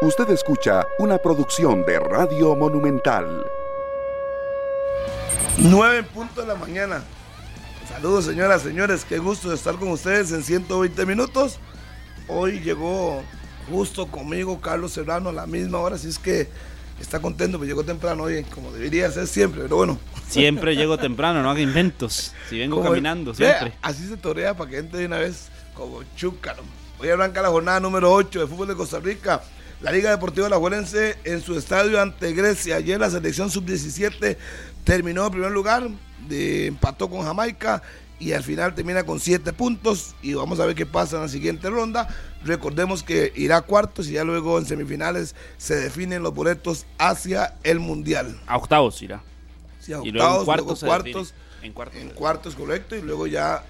Usted escucha una producción de Radio Monumental. 9 puntos de la mañana. Saludos señoras, señores, qué gusto de estar con ustedes en 120 minutos. Hoy llegó justo conmigo Carlos Serrano a la misma hora, así es que está contento, pues llegó temprano hoy, como debería ser siempre, pero bueno. Siempre llego temprano, no haga inventos. Si vengo caminando, siempre. así se torea para que entre de una vez como chúcaro. Hoy arranca la jornada número 8 de fútbol de Costa Rica. La Liga Deportiva La Juelense en su estadio ante Grecia. Ayer la selección sub-17 terminó en primer lugar, de, empató con Jamaica y al final termina con 7 puntos y vamos a ver qué pasa en la siguiente ronda. Recordemos que irá a cuartos y ya luego en semifinales se definen los boletos hacia el Mundial. A octavos irá. Sí, a octavos, cuartos, cuartos, en cuartos. En cuartos, correcto, y luego ya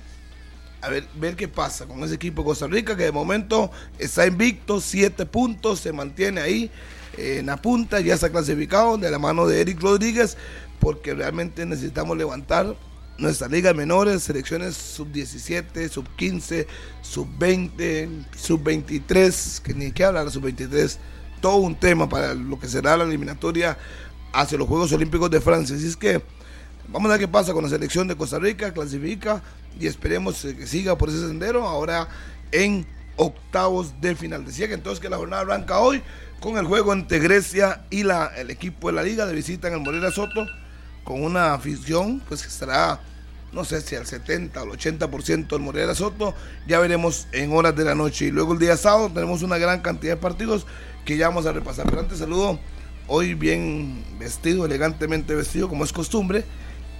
a ver, ver qué pasa con ese equipo de Costa Rica, que de momento está invicto, siete puntos, se mantiene ahí en la punta, ya está clasificado de la mano de Eric Rodríguez, porque realmente necesitamos levantar nuestras ligas menores, selecciones sub-17, sub-15, sub-20, sub-23, que ni que hablar de sub-23, todo un tema para lo que será la eliminatoria hacia los Juegos Olímpicos de Francia. Así es que vamos a ver qué pasa con la selección de Costa Rica, clasifica y esperemos que siga por ese sendero ahora en octavos de final. Decía que entonces que la jornada arranca hoy con el juego entre Grecia y la, el equipo de la liga de visita en el Morera Soto con una afición pues que estará no sé si al 70 o al 80% del Morera Soto, ya veremos en horas de la noche. Y luego el día sábado tenemos una gran cantidad de partidos que ya vamos a repasar. Pero antes saludo, hoy bien vestido, elegantemente vestido, como es costumbre,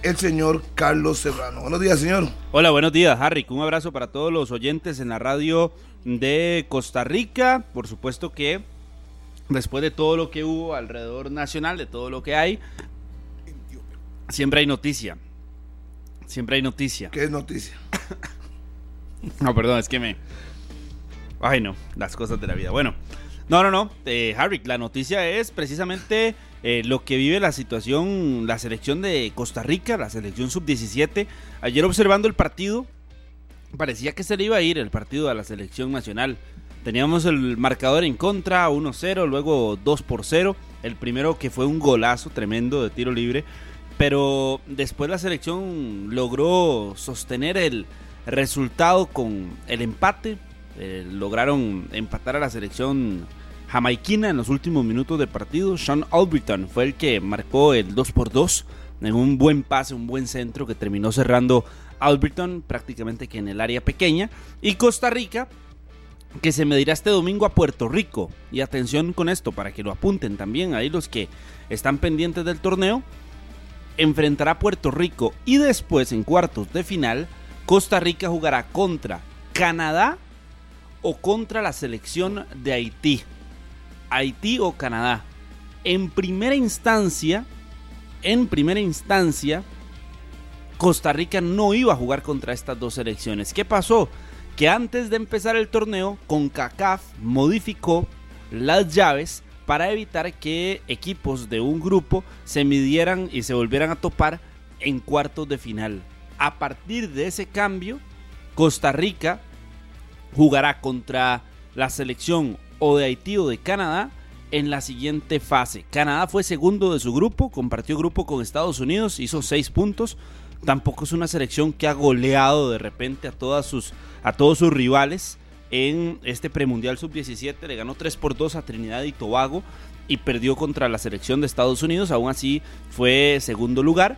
el señor Carlos Serrano. Buenos días, señor. Hola, buenos días, Harry. Un abrazo para todos los oyentes en la radio de Costa Rica. Por supuesto que después de todo lo que hubo alrededor nacional, de todo lo que hay, siempre hay noticia. Siempre hay noticia. ¿Qué es noticia? no, perdón, es que me... Ay, no, las cosas de la vida. Bueno, no, no, no. Eh, Harry, la noticia es precisamente eh, lo que vive la situación, la selección de Costa Rica, la selección sub-17. Ayer observando el partido, parecía que se le iba a ir el partido a la selección nacional. Teníamos el marcador en contra, 1-0, luego 2 por 0. El primero que fue un golazo tremendo de tiro libre. Pero después la selección logró sostener el resultado con el empate. Eh, lograron empatar a la selección jamaiquina en los últimos minutos de partido. Sean Albrighton fue el que marcó el 2 por 2 en un buen pase, un buen centro que terminó cerrando Albrighton prácticamente que en el área pequeña. Y Costa Rica, que se medirá este domingo a Puerto Rico. Y atención con esto, para que lo apunten también ahí los que están pendientes del torneo. Enfrentará a Puerto Rico y después en cuartos de final, Costa Rica jugará contra Canadá o contra la selección de Haití. Haití o Canadá. En primera instancia, en primera instancia, Costa Rica no iba a jugar contra estas dos selecciones. ¿Qué pasó? Que antes de empezar el torneo, CONCACAF modificó las llaves para evitar que equipos de un grupo se midieran y se volvieran a topar en cuartos de final. A partir de ese cambio, Costa Rica jugará contra la selección o de Haití o de Canadá en la siguiente fase. Canadá fue segundo de su grupo, compartió grupo con Estados Unidos, hizo seis puntos. Tampoco es una selección que ha goleado de repente a, a todos sus rivales en este premundial sub-17. Le ganó 3 por 2 a Trinidad y Tobago y perdió contra la selección de Estados Unidos. Aún así fue segundo lugar.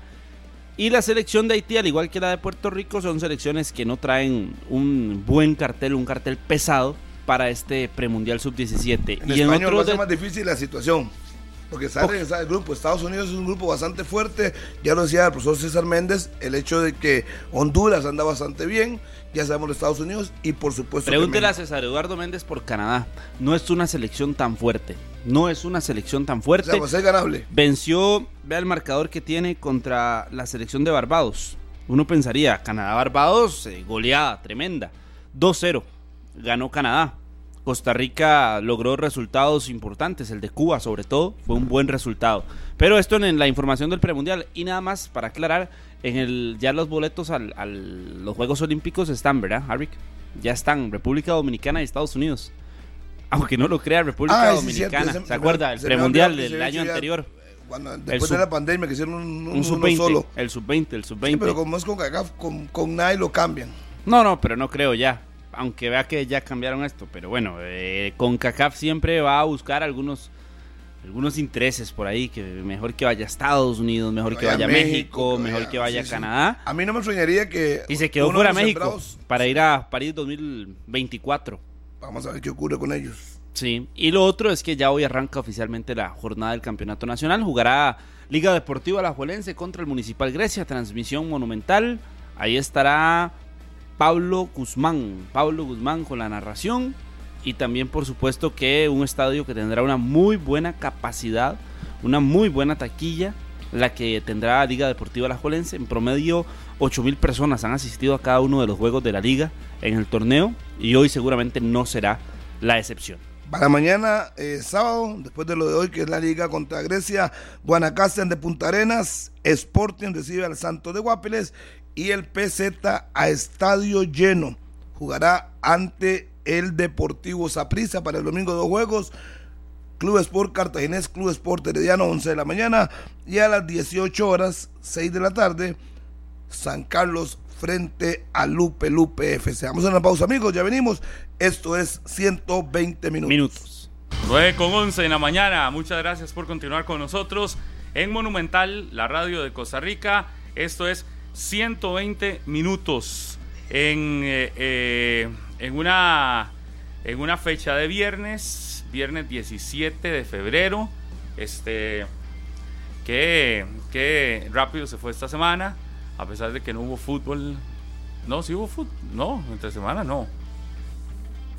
Y la selección de Haití, al igual que la de Puerto Rico, son selecciones que no traen un buen cartel, un cartel pesado para este premundial sub-17. y en otro de... más difícil la situación. Porque sale en el grupo. Estados Unidos es un grupo bastante fuerte. Ya lo decía el profesor César Méndez, el hecho de que Honduras anda bastante bien. Ya sabemos de Estados Unidos y por supuesto. Pregúntele a César Eduardo Méndez por Canadá. No es una selección tan fuerte. No es una selección tan fuerte. O es ganable. Venció, vea el marcador que tiene contra la selección de Barbados. Uno pensaría, Canadá-Barbados, eh, goleada tremenda. 2-0 ganó Canadá. Costa Rica logró resultados importantes, el de Cuba sobre todo, fue un buen resultado. Pero esto en la información del premundial y nada más para aclarar, en el ya los boletos a los Juegos Olímpicos están, ¿verdad, Harvick? Ya están, República Dominicana y Estados Unidos. Aunque no lo crea República Ah, Dominicana. ¿Se acuerda? El premundial del año anterior. Cuando, después sub- de la pandemia que hicieron un, Un uno sub-20. solo. El sub-20, el sub-20. Sí, pero como es con CACAF, con, con nadie lo cambian. No, no, pero no creo ya. Aunque vea que ya cambiaron esto. Pero bueno, eh, con CACAF siempre va a buscar algunos algunos intereses por ahí. Que mejor que vaya a Estados Unidos, mejor que vaya a México, que mejor vaya- que vaya sí, a sí. Canadá. A mí no me extrañaría que. Y se quedó fuera México sembrados- para ir a París 2024. Vamos a ver qué ocurre con ellos. Sí, y lo otro es que ya hoy arranca oficialmente la jornada del Campeonato Nacional. Jugará Liga Deportiva Alajuelense contra el Municipal Grecia, transmisión monumental. Ahí estará Pablo Guzmán, Pablo Guzmán con la narración. Y también, por supuesto, que un estadio que tendrá una muy buena capacidad, una muy buena taquilla, la que tendrá Liga Deportiva Alajuelense. En promedio, 8 mil personas han asistido a cada uno de los juegos de la liga en el torneo. Y hoy seguramente no será la excepción. Para mañana, eh, sábado, después de lo de hoy, que es la liga contra Grecia, Guanacaste de Punta Arenas, Sporting recibe al Santos de Guapiles y el PZ a estadio lleno. Jugará ante el Deportivo Saprissa para el domingo dos juegos. Club Sport Cartaginés, Club Sport Herediano, 11 de la mañana. Y a las 18 horas, 6 de la tarde, San Carlos frente a Lupe Lupe FC. Vamos a una pausa, amigos, ya venimos. Esto es 120 minutos. Minutos. 9 con 11 en la mañana. Muchas gracias por continuar con nosotros en Monumental, la radio de Costa Rica. Esto es 120 minutos en, eh, eh, en, una, en una fecha de viernes, viernes 17 de febrero. Este, que, que rápido se fue esta semana, a pesar de que no hubo fútbol. No, sí hubo fútbol. No, entre semana no.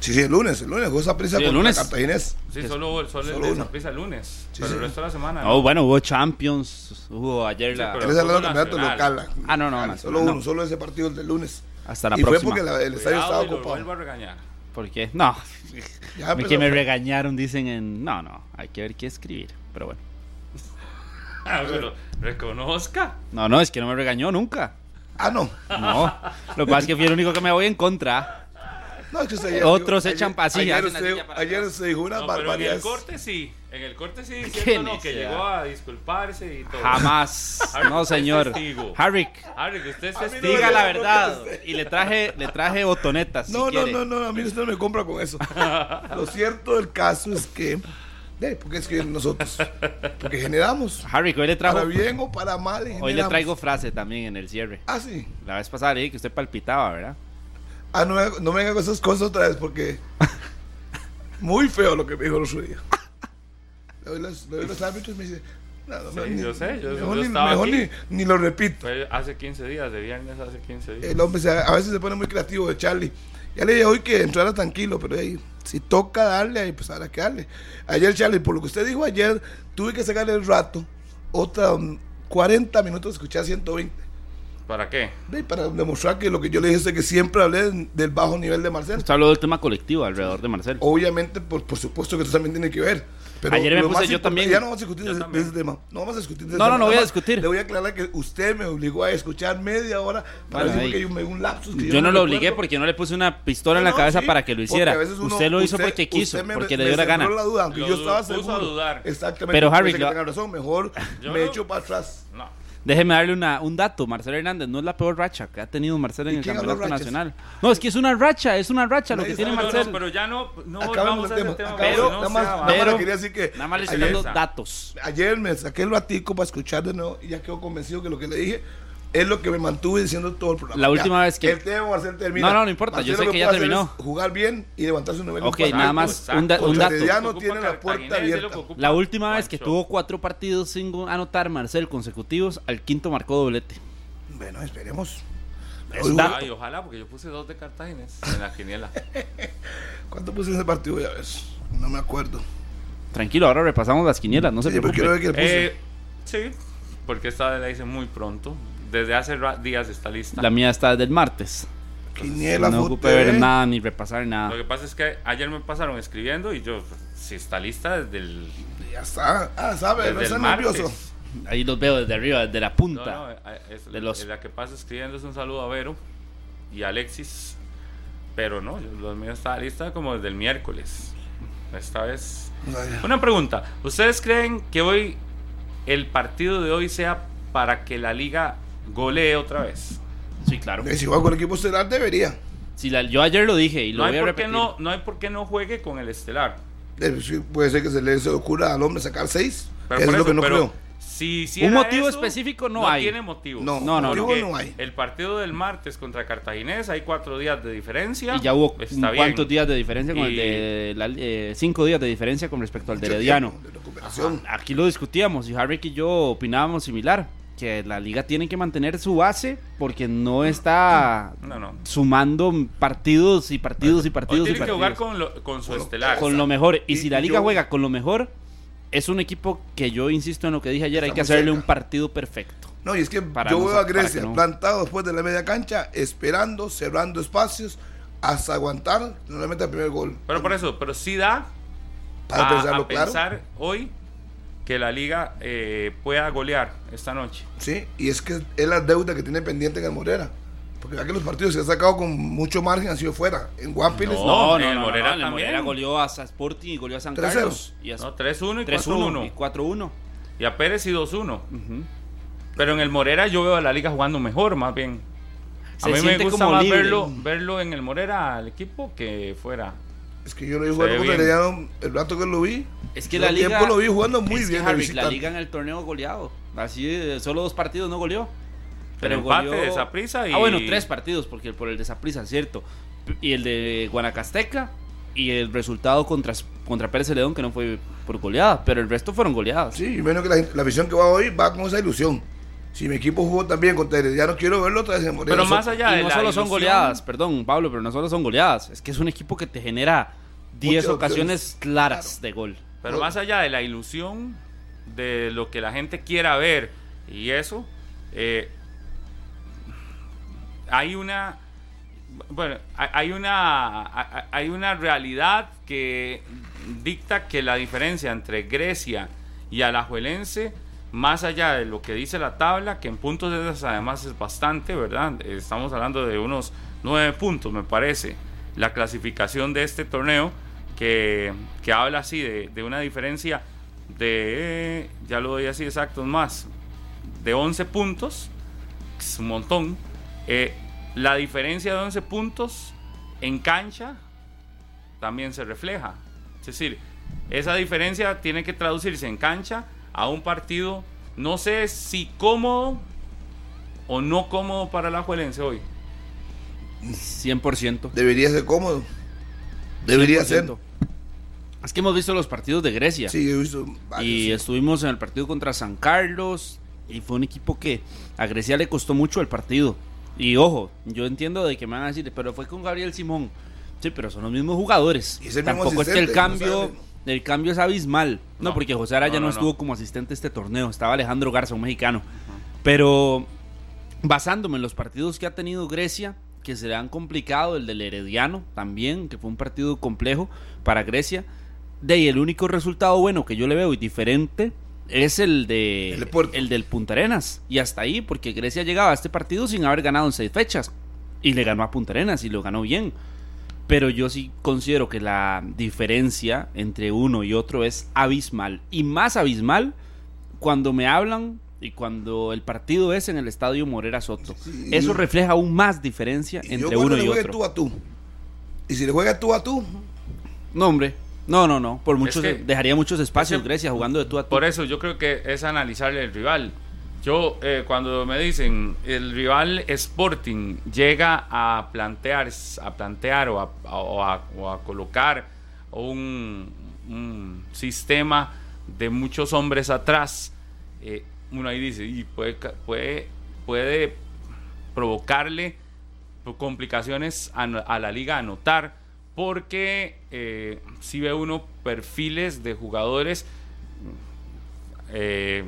Sí, sí, el lunes, el lunes, jugó esa prisa Sí, el lunes. Cartaginés. Sí, solo, solo, Solo el uno. de Saprissa el lunes. Sí, pero sí. el resto de la semana. Oh, bueno, hubo Champions, hubo ayer la... pero- Él es el campeonato local. Ah, no, no, Solo nacional, uno, no. solo ese partido el del lunes. Hasta la y próxima. fue porque la- el estadio estaba y lo ocupado. vuelvo a regañar. ¿Por qué? No. Ya que me regañaron, dicen en... No, no, hay que ver qué escribir. Pero bueno. Ah, pero reconozca. No, no, es que no me regañó nunca. Ah, no. No. Lo que pasa es que fui el único que me voy en contra. No, es que usted ayer- Otros ayer- echan pasillas, Ayer, usted- ayer dijo una No, pero en barbaridad. el corte sí. En el corte sí, no, que llegó a disculparse y todo. Jamás. Harry, No, usted es señor. testigo. Harry, Harry, que usted es no testigo. diga me la verdad. Y le traje, le traje botonetas. si No, no, quiere. no, no, a mí usted no me compra con eso. Lo cierto del caso es que, eh, porque es que nosotros, porque generamos, Harry, que hoy le trajo. para bien o para mal. Hoy le generamos. traigo frase también en el cierre. Ah, sí. La vez pasada le dije que usted palpitaba, ¿verdad? Ah, no, me- no me hagan esas cosas otra vez porque muy feo lo que me dijo el otro día. Le doy los, le doy los árbitros y me dice, no, no, Sí, ni- yo sé, yo- mejor, yo ni, estaba mejor ni, ni lo repito. Hace 15 días, de viernes hace 15 días. El hombre se- a veces se pone muy creativo de Charlie. Ya le dije hoy que entrara tranquilo, pero ahí, si toca darle, ahí pues habrá que darle. Ayer, Charlie, por lo que usted dijo ayer, tuve que sacarle el rato, otra mm, 40 minutos, escuché a 120. ¿Para qué? de, Para demostrar que lo que yo le dije es que siempre hablé de- del bajo nivel de Marcel. Usted habló del tema colectivo alrededor de Marcel. Obviamente, por, por supuesto que eso también tiene que ver. Pero Ayer me lo puse yo también. Ya no vamos a discutir Yo también. ese tema. No vamos a discutir de ese No, no, tema. no voy a discutir. Le voy a aclarar que usted me obligó a escuchar media hora para Bueno, decir que yo me un lapsus. que Yo no lo recuerdo. obligué porque no le puse una pistola en No, la cabeza sí, para que lo hiciera. uno- usted lo hizo usted- porque quiso, me- porque me le dio la gana. la duda, aunque Lo yo estaba seguro. Exactamente. Pero, Harry, que yo- tenga razón. Mejor Yo me no- echo para atrás. Déjeme darle una, un dato. Marcelo Hernández no es la peor racha que ha tenido Marcelo en ¿Y el campeonato nacional. No, es que es una racha, es una racha lo que tiene sabe, No, no, Marcelo. pero ya no, no Acabemos vamos a el ese tema. tema. acabemos. pero- nada más, sea- nada más pero- le quería decir que Nada más le estoy dando datos. Ayer me saqué el ratico para escuchar de nuevo y ya quedo convencido que lo que le dije es lo que me mantuve diciendo todo el programa. La última vez que- El tema termina. No, no, no importa, yo sé lo que ya terminó. Jugar bien y levantar su nivel. Ok, nada más un, da- un dato. Ocupa tiene la puerta abierta. que La última vez que tuvo cuatro partidos sin anotar Marcel consecutivos, al quinto marcó doblete. Bueno, esperemos. Ay, ojalá, porque yo puse dos de Cartaginés en la quiniela. ¿Cuánto puse en ese partido? Ya ves. No me acuerdo. Tranquilo, ahora repasamos las quinielas, no se Sí, ver preocupe. qué le puse. Eh, sí, porque esta la hice muy pronto. Desde hace días está lista. La mía está desde el martes. Quiniela, no ocupé ver nada ni repasar Lo nada. que pasa es que ayer me pasaron escribiendo y yo, si está lista desde el, Ya está. Ah, sabe, no desde está el nervioso. Ahí los veo desde arriba, desde la No, punta. no, eh, es, de los- la que pasa escribiendo es un saludo a Vero y a Alexis. Pero no, yo- los míos está lista como desde el miércoles. esta vez. Una pregunta, ¿ustedes creen que hoy el partido de hoy sea para que la liga golee otra vez? Sí, claro. Si juega con el equipo estelar debería. Si yo ayer lo dije y lo no voy a repetir. no, no hay por qué no juegue con el estelar. Eh, puede ser que se le ocurra al hombre sacar seis. Pero es lo que no creo. Si, un motivo específico no, hay. No tiene motivo. No, no, no, no, hay. El partido del martes contra Cartaginés hay cuatro días de diferencia. Y ya hubo cuántos días de diferencia con el de eh, cinco días de diferencia con respecto al de Herediano. Aquí lo discutíamos y Harry y yo opinábamos similar que la liga tiene que mantener su base porque no está sumando partidos y partidos y partidos. tiene que jugar con, con su estelar. Con lo mejor. Y, si la liga juega con lo mejor, es un equipo que yo insisto en lo que dije ayer, hay que hacerle un partido perfecto. No, y es que yo veo a Grecia plantado después de la media cancha, esperando, cerrando espacios, hasta aguantar, normalmente el primer gol. Pero por eso, pero sí da Para a, pensar hoy que la liga eh, pueda golear esta noche. Sí, y es que es la deuda que tiene pendiente en el Morera. Porque ya que los partidos se han sacado con mucho margen han sido fuera. En Guapiles no. No, no, el Morera también. Morera goleó a Sporting y goleó a San Carlos. Y no, 3-1 y 4-1. Y 4-1. Y a Pérez y 2-1. Pero en el Morera yo veo a la liga jugando mejor, más bien. A mí me gusta más verlo, verlo en el Morera al equipo que fuera. Es que yo lo vi jugando con Herediano el rato que lo vi. Es que la liga. lo vi jugando muy bien. la liga en el torneo goleado. Así, solo dos partidos no goleó. Pero, empate de Zaprisa y. Ah, bueno, tres partidos, porque por el de Zaprisa, cierto. Y el de Guanacasteca y el resultado contra, contra Pérez León, que no fue por goleada, pero el resto fueron goleadas. Sí, y menos que la, la visión que va hoy va con esa ilusión. Si mi equipo jugó también contra no quiero verlo otra vez en Pero más allá de no solo son goleadas, perdón, Pablo, pero no solo son goleadas. Es que es un equipo que te genera 10 ocasiones claras de gol. Pero más allá de la ilusión, de lo que la gente quiera ver y eso, eh, hay una bueno, hay una hay una realidad que dicta que la diferencia entre Grecia y Alajuelense más allá de lo que dice la tabla, que en puntos de esas además es bastante, ¿verdad? Estamos hablando de unos nueve puntos, me parece, la clasificación de este torneo, que, habla así de, una diferencia de, ya lo doy así exactos más, de 11 puntos, es un montón. Eh, la diferencia de 11 puntos en cancha también se refleja. Es decir, esa diferencia tiene que traducirse en cancha a un partido, no sé si cómodo o no cómodo para la Juelense hoy. 100%. Debería ser cómodo. Debería ser. Es que hemos visto los partidos de Grecia. Sí, he visto. y estuvimos en el partido contra San Carlos. Y fue un equipo que a Grecia le costó mucho el partido. Y ojo, yo entiendo de que me van a decir, pero fue con Gabriel Simón. Sí, pero son los mismos jugadores. Tampoco es que el cambio el cambio es abismal. No, porque José Araya no, estuvo como asistente a este torneo. Estaba Alejandro Garza, un mexicano. Pero basándome en los partidos que ha tenido Grecia, que se le han complicado, el del Herediano también, que fue un partido complejo para Grecia. De ahí el único resultado bueno que yo le veo y diferente es el de el, el, del Punta Arenas. Y hasta ahí, porque Grecia llegaba a este partido sin haber ganado en seis fechas. Y le ganó a Punta Arenas y lo ganó bien. Pero yo sí considero que la diferencia entre uno y otro es abismal. Y más abismal cuando me hablan y cuando el partido es en el estadio Morera Soto. Eso refleja aún más diferencia entre uno y otro. Tú a tú. Y si le juegas tú a tú. No, hombre. No, no, no. Por muchos, dejaría muchos espacios Grecia jugando de tú a tú. Por eso yo creo que es analizarle el rival. Yo, eh, cuando me dicen el rival Sporting llega a plantear, a plantear o a, colocar un, sistema de muchos hombres atrás, eh, uno ahí dice, y puede, puede, puede provocarle complicaciones a, la liga anotar, porque eh, si ve uno perfiles de jugadores eh,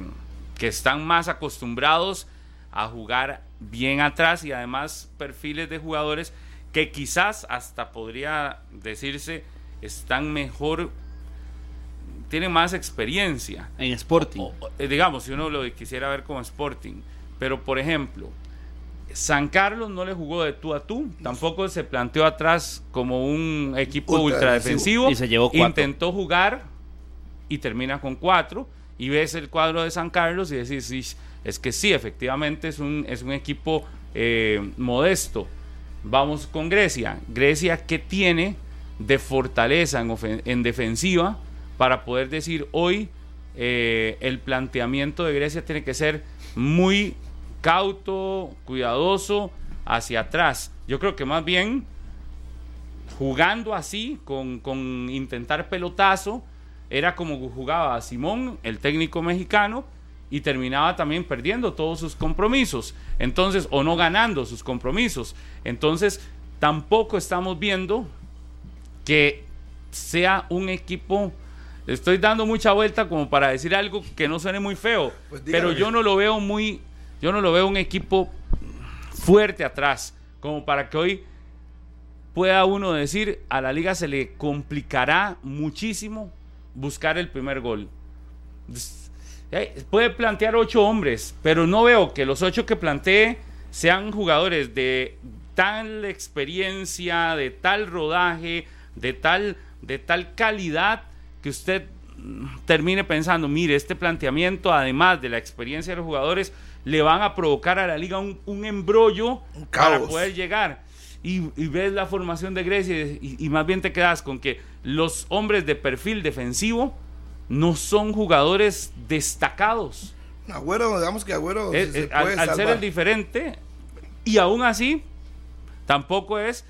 que están más acostumbrados a jugar bien atrás y además perfiles de jugadores que quizás hasta podría decirse están mejor, tienen más experiencia. En Sporting. Eh, digamos, si uno lo quisiera ver como Sporting. Pero por ejemplo, San Carlos no le jugó de tú a tú, tampoco se planteó atrás como un equipo ultra, defensivo. Y se llevó Intentó jugar y termina con cuatro. Y ves el cuadro de San Carlos y decís, es que sí, efectivamente es un, es un equipo eh, modesto. Vamos con Grecia. Grecia, ¿qué tiene de fortaleza en, en defensiva para poder decir hoy eh, el planteamiento de Grecia tiene que ser muy cauto, cuidadoso, hacia atrás. Yo creo que más bien jugando así, con, con intentar pelotazo, era como jugaba Simón, el técnico mexicano, y terminaba también perdiendo todos sus compromisos. Entonces, o no ganando sus compromisos. Entonces, tampoco estamos viendo que sea un equipo estoy dando mucha vuelta como para decir algo que no suene muy feo, pues pero yo no lo veo muy, yo no lo veo un equipo fuerte atrás, como para que hoy pueda uno decir a la liga se le complicará muchísimo buscar el primer gol. Puede plantear ocho hombres, pero no veo que los ocho que plantee sean jugadores de tal experiencia, de tal rodaje, de tal, de tal calidad que usted termine pensando, mire, este planteamiento, además de la experiencia de los jugadores, le van a provocar a la liga un, embrollo para poder llegar. Y, ves la formación de Grecia y, más bien te quedas con que los hombres de perfil defensivo no son jugadores destacados. Agüero, digamos que Agüero eh, eh, al, ser el diferente, y aún así, tampoco es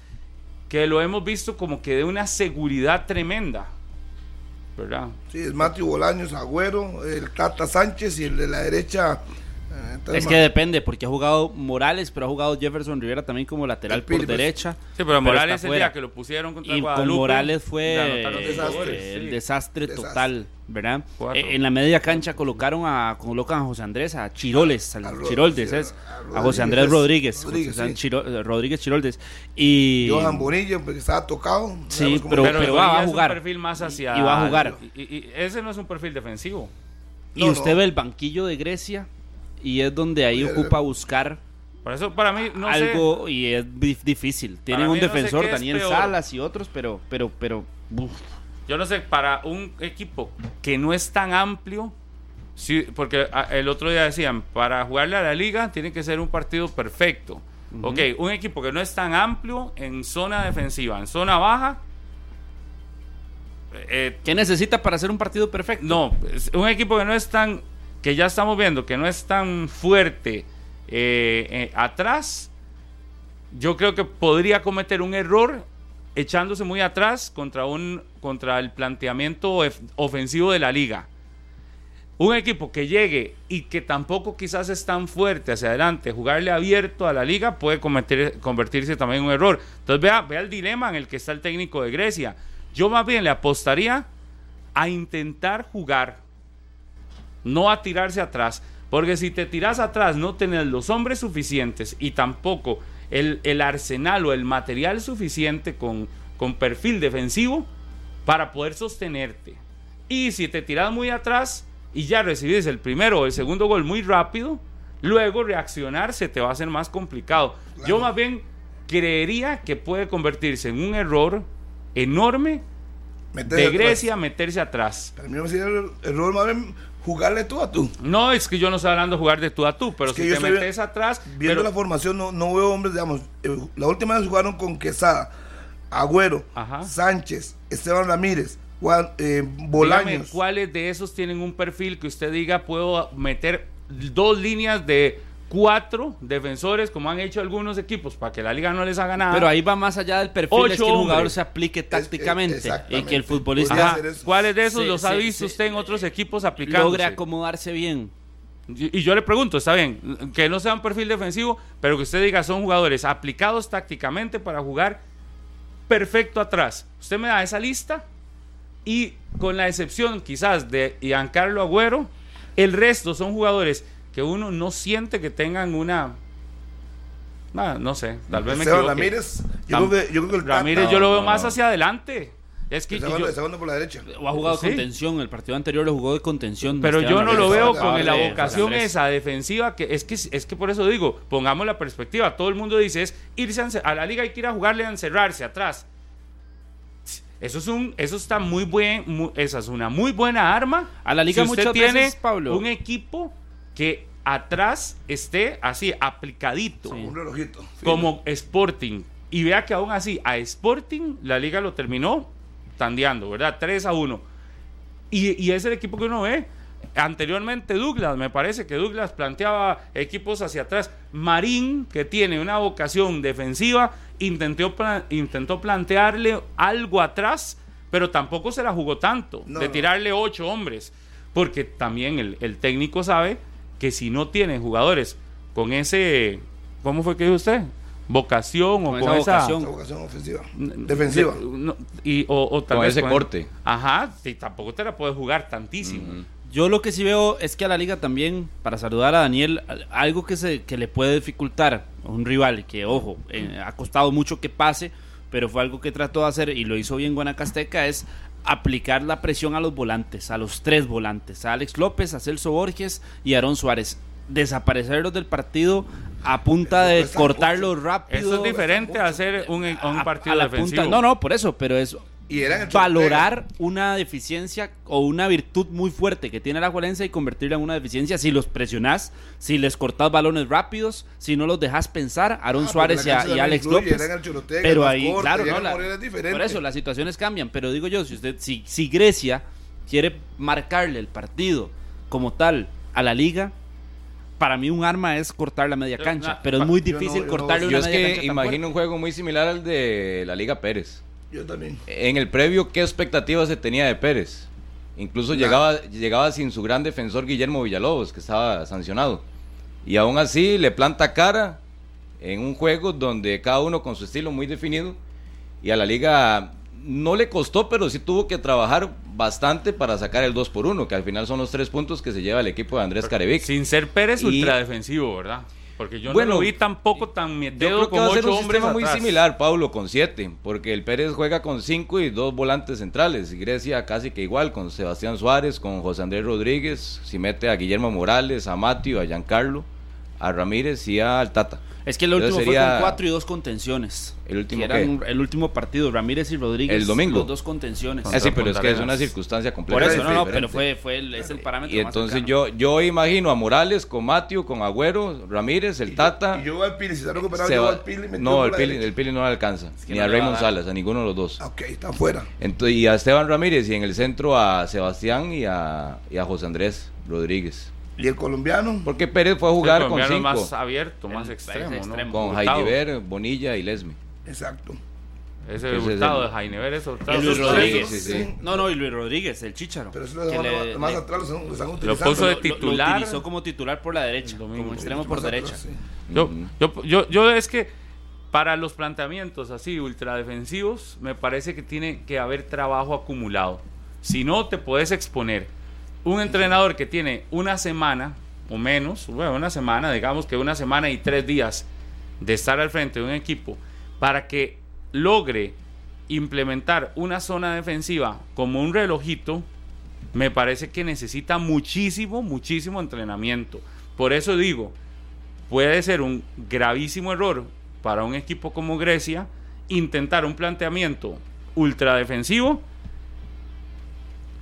que lo hemos visto como que de una seguridad tremenda. ¿verdad? Sí, es Matthew Bolaños, Agüero, el Tata Sánchez y el de la derecha es que depende, porque ha jugado Morales, pero ha jugado Jefferson Rivera también como lateral por derecha. Sí, pero Morales el día que lo pusieron contra y con Morales fue el desastre total, ¿verdad? Eh, en la media cancha colocaron a colocan a José Andrés, a Chiroles, a, Chiroldes, es, a, José Andrés Rodríguez, Rodríguez, Chiroldes y Johan Bonilla porque estaba tocado. Sí, pero, va, a jugar. un perfil más hacia y va a jugar. Y, ese no es un perfil defensivo. Y usted ve el banquillo de Grecia y es donde ahí ocupa buscar por eso para mí no algo y es difícil. Tienen un defensor, Daniel Salas y otros, pero, pero, pero. Yo no sé, para un equipo que no es tan amplio, sí, porque el otro día decían, para jugarle a la liga tiene que ser un partido perfecto. Ok, un equipo que no es tan amplio en zona defensiva, en zona baja. Eh, ¿Qué necesita para hacer un partido perfecto? No, un equipo que no es tan que ya estamos viendo que no es tan fuerte eh, eh, atrás, yo creo que podría cometer un error echándose muy atrás contra, un, contra el planteamiento ofensivo de la liga. Un equipo que llegue y que tampoco quizás es tan fuerte hacia adelante, jugarle abierto a la liga puede cometer, convertirse también en un error. Entonces vea, vea el dilema en el que está el técnico de Grecia. Yo más bien le apostaría a intentar jugar no a tirarse atrás, porque si te tiras atrás no tenés los hombres suficientes y tampoco el, el arsenal o el material suficiente con, con perfil defensivo para poder sostenerte. Y si te tiras muy atrás y ya recibes el primero o el segundo gol muy rápido, luego reaccionar se te va a hacer más complicado. Yo más bien creería que puede convertirse en un error enorme de Grecia meterse atrás. Para mí error más bien jugarle tú a tú. No, es que yo no estoy hablando de jugar de tú a tú, pero si te metes atrás. Viendo la formación, no, no, veo hombres, digamos. Eh, la última vez jugaron con Quesada, Agüero, Sánchez, Esteban Ramírez, Juan, eh, Bolaños. ¿Cuáles de esos tienen un perfil que usted diga puedo meter dos líneas de cuatro defensores, como han hecho algunos equipos, para que la liga no les haga nada. Pero ahí va más allá del perfil, es que el jugador se aplique tácticamente y que el futbolista... ¿Cuáles de esos los ha visto usted en otros equipos aplicando? Logre acomodarse bien. Y, yo le pregunto, está bien, que no sea un perfil defensivo, pero que usted diga son jugadores aplicados tácticamente para jugar perfecto atrás. Usted me da esa lista y con la excepción quizás de Giancarlo Agüero, el resto son jugadores que uno no siente que tengan una no sé, tal vez me equivoque. Ramírez, yo, creo que, Ramírez yo lo veo más hacia adelante. Es que por la derecha. O ha jugado contención, el partido anterior lo jugó de contención. Pero yo no lo veo con la vocación esa defensiva, que es que es que por eso digo, pongamos la perspectiva, todo el mundo dice es irse a, la liga hay que ir a jugarle a encerrarse atrás. Eso es un, eso está muy buen, esa es una muy buena arma. A la liga si usted tiene un equipo que atrás esté así aplicadito, un relojito, como Sporting. Y vea que aún así a Sporting la liga lo terminó tandeando, ¿verdad? 3 a 1. Y, y es el equipo que uno ve. Anteriormente Douglas, me parece que Douglas planteaba equipos hacia atrás. Marín, que tiene una vocación defensiva, intentó, intentó plantearle algo atrás, pero tampoco se la jugó tanto, de tirarle ocho hombres, porque también el, el, técnico sabe que si no tiene jugadores con ese, ¿cómo fue que dijo usted? vocación o con esa, vocación. ofensiva, defensiva. y, o, tal con ese corte. Ajá, y tampoco te la puedes jugar tantísimo. Yo lo que sí veo es que a la liga también, para saludar a Daniel, algo que, se, que le puede dificultar a un rival, que ojo, eh, ha costado mucho que pase, pero fue algo que trató de hacer y lo hizo bien Guanacasteca, es aplicar la presión a los volantes, a los tres volantes, a Alex López, a Celso Borges y a Aarón Suárez desaparecerlos del partido a punta de cortarlos rápido. Eso es diferente a hacer un, un partido defensivo. no, no, por eso, pero es valorar una deficiencia o una virtud muy fuerte que tiene la Juelense y convertirla en una deficiencia si los presionás, si les cortás balones rápidos, si no los dejas pensar, Aaron ah, Suárez y, Alex López. Pero ahí, claro, no, por eso las situaciones cambian. Pero digo yo, si usted, si, si Grecia quiere marcarle el partido como tal a la liga, para mí un arma es cortar la media cancha, pero es muy difícil cortarle una media cancha. Yo imagino un juego muy similar al de la Liga Pérez. Yo también. En el previo, ¿qué expectativas se tenía de Pérez? Incluso llegaba, llegaba sin su gran defensor Guillermo Villalobos, que estaba sancionado. Y aún así le planta cara en un juego donde cada uno con su estilo muy definido. Y a la liga no le costó, pero sí tuvo que trabajar bastante para sacar el 2 por 1, que al final son los tres puntos que se lleva el equipo de Andrés Carevic. Sin ser Pérez ultradefensivo, ¿verdad? Porque yo no lo vi tampoco tan miedo con ocho un sistema muy similar, Pablo, con siete, porque el Pérez juega con cinco y dos volantes centrales, y Grecia casi que igual, con Sebastián Suárez, con José Andrés Rodríguez, si mete a Guillermo Morales, a Matio, a Giancarlo, a Ramírez y a Altata. Es que el último fue con cuatro y dos contenciones. ¿El último El último partido, Ramírez y Rodríguez. El domingo. Los dos contenciones. Ah, sí, pero es que es una circunstancia completa. Por eso, no, no, pero fue, fue el, es el parámetro Y entonces yo, yo imagino a Morales con Matio, con Agüero, Ramírez, el Tata. Y yo al Pili, si está recuperado, yo al Pili No, el Pili, el Pili no le alcanza. ni a Raymond Salas, a ninguno de los dos. Ok, está fuera. y a Esteban Ramírez y en el centro a Sebastián y a, y a José Andrés Rodríguez. ¿Y el colombiano? Porque Pérez fue a jugar con cinco. más abierto, más extremo, Con Jaidever, Bonilla y Lesme. Exacto. Ese resultado de Jainever es Y Luis Rodríguez. No, no, y Luis Rodríguez, el Chicharo. Pero eso lo más atrás lo, están utilizando. Lo puso de titular. Lo, utilizó como titular por la derecha, como extremo por derecha. yo, yo, yo, yo es que para los planteamientos así ultradefensivos, me parece que tiene que haber trabajo acumulado. Si no, te puedes exponer un entrenador que tiene una semana o menos, bueno, una semana, digamos que una semana y tres días de estar al frente de un equipo para que logre implementar una zona defensiva como un relojito, me parece que necesita muchísimo, muchísimo entrenamiento. Por eso digo, puede ser un gravísimo error para un equipo como Grecia intentar un planteamiento ultra defensivo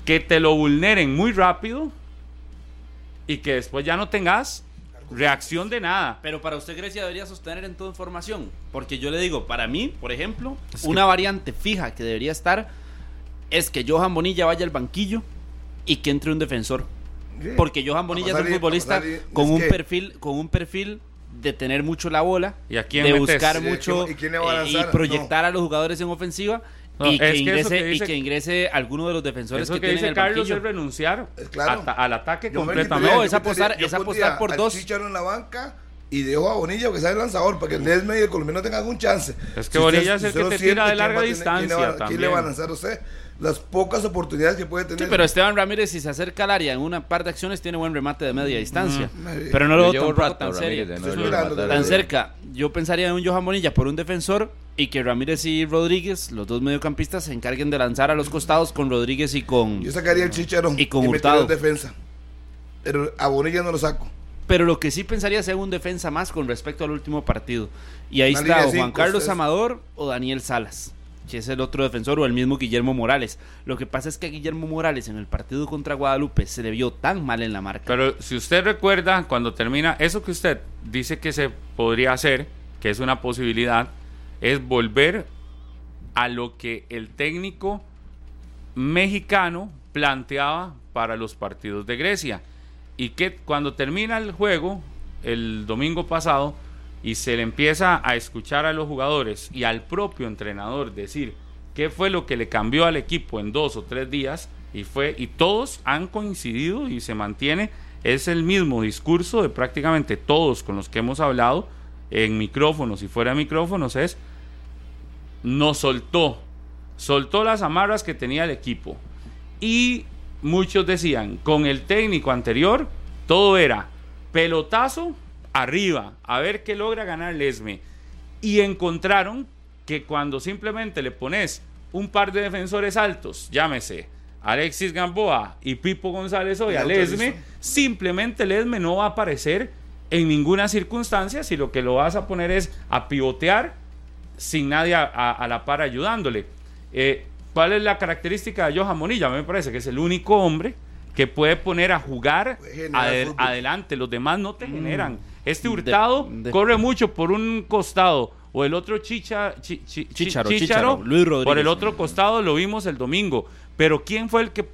que te lo vulneren muy rápido y que después ya no tengas reacción de nada. Pero para usted Grecia debería sostener en toda información, porque yo le digo, para mí, por ejemplo, una variante fija que debería estar es que Johan Bonilla vaya al banquillo y que entre un defensor. Porque Johan Bonilla es un futbolista con un perfil con un perfil de tener mucho la bola, ¿Y de buscar mucho y, proyectar a los jugadores en ofensiva y, que ingrese, y que ingrese alguno de los defensores que, tienen el Carlos banquillo. es renunciar al ataque completamente. No, es apostar, es apostar por dos. en la banca y dejo a Bonilla que sea el lanzador para que el Nesme y el colombiano tengan algún chance. Es que Bonilla es el que te tira de larga distancia. ¿quién, le va a lanzar a usted? Las pocas oportunidades que puede tener. Sí, pero Esteban Ramírez, si se acerca al área en una par de acciones, tiene buen remate de media distancia. Pero no lo veo tan, tan cerca. Yo pensaría en un Johan Bonilla por un defensor y que Ramírez y Rodríguez, los dos mediocampistas, se encarguen de lanzar a los costados con Rodríguez y con. Yo sacaría el Chicharón y con Hurtado. defensa. Pero a Bonilla no lo saco. Pero lo que sí pensaría es un defensa más con respecto al último partido. Y ahí está o Juan Carlos Amador o Daniel Salas, que es el otro defensor, o el mismo Guillermo Morales. Lo que pasa es que a Guillermo Morales en el partido contra Guadalupe se le vio tan mal en la marca. Pero si usted recuerda, cuando termina, eso que usted dice que se podría hacer, que es una posibilidad, es volver a lo que el técnico mexicano planteaba para los partidos de Grecia. Y que cuando termina el juego, el domingo pasado, y se le empieza a escuchar a los jugadores y al propio entrenador decir qué fue lo que le cambió al equipo en dos o tres días, y fue, y todos han coincidido y se mantiene, es el mismo discurso de prácticamente todos con los que hemos hablado en micrófonos y fuera de micrófonos, es nos soltó, soltó las amarras que tenía el equipo. Y muchos decían, con el técnico anterior, todo era pelotazo arriba, a ver qué logra ganar Lesme. Y encontraron que cuando simplemente le pones un par de defensores altos, llámese Alexis Gamboa y Pipo González hoy a Lesme, simplemente Lesme no va a aparecer en ninguna circunstancia si lo que lo vas a poner es a pivotear sin nadie a, la par ayudándole. Eh, ¿Cuál es la característica de Johan Monilla? A mí me parece que es el único hombre que puede poner a jugar adelante. Los demás no te mm. generan. Este Hurtado corre mucho por un costado o el otro chicha, Chicharo, por el otro costado lo vimos el domingo. Pero ¿quién fue el que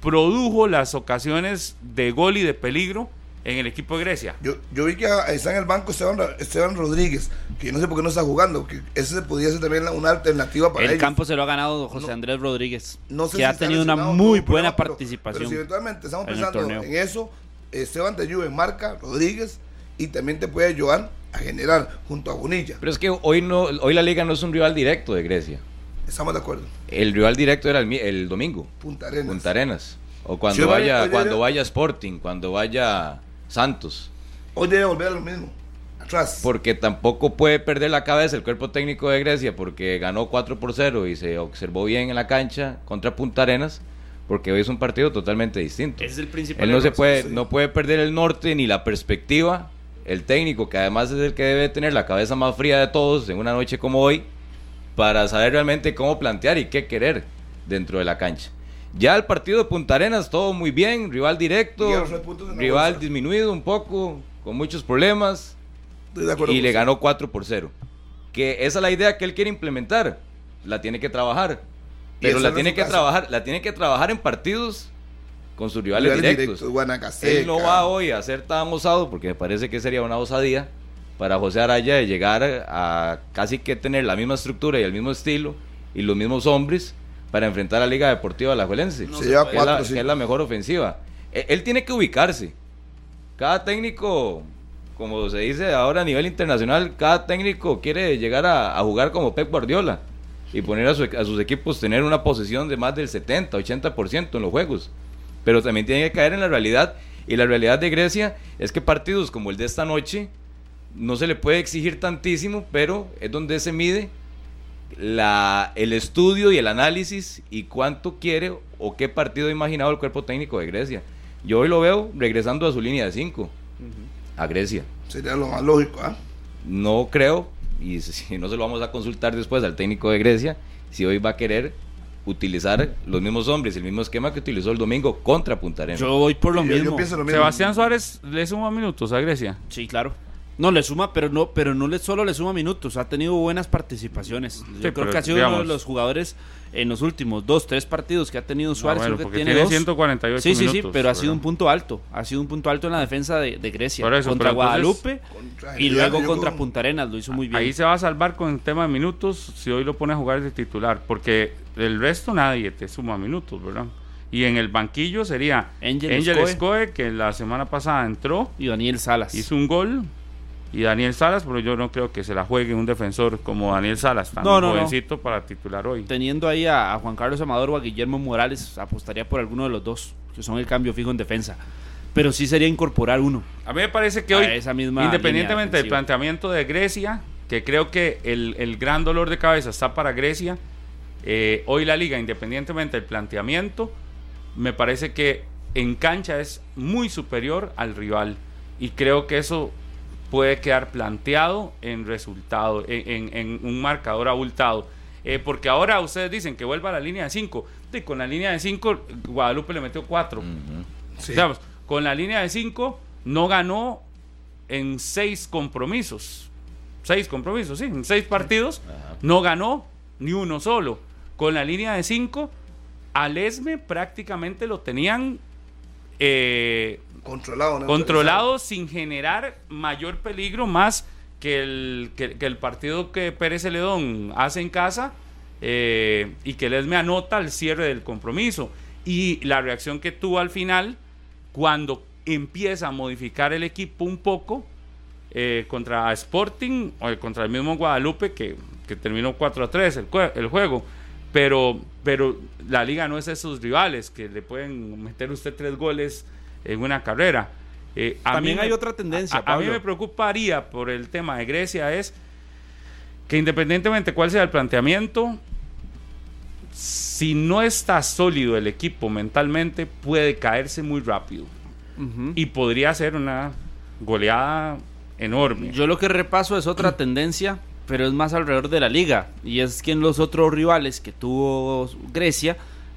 produjo las ocasiones de gol y de peligro? en el equipo de Grecia. Yo, yo vi que está en el banco Esteban, Rodríguez, que no sé por qué no está jugando, que ese podría ser también una alternativa para El campo se lo ha ganado José Andrés Rodríguez, que ha tenido una muy buena participación. Pero, si eventualmente estamos pensando en eso, Esteban te ayuda en marca, Rodríguez, y también te puede ayudar a generar junto a Bonilla. Pero es que hoy no hoy la liga no es un rival directo de Grecia. Estamos de acuerdo. El rival directo era el, domingo. Punta Arenas. Punta Arenas. O cuando vaya, cuando vaya Sporting, cuando vaya Santos. Hoy debe volver a lo mismo. Atrás. Porque tampoco puede perder la cabeza el cuerpo técnico de Grecia porque ganó 4 por 0 y se observó bien en la cancha contra Punta Arenas porque hoy es un partido totalmente distinto. es el principal. Él no se puede no puede perder el norte ni la perspectiva. El técnico que además es el que debe tener la cabeza más fría de todos en una noche como hoy para saber realmente cómo plantear y qué querer dentro de la cancha. Ya el partido de Punta Arenas, todo muy bien, rival directo, rival disminuido un poco, con muchos problemas, y le ganó 4 por 0. Que esa es la idea que él quiere implementar, la tiene que trabajar, pero la tiene que trabajar, la tiene que trabajar en partidos con sus rivales, directos. él no va hoy a ser tan osado, porque me parece que sería una osadía para José Araya de llegar a casi que tener la misma estructura y el mismo estilo y los mismos hombres para enfrentar a la Liga Deportiva La Juelense. es, la, mejor ofensiva. E, él, tiene que ubicarse. Cada técnico, como se dice ahora a nivel internacional, cada técnico quiere llegar a, jugar como Pep Guardiola y poner a, sus equipos tener una posesión de más del 70, 80% en los juegos. Pero también tiene que caer en la realidad. Y la realidad de Grecia es que partidos como el de esta noche no se le puede exigir tantísimo, pero es donde se mide la, el estudio y el análisis y cuánto quiere o qué partido ha imaginado el cuerpo técnico de Grecia. Yo hoy lo veo regresando a su línea de 5, a Grecia. Sería lo más lógico, ¿ah? No creo, y si no se lo vamos a consultar después al técnico de Grecia, si hoy va a querer utilizar los mismos hombres, el mismo esquema que utilizó el domingo contra Punta Arenas. Yo voy por lo, mismo. lo mismo. Sebastián Suárez le suma minutos a Grecia. Sí, claro. No, le suma, pero no, pero no le solo le suma minutos, ha tenido buenas participaciones. Yo creo que ha sido uno de los jugadores en los últimos dos, tres partidos que ha tenido Suárez. que tiene, 148 sí, Sí, sí, pero ha sido un punto alto. Ha sido un punto alto en la defensa de, Grecia. contra Guadalupe y luego contra Punta Arenas, lo hizo muy bien. Ahí se va a salvar con el tema de minutos si hoy lo pone a jugar de titular, porque el resto nadie te suma minutos, ¿verdad? Y en el banquillo sería Angel, Angel que la semana pasada entró. Y Daniel Salas. Hizo un gol y Daniel Salas, pero yo no creo que se la juegue un defensor como Daniel Salas, tan jovencito para titular hoy. Teniendo ahí a, Juan Carlos Amador o a Guillermo Morales, apostaría por alguno de los dos, que son el cambio fijo en defensa. Pero sí sería incorporar uno. A mí me parece que hoy, independientemente del planteamiento de Grecia, que creo que el, gran dolor de cabeza está para Grecia, eh, hoy la liga, independientemente del planteamiento, me parece que en cancha es muy superior al rival. Y creo que eso puede quedar planteado en resultado, en, un marcador abultado. Eh, porque ahora ustedes dicen que vuelva a la línea de 5. Y con la línea de 5, Guadalupe le metió 4. con la línea de 5 no ganó en 6 compromisos. 6 compromisos, sí, en 6 partidos. No ganó ni uno solo. Con la línea de 5, al ESME prácticamente lo tenían eh, controlado, controlado sin generar mayor peligro más que el, que, el partido que Pérez Celedón hace en casa eh, y que les me anota al cierre del compromiso. Y la reacción que tuvo al final, cuando empieza a modificar el equipo un poco eh, contra Sporting o contra el mismo Guadalupe, que, terminó 4 a 3 el, el juego. Pero, pero la liga no es de sus rivales, que le pueden meter usted tres goles en una carrera. Eh, También hay otra tendencia. A, mí me preocuparía por el tema de Grecia es que independientemente cuál sea el planteamiento, si no está sólido el equipo mentalmente, puede caerse muy rápido. Y podría ser una goleada enorme. Yo lo que repaso es otra tendencia pero es más alrededor de la liga. Y es que en los otros rivales que tuvo Grecia,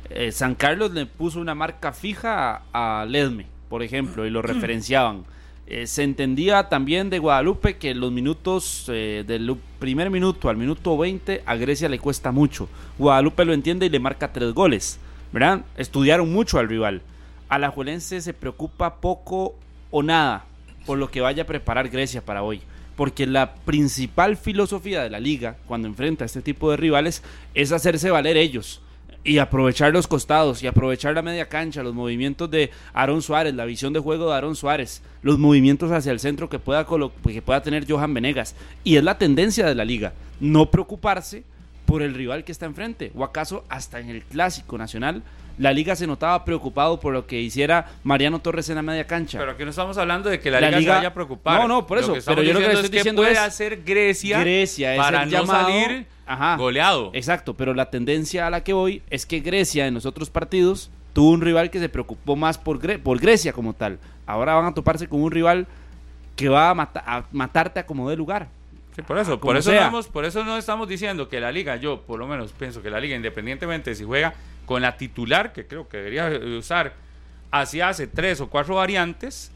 eh, San Carlos le puso una marca fija a, Ledme, por ejemplo, y lo referenciaban. Eh, se entendía también de Guadalupe que los minutos eh, del primer minuto al minuto 20 a Grecia le cuesta mucho. Guadalupe lo entiende y le marca tres goles. ¿verdad? Estudiaron mucho al rival. Alajuelense se preocupa poco o nada por lo que vaya a preparar Grecia para hoy porque la principal filosofía de la liga cuando enfrenta a este tipo de rivales es hacerse valer ellos y aprovechar los costados y aprovechar la media cancha, los movimientos de Aaron Suárez, la visión de juego de Aaron Suárez, los movimientos hacia el centro que pueda, que pueda tener Johan Venegas. Y es la tendencia de la liga, no preocuparse por el rival que está enfrente, o acaso hasta en el clásico nacional la liga se notaba preocupado por lo que hiciera Mariano Torres en la media cancha. Pero aquí no estamos hablando de que la, liga, se vaya a preocupar. No, no, por eso. pero yo lo que estoy diciendo puede hacer Grecia, Grecia para no salir goleado. Exacto, pero la tendencia a la que voy es que Grecia en los otros partidos tuvo un rival que se preocupó más por, por Grecia como tal. Ahora van a toparse con un rival que va a, a matarte a como de lugar. Sí, por eso, por eso, no por eso no estamos diciendo que la liga, yo por lo menos pienso que la liga, independientemente de si juega con la titular, que creo que debería usar, así hace tres o cuatro variantes.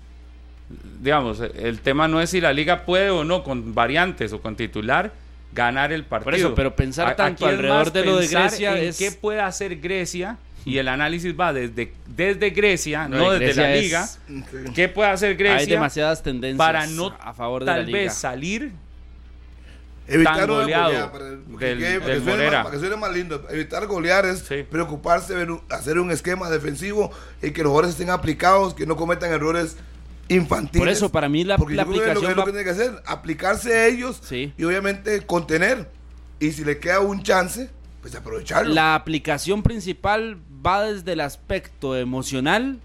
Digamos, el tema no es si la liga puede o no con variantes o con titular ganar el partido. Por eso, pero pensar tanto alrededor de lo de Grecia es... qué puede hacer Grecia y el análisis va desde, desde Grecia, no, desde la liga. ¿Qué puede hacer Grecia? Hay demasiadas tendencias para no a favor de tal la liga. vez salir Evitar golear, para, que, suene más, lindo. Evitar golear es preocuparse, hacer un esquema defensivo y que los jugadores estén aplicados, que no cometan errores infantiles. Por eso, para mí, la, la aplicación. Lo que, lo que tiene que hacer, aplicarse a ellos y obviamente contener. Y si le queda un chance, pues aprovecharlo. La aplicación principal va desde el aspecto emocional,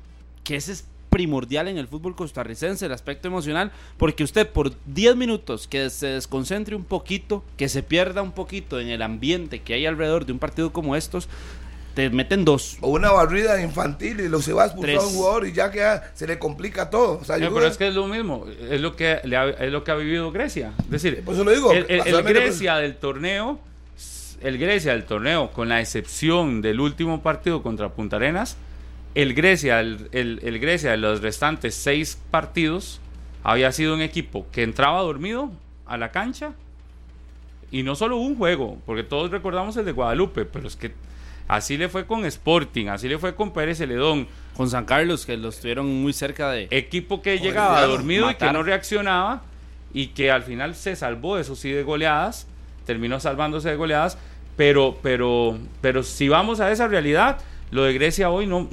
que ese es primordial en el fútbol costarricense, el aspecto emocional, porque usted por 10 minutos que se desconcentre un poquito, que se pierda un poquito en el ambiente que hay alrededor de un partido como estos, te meten dos. O una barrida infantil y lo se va a expulsar a un jugador y ya que se le complica todo. pero es que es lo mismo, es lo que, es lo que ha vivido Grecia. Es decir, lo digo, el, el Grecia del torneo, el Grecia del torneo, con la excepción del último partido contra Punta Arenas, el Grecia, el, Grecia de los restantes seis partidos había sido un equipo que entraba dormido a la cancha y no solo un juego, porque todos recordamos el de Guadalupe, pero es que así le fue con Sporting, así le fue con Pérez Celedón. Con San Carlos, que lo estuvieron muy cerca de... Equipo que llegaba dormido y que no reaccionaba y que al final se salvó, eso sí, de goleadas, terminó salvándose de goleadas, pero, pero, pero si vamos a esa realidad, lo de Grecia hoy no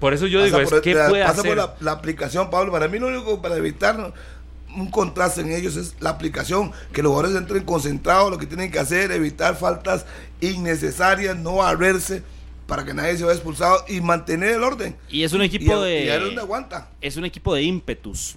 por eso yo digo, es, ¿qué puede hacer? por la, aplicación, Pablo. Para mí lo único para evitar un contraste en ellos es la aplicación, que los jugadores entren concentrados, lo que tienen que hacer, evitar faltas innecesarias, no barrerse para que nadie se vaya expulsado y mantener el orden. Y es un equipo de. Y donde aguanta. Es un equipo de ímpetus.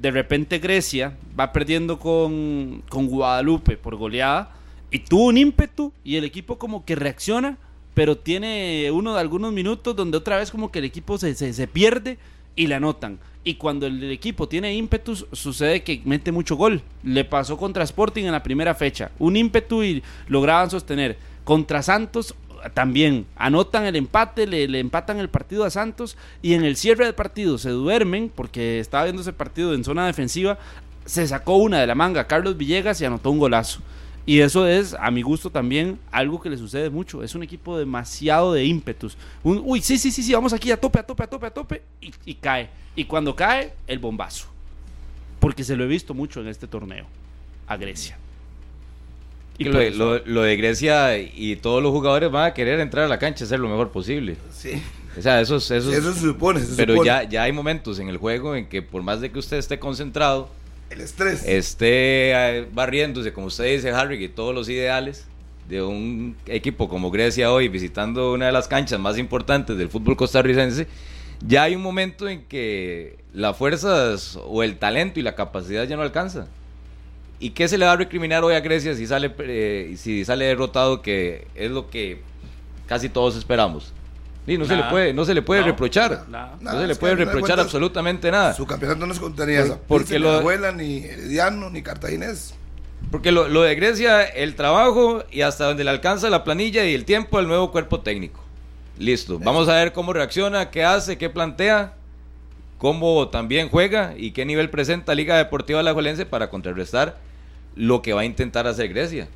De repente Grecia va perdiendo con, con Guadalupe por goleada y tuvo un ímpetu y el equipo como que reacciona, pero tiene uno de algunos minutos donde otra vez como que el equipo se, se, se pierde y le anotan. Y cuando el equipo tiene ímpetus, sucede que mete mucho gol. Le pasó contra Sporting en la primera fecha. Un ímpetu y lograban sostener. Contra Santos también anotan el empate, le, empatan el partido a Santos y en el cierre del partido se duermen porque estaba viendo ese partido en zona defensiva. Se sacó una de la manga Carlos Villegas y anotó un golazo. Y eso es, a mi gusto también, algo que le sucede mucho. Es un equipo demasiado de ímpetus. uy, sí, sí, sí, sí, vamos aquí a tope, a tope, a tope, a tope. y cae. Y cuando cae, el bombazo. Porque se lo he visto mucho en este torneo. A Grecia. Y lo, de Grecia y todos los jugadores van a querer entrar a la cancha y hacer lo mejor posible. Sí. O sea, eso, eso, eso se supone. pero Ya, ya hay momentos en el juego en que por más de que usted esté concentrado, el estrés. Esté eh, barriéndose, como usted dice, Harry, y todos los ideales de un equipo como Grecia hoy visitando una de las canchas más importantes del fútbol costarricense, ya hay un momento en que las fuerzas o el talento y la capacidad ya no alcanza. ¿Y qué se le va a recriminar hoy a Grecia si sale, eh, si sale derrotado, que es lo que casi todos esperamos? Y no, se le puede, no se le puede reprochar. no se le puede reprochar absolutamente nada. Su campeonato no es contenía porque lo, ni abuela, ni Herediano, ni Cartaginés. Porque lo, lo de Grecia, el trabajo y hasta donde le alcanza la planilla y el tiempo del nuevo cuerpo técnico. Listo. Vamos a ver cómo reacciona, qué hace, qué plantea, cómo también juega y qué nivel presenta Liga Deportiva Alajuelense para contrarrestar lo que va a intentar hacer Grecia.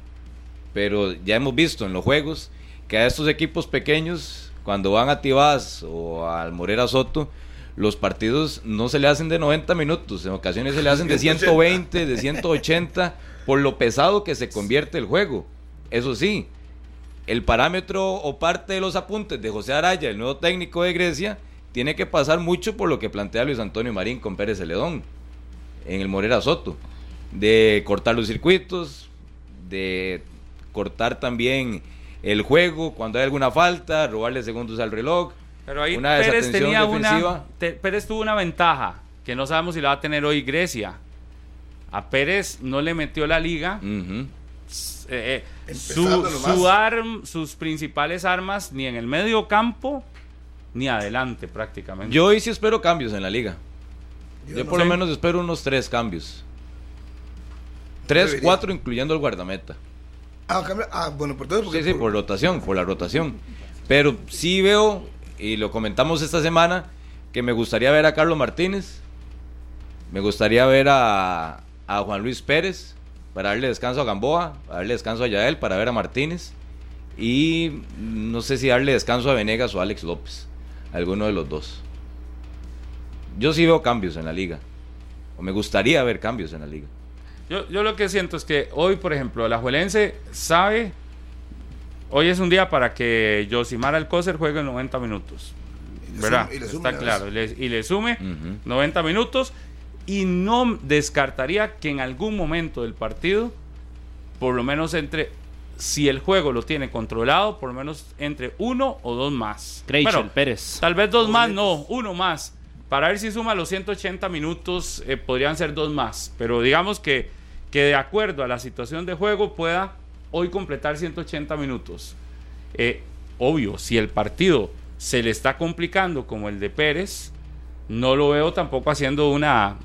Pero ya hemos visto en los juegos que a estos equipos pequeños, cuando van a Tibás o al Morera Soto, los partidos no se le hacen de 90 minutos, en ocasiones se le hacen de 120, de 180, por lo pesado que se convierte el juego. Eso sí, el parámetro o parte de los apuntes de José Araya, el nuevo técnico de Grecia, tiene que pasar mucho por lo que plantea Luis Antonio Marín con Pérez Celedón en el Morera Soto, de cortar los circuitos, de cortar también el juego cuando hay alguna falta, robarle segundos al reloj. Pero ahí Pérez tenía una Pérez tuvo una ventaja que no sabemos si la va a tener hoy Grecia. A Pérez no le metió la liga. Eh, eh, su, sus principales armas ni en el medio campo ni adelante prácticamente. Yo hoy sí espero cambios en la liga. Yo, por lo menos espero unos tres cambios. Tres, cuatro, incluyendo el guardameta. Ah, ah bueno, por todo. sí, sí, por rotación, por la rotación. Pero sí veo, y lo comentamos esta semana, que me gustaría ver a Carlos Martínez, me gustaría ver a, a Juan Luis Pérez, para darle descanso a Gamboa, para darle descanso a Yael, para ver a Martínez y no sé si darle descanso a Venegas o a Alex López, alguno de los dos. Yo sí veo cambios en la liga, o me gustaría ver cambios en la liga. Yo, yo lo que siento es que hoy, por ejemplo, el Ajuelense sabe, hoy es un día para que Josimar Alcócer juegue 90 minutos. ¿Verdad? Está claro, y le, sume 90 minutos y no descartaría que en algún momento del partido, por lo menos entre, si el juego lo tiene controlado, por lo menos entre uno o dos más. Pero, Pérez. Tal vez dos más, no, uno más. Para ver si suma los 180 minutos, eh, podrían ser dos más. Pero digamos que, que de acuerdo a la situación de juego pueda hoy completar 180 minutos. Eh, obvio, si el partido se le está complicando como el de Pérez, no lo veo tampoco haciendo una,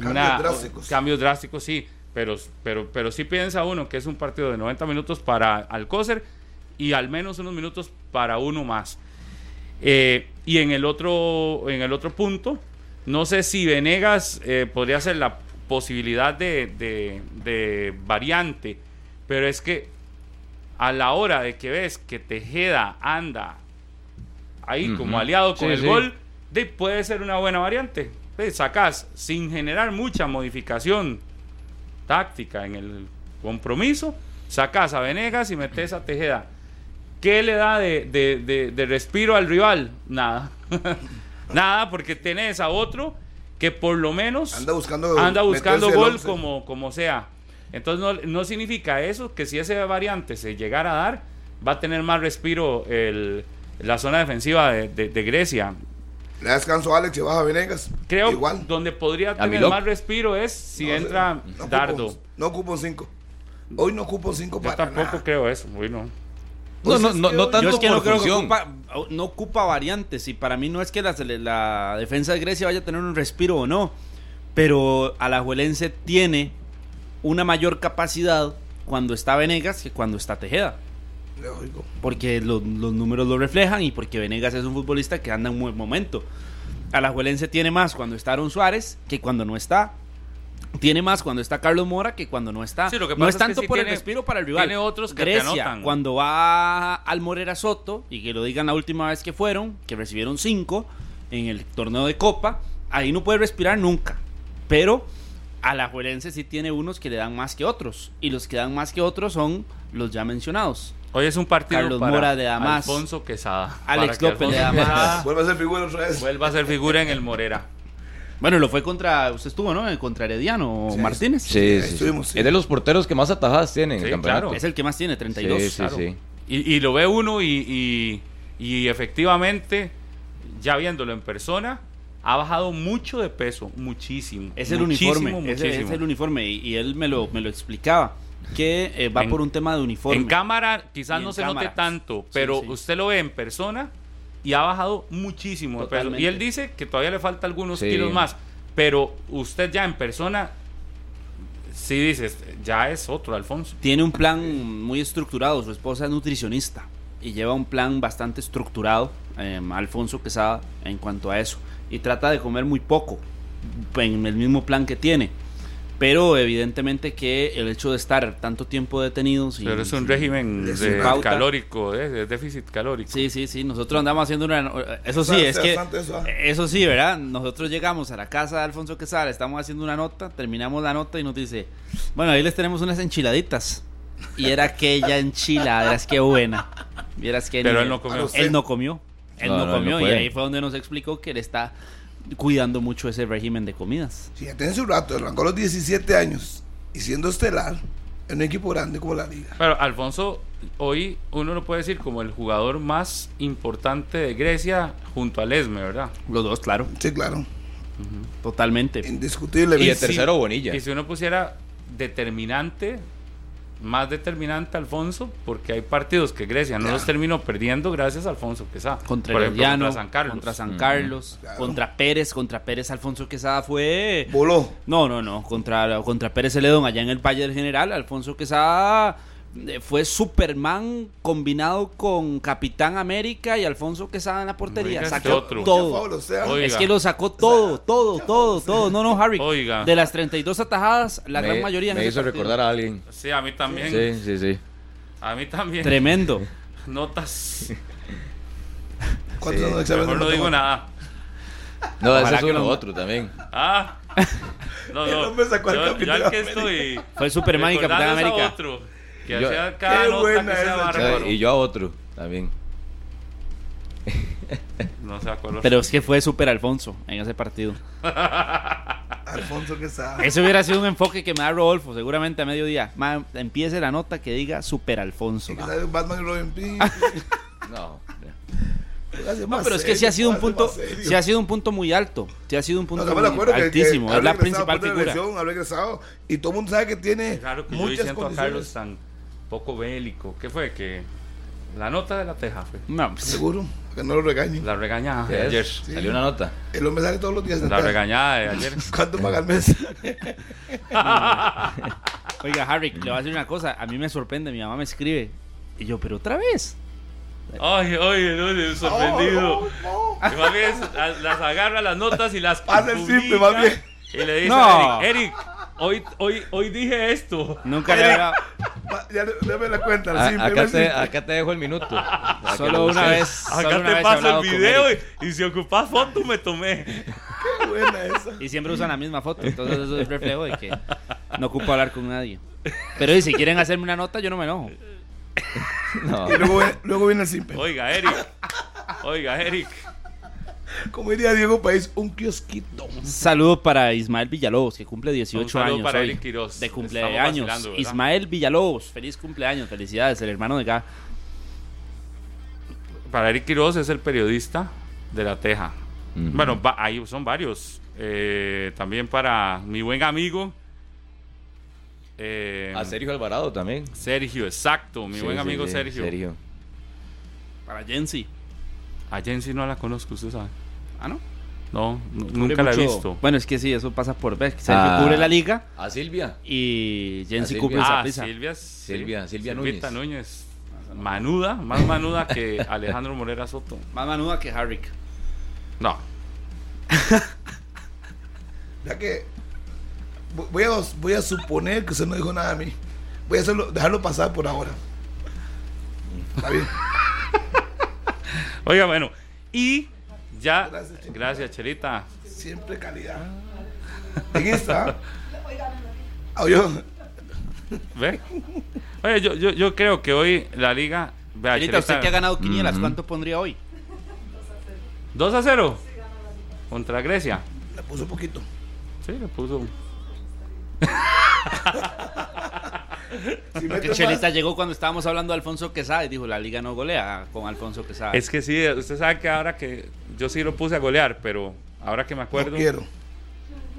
Cambios drásticos. Cambios drásticos, sí. Pero, pero, pero sí piensa uno que es un partido de 90 minutos para Alcócer y al menos unos minutos para uno más. Eh, y en el, otro, en el otro punto, no sé si Venegas eh, podría ser la posibilidad de, de, variante, pero es que a la hora de que ves que Tejeda anda ahí como aliado con el gol, de, puede ser una buena variante sacas sin generar mucha modificación táctica en el compromiso, sacas a Venegas y metes a Tejeda. ¿Qué le da de, respiro al rival? Nada. Nada, porque tenés a otro que por lo menos anda buscando, anda buscando gol como, como sea. Entonces no, no, significa eso que si ese variante se llegara a dar, va a tener más respiro el, la zona defensiva de, de, Grecia. Le descanso a Alex y baja Venegas. Creo Igual. donde podría tener más respiro es si entra Dardo. no ocupo 5. Hoy no ocupo 5 para Yo tampoco creo eso. Hoy no. No, no, no, no tanto que no creo que ocupa, no ocupa variantes y para mí no es que la, la, defensa de Grecia vaya a tener un respiro o no, pero Alajuelense tiene una mayor capacidad cuando está Venegas que cuando está Tejeda. Porque los números lo reflejan y porque Venegas es un futbolista que anda en un buen momento. Alajuelense tiene más cuando está Aaron Suárez que cuando no está tiene más cuando está Carlos Mora que cuando no está. no es tanto por el respiro para el rival. Tiene otros que Grecia, cuando va al Morera Soto, y que lo digan la última vez que fueron, que recibieron cinco en el torneo de Copa, ahí no puede respirar nunca. Pero a la Juelense sí tiene unos que le dan más que otros. Y los que dan más que otros son los ya mencionados. Hoy es un partido Carlos Mora de Damas, Alfonso Quesada. Alex López de Damas. Vuelve a ser figura otra vez. Vuelve a ser figura en el Morera. Bueno, lo fue contra, usted estuvo, ¿no? Contra Herediano Martínez. Sí, sí, Es de los porteros que más atajadas tiene en el campeonato. Es el que más tiene, 32. Sí, sí, sí. Y, lo ve uno y, y, efectivamente, ya viéndolo en persona, ha bajado mucho de peso, muchísimo. Es el uniforme, Es, el uniforme y, él me lo, me lo explicaba que eh, va por un tema de uniforme. En cámara quizás no se note tanto, pero usted lo ve en persona y ha bajado muchísimo Y él dice que todavía le falta algunos kilos más, pero usted ya en persona sí dices, ya es otro Alfonso. Tiene un plan muy estructurado, su esposa es nutricionista y lleva un plan bastante estructurado, eh, Alfonso Quesada, en cuanto a eso. Y trata de comer muy poco, en el mismo plan que tiene pero evidentemente que el hecho de estar tanto tiempo detenidos... pero es un régimen de calórico, ¿eh? de déficit calórico. Sí, sí, sí, nosotros andamos haciendo una... Eso sí, es que... Eso sí, ¿verdad? Nosotros llegamos a la casa de Alfonso Quesada, estamos haciendo una nota, terminamos la nota y nos dice, bueno, ahí les tenemos unas enchiladitas. Y era aquella enchilada, es que buena. Vieras que pero él no comió. Él no comió. Él no, comió y ahí fue donde nos explicó que él está cuidando mucho ese régimen de comidas. Sí, tenés un rato, arrancó a los 17 años y siendo estelar en un equipo grande como la Liga. Pero Alfonso, hoy uno lo puede decir como el jugador más importante de Grecia junto al Esme, ¿verdad? Los dos, claro. Sí, claro. Totalmente. Indiscutible. Y el tercero, Bonilla. Y si uno pusiera determinante más determinante Alfonso, porque hay partidos que Grecia no los terminó perdiendo gracias a Alfonso Quesada. Contra Por ejemplo, contra San Carlos. Contra San Carlos, contra Pérez, contra Pérez Alfonso Quesada fue... Voló. No, no, no, contra, contra Pérez Celedón allá en el Valle del General, Alfonso Quesada fue Superman combinado con Capitán América y Alfonso Quesada en la portería. Sacó todo. Es que lo sacó todo, todo, todo, todo. No, no, Harry. Oiga. De las 32 atajadas, la gran mayoría. Me hizo recordar a alguien. Sí, a mí también. Sí, sí, sí. A mí también. Tremendo. Notas. ¿Cuántos sí. Mejor no digo nada. No, ese es uno otro también. Ah. No, no. me sacó yo, yo al que estoy. Fue Superman y Capitán América. Otro. Que yo, hacía cada qué nota que sea Y yo a otro también. No sé acuerdo. Pero es que fue Super Alfonso en ese partido. Alfonso que sabe. Ese hubiera sido un enfoque que me da Rodolfo, seguramente a mediodía. empiece la nota que diga Super Alfonso. Batman y Robin no. No, pero es que sí ha sido un punto, sí ha sido un punto muy alto, sí ha sido un punto muy altísimo, es la principal figura. y todo el mundo sabe que tiene claro que muchas yo a Carlos tan poco bélico. ¿Qué fue? Que la nota de la teja fue. No, pues, seguro, que no lo regañen. La regañada de ayer. Salió una nota. El hombre sale todos los días. La regañada de ayer. ¿Cuánto paga el mes? Oiga, Harry, le voy a decir una cosa. A mí me sorprende, mi mamá me escribe. Y yo, pero otra vez. Ay, ay, no, sorprendido. No, no, más bien las agarra las notas y las Hace el simple, más bien. Y le dice a Eric, Eric, hoy, hoy, hoy dije esto. Nunca le había... Ya me la cuenta. acá, te, acá, te, dejo el minuto. Solo una vez. Acá te paso el video y, si ocupas foto me tomé. Qué buena esa. Y siempre usan la misma foto. Entonces eso es reflejo de que no ocupo hablar con nadie. Pero si quieren hacerme una nota, yo no me enojo. No. Y luego, luego viene el simple. Oiga, Eric. Oiga, Eric. Como diría Diego País, un kiosquito. Saludo para Ismael Villalobos, que cumple 18 Un años. para hoy, Eric Quiroz. De cumpleaños. Ismael Villalobos, feliz cumpleaños. Felicidades, el hermano de Ga. Para Eric Quiroz es el periodista de La Teja. Bueno, ahí son varios. Eh, también para mi buen amigo. eh, A Sergio Alvarado también. Sergio, exacto. Mi Sí, buen sí, amigo sí, Sergio. Para Jensi. A Jensi no la conozco, usted sabe. Ah, ¿no? No, nunca la he visto. Bueno, es que sí, eso pasa por ver. Sergio Ah. cubre la liga A Silvia. y Jensi Silvia. cubre Ah. Silvia. sí. Silvia- Silvia Silvita Núñez. Manuda, más manuda que Alejandro Morera Soto. Más manuda que Harrick. No, Ya que voy a, voy a suponer que usted no dijo nada a mí. Voy a hacerlo, dejarlo pasar por ahora. Está bien. Oiga, bueno, y ya, Gracias, Chelita. gracias, Chelita. Siempre calidad. En esta. Yo, ¿Ve? Oye, yo, yo, yo creo que hoy la liga. Vea, Chelita, usted Chelita, que ha ganado quinielas, Ujú. ¿cuánto pondría hoy? 2 a 0 contra Grecia. le puse un poquito. Sí, le puso. Si Porque Chelita más, llegó cuando estábamos hablando de Alfonso Quesada y dijo, la liga no golea con Alfonso Quesada. Es que sí, usted sabe que ahora que. Yo sí lo puse a golear, pero ahora que me acuerdo. no quiero.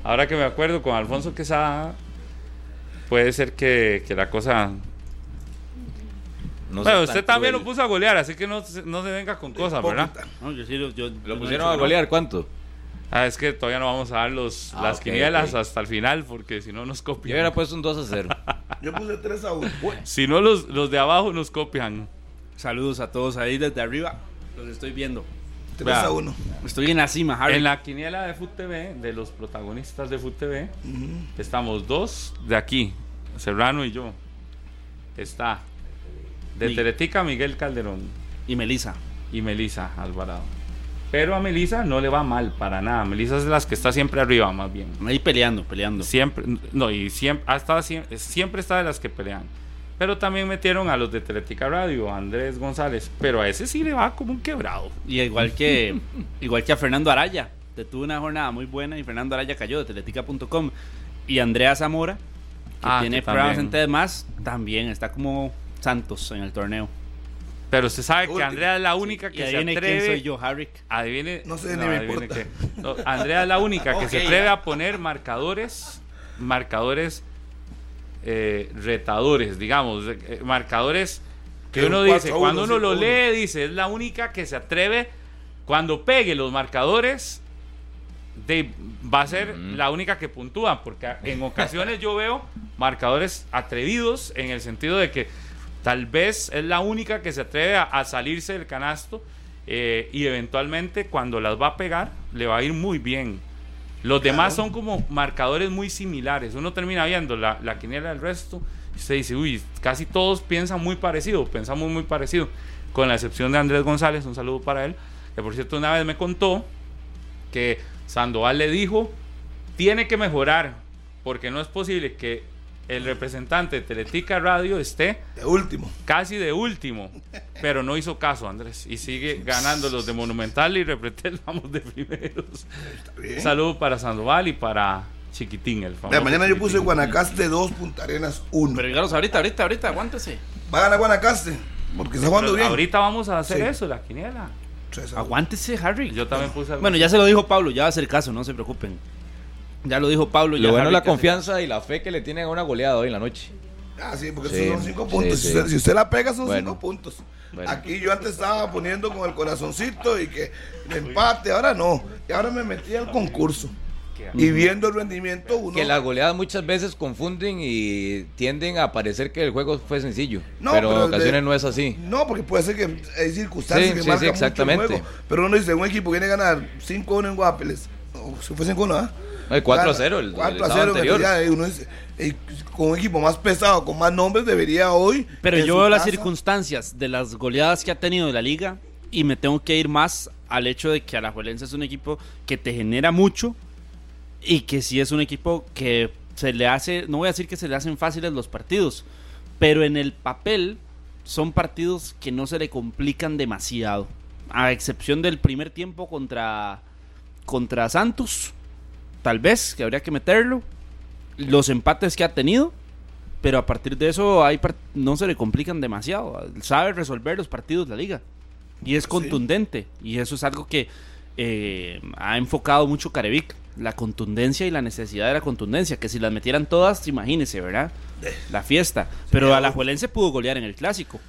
Ahora que me acuerdo con Alfonso Quesada. Puede ser que, que la cosa. No bueno, usted también lo puso a golear, así que no, se- no se venga con cosas, ¿verdad? No, yo sí lo, yo- ¿Lo no pusieron he a golear cuánto? Ah, es que todavía no vamos a dar los, Ah, las ok, quinielas ok. hasta el final, porque si no nos Yo copian. hubiera puesto un 2 a 0. Yo puse 3 a 1. Si no, los, los de abajo nos copian. Saludos a todos ahí desde arriba. Los estoy viendo. 3 Vea. a 1. Estoy en la cima, Harry. En la quiniela de Foot TV, de los protagonistas de Foot TV, estamos dos de aquí, Serrano y yo. Está de Mi- Teletica Miguel Calderón Y Melissa. y Melisa Alvarado. Pero a Melisa no le va mal para nada. Melisa es de las que está siempre arriba, más bien. Ahí peleando, peleando. Siempre, no, y siempre, ha estado siempre, siempre está de las que pelean. Pero también metieron a los de Teletica Radio, a Andrés González. Pero a ese sí le va como un quebrado. Y igual que, igual que a Fernando Araya. Que tuvo una jornada muy buena y Fernando Araya cayó de teletica.com. Y Andrea Zamora, que Ah, tiene que programas en más, también está como Santos en el torneo. Pero usted sabe que. Andrea es la única que se adivine quién atreve. soy yo, Harrick. Adivine. No sé, ni me adivine importa. qué. No, Andrea es la única que se atreve a poner marcadores. Marcadores eh, retadores, digamos. eh, marcadores que uno un dice, 4 a 1, cuando uno 5 a lo 1. lee, dice, es la única que se atreve. Cuando pegue los marcadores, de, va a ser la única que puntúa. Porque en ocasiones yo veo marcadores atrevidos en el sentido de que tal vez es la única que se atreve a, a salirse del canasto eh, y eventualmente cuando las va a pegar le va a ir muy bien. Los demás son como marcadores muy similares. Uno termina viendo la, la quiniela del resto y usted dice, uy, casi todos piensan muy parecido, pensamos muy parecido, con la excepción de Andrés González, un saludo para él, que por cierto una vez me contó que Sandoval le dijo, tiene que mejorar, porque no es posible que el representante de Teletica Radio esté De último. casi de último, pero no hizo caso Andrés y sigue ganando los de Monumental y Repretel vamos de primeros. Está bien. Saludo para Sandoval y para Chiquitín, el famoso. Vea, mañana yo puse Guanacaste 2, Punta Arenas 1. Pero ahorita, ahorita, ahorita, aguántese. Va a ganar Guanacaste. Porque está jugando bien. Ahorita vamos a hacer Sí. eso, la quiniela. Aguántese, Harry. Yo también puse algo Bueno, ya se lo dijo Pablo, ya va a hacer caso, no se preocupen. Ya lo dijo Pablo. Lo bueno es la confianza y la fe que le tienen a una goleada hoy en la noche. Ah, sí, porque Sí, esos son 5 sí, puntos. sí. Si, usted, si usted la pega, son 5 Bueno. puntos. Bueno. Aquí yo antes estaba poniendo con el corazoncito y que el empate, ahora no. Y ahora me metí al concurso. Y viendo el rendimiento, uno. Que las goleadas muchas veces confunden y tienden a parecer que el juego fue sencillo. No, pero, pero en ocasiones de- no es así. No, porque puede ser que hay circunstancias Sí, que sí, marcan sí, mucho el exactamente. juego. Pero uno dice, un equipo viene a ganar 5-1 en Guapeles. O si fue 5-1, ¿ah? No, el 4 a Gana 0 el, el 4 a sábado 0 anterior. ya, uno dice, eh, con un equipo más pesado, con más nombres, debería hoy. Pero yo veo las casa- circunstancias de las goleadas que ha tenido la liga y me tengo que ir más al hecho de que Alajuelense es un equipo que te genera mucho y que sí es un equipo que se le hace, no voy a decir que se le hacen fáciles los partidos, pero en el papel son partidos que no se le complican demasiado. A excepción del primer tiempo contra contra Santos, tal vez, que habría que meterlo. Los empates que ha tenido, pero a partir de eso hay no se le complican demasiado. Sabe resolver los partidos la liga. Y es contundente. Y eso es algo que eh, ha enfocado mucho Carevic. La contundencia y la necesidad de la contundencia. Que si las metieran todas, imagínese, ¿verdad? La fiesta. Pero a la Juelense pudo golear en el clásico.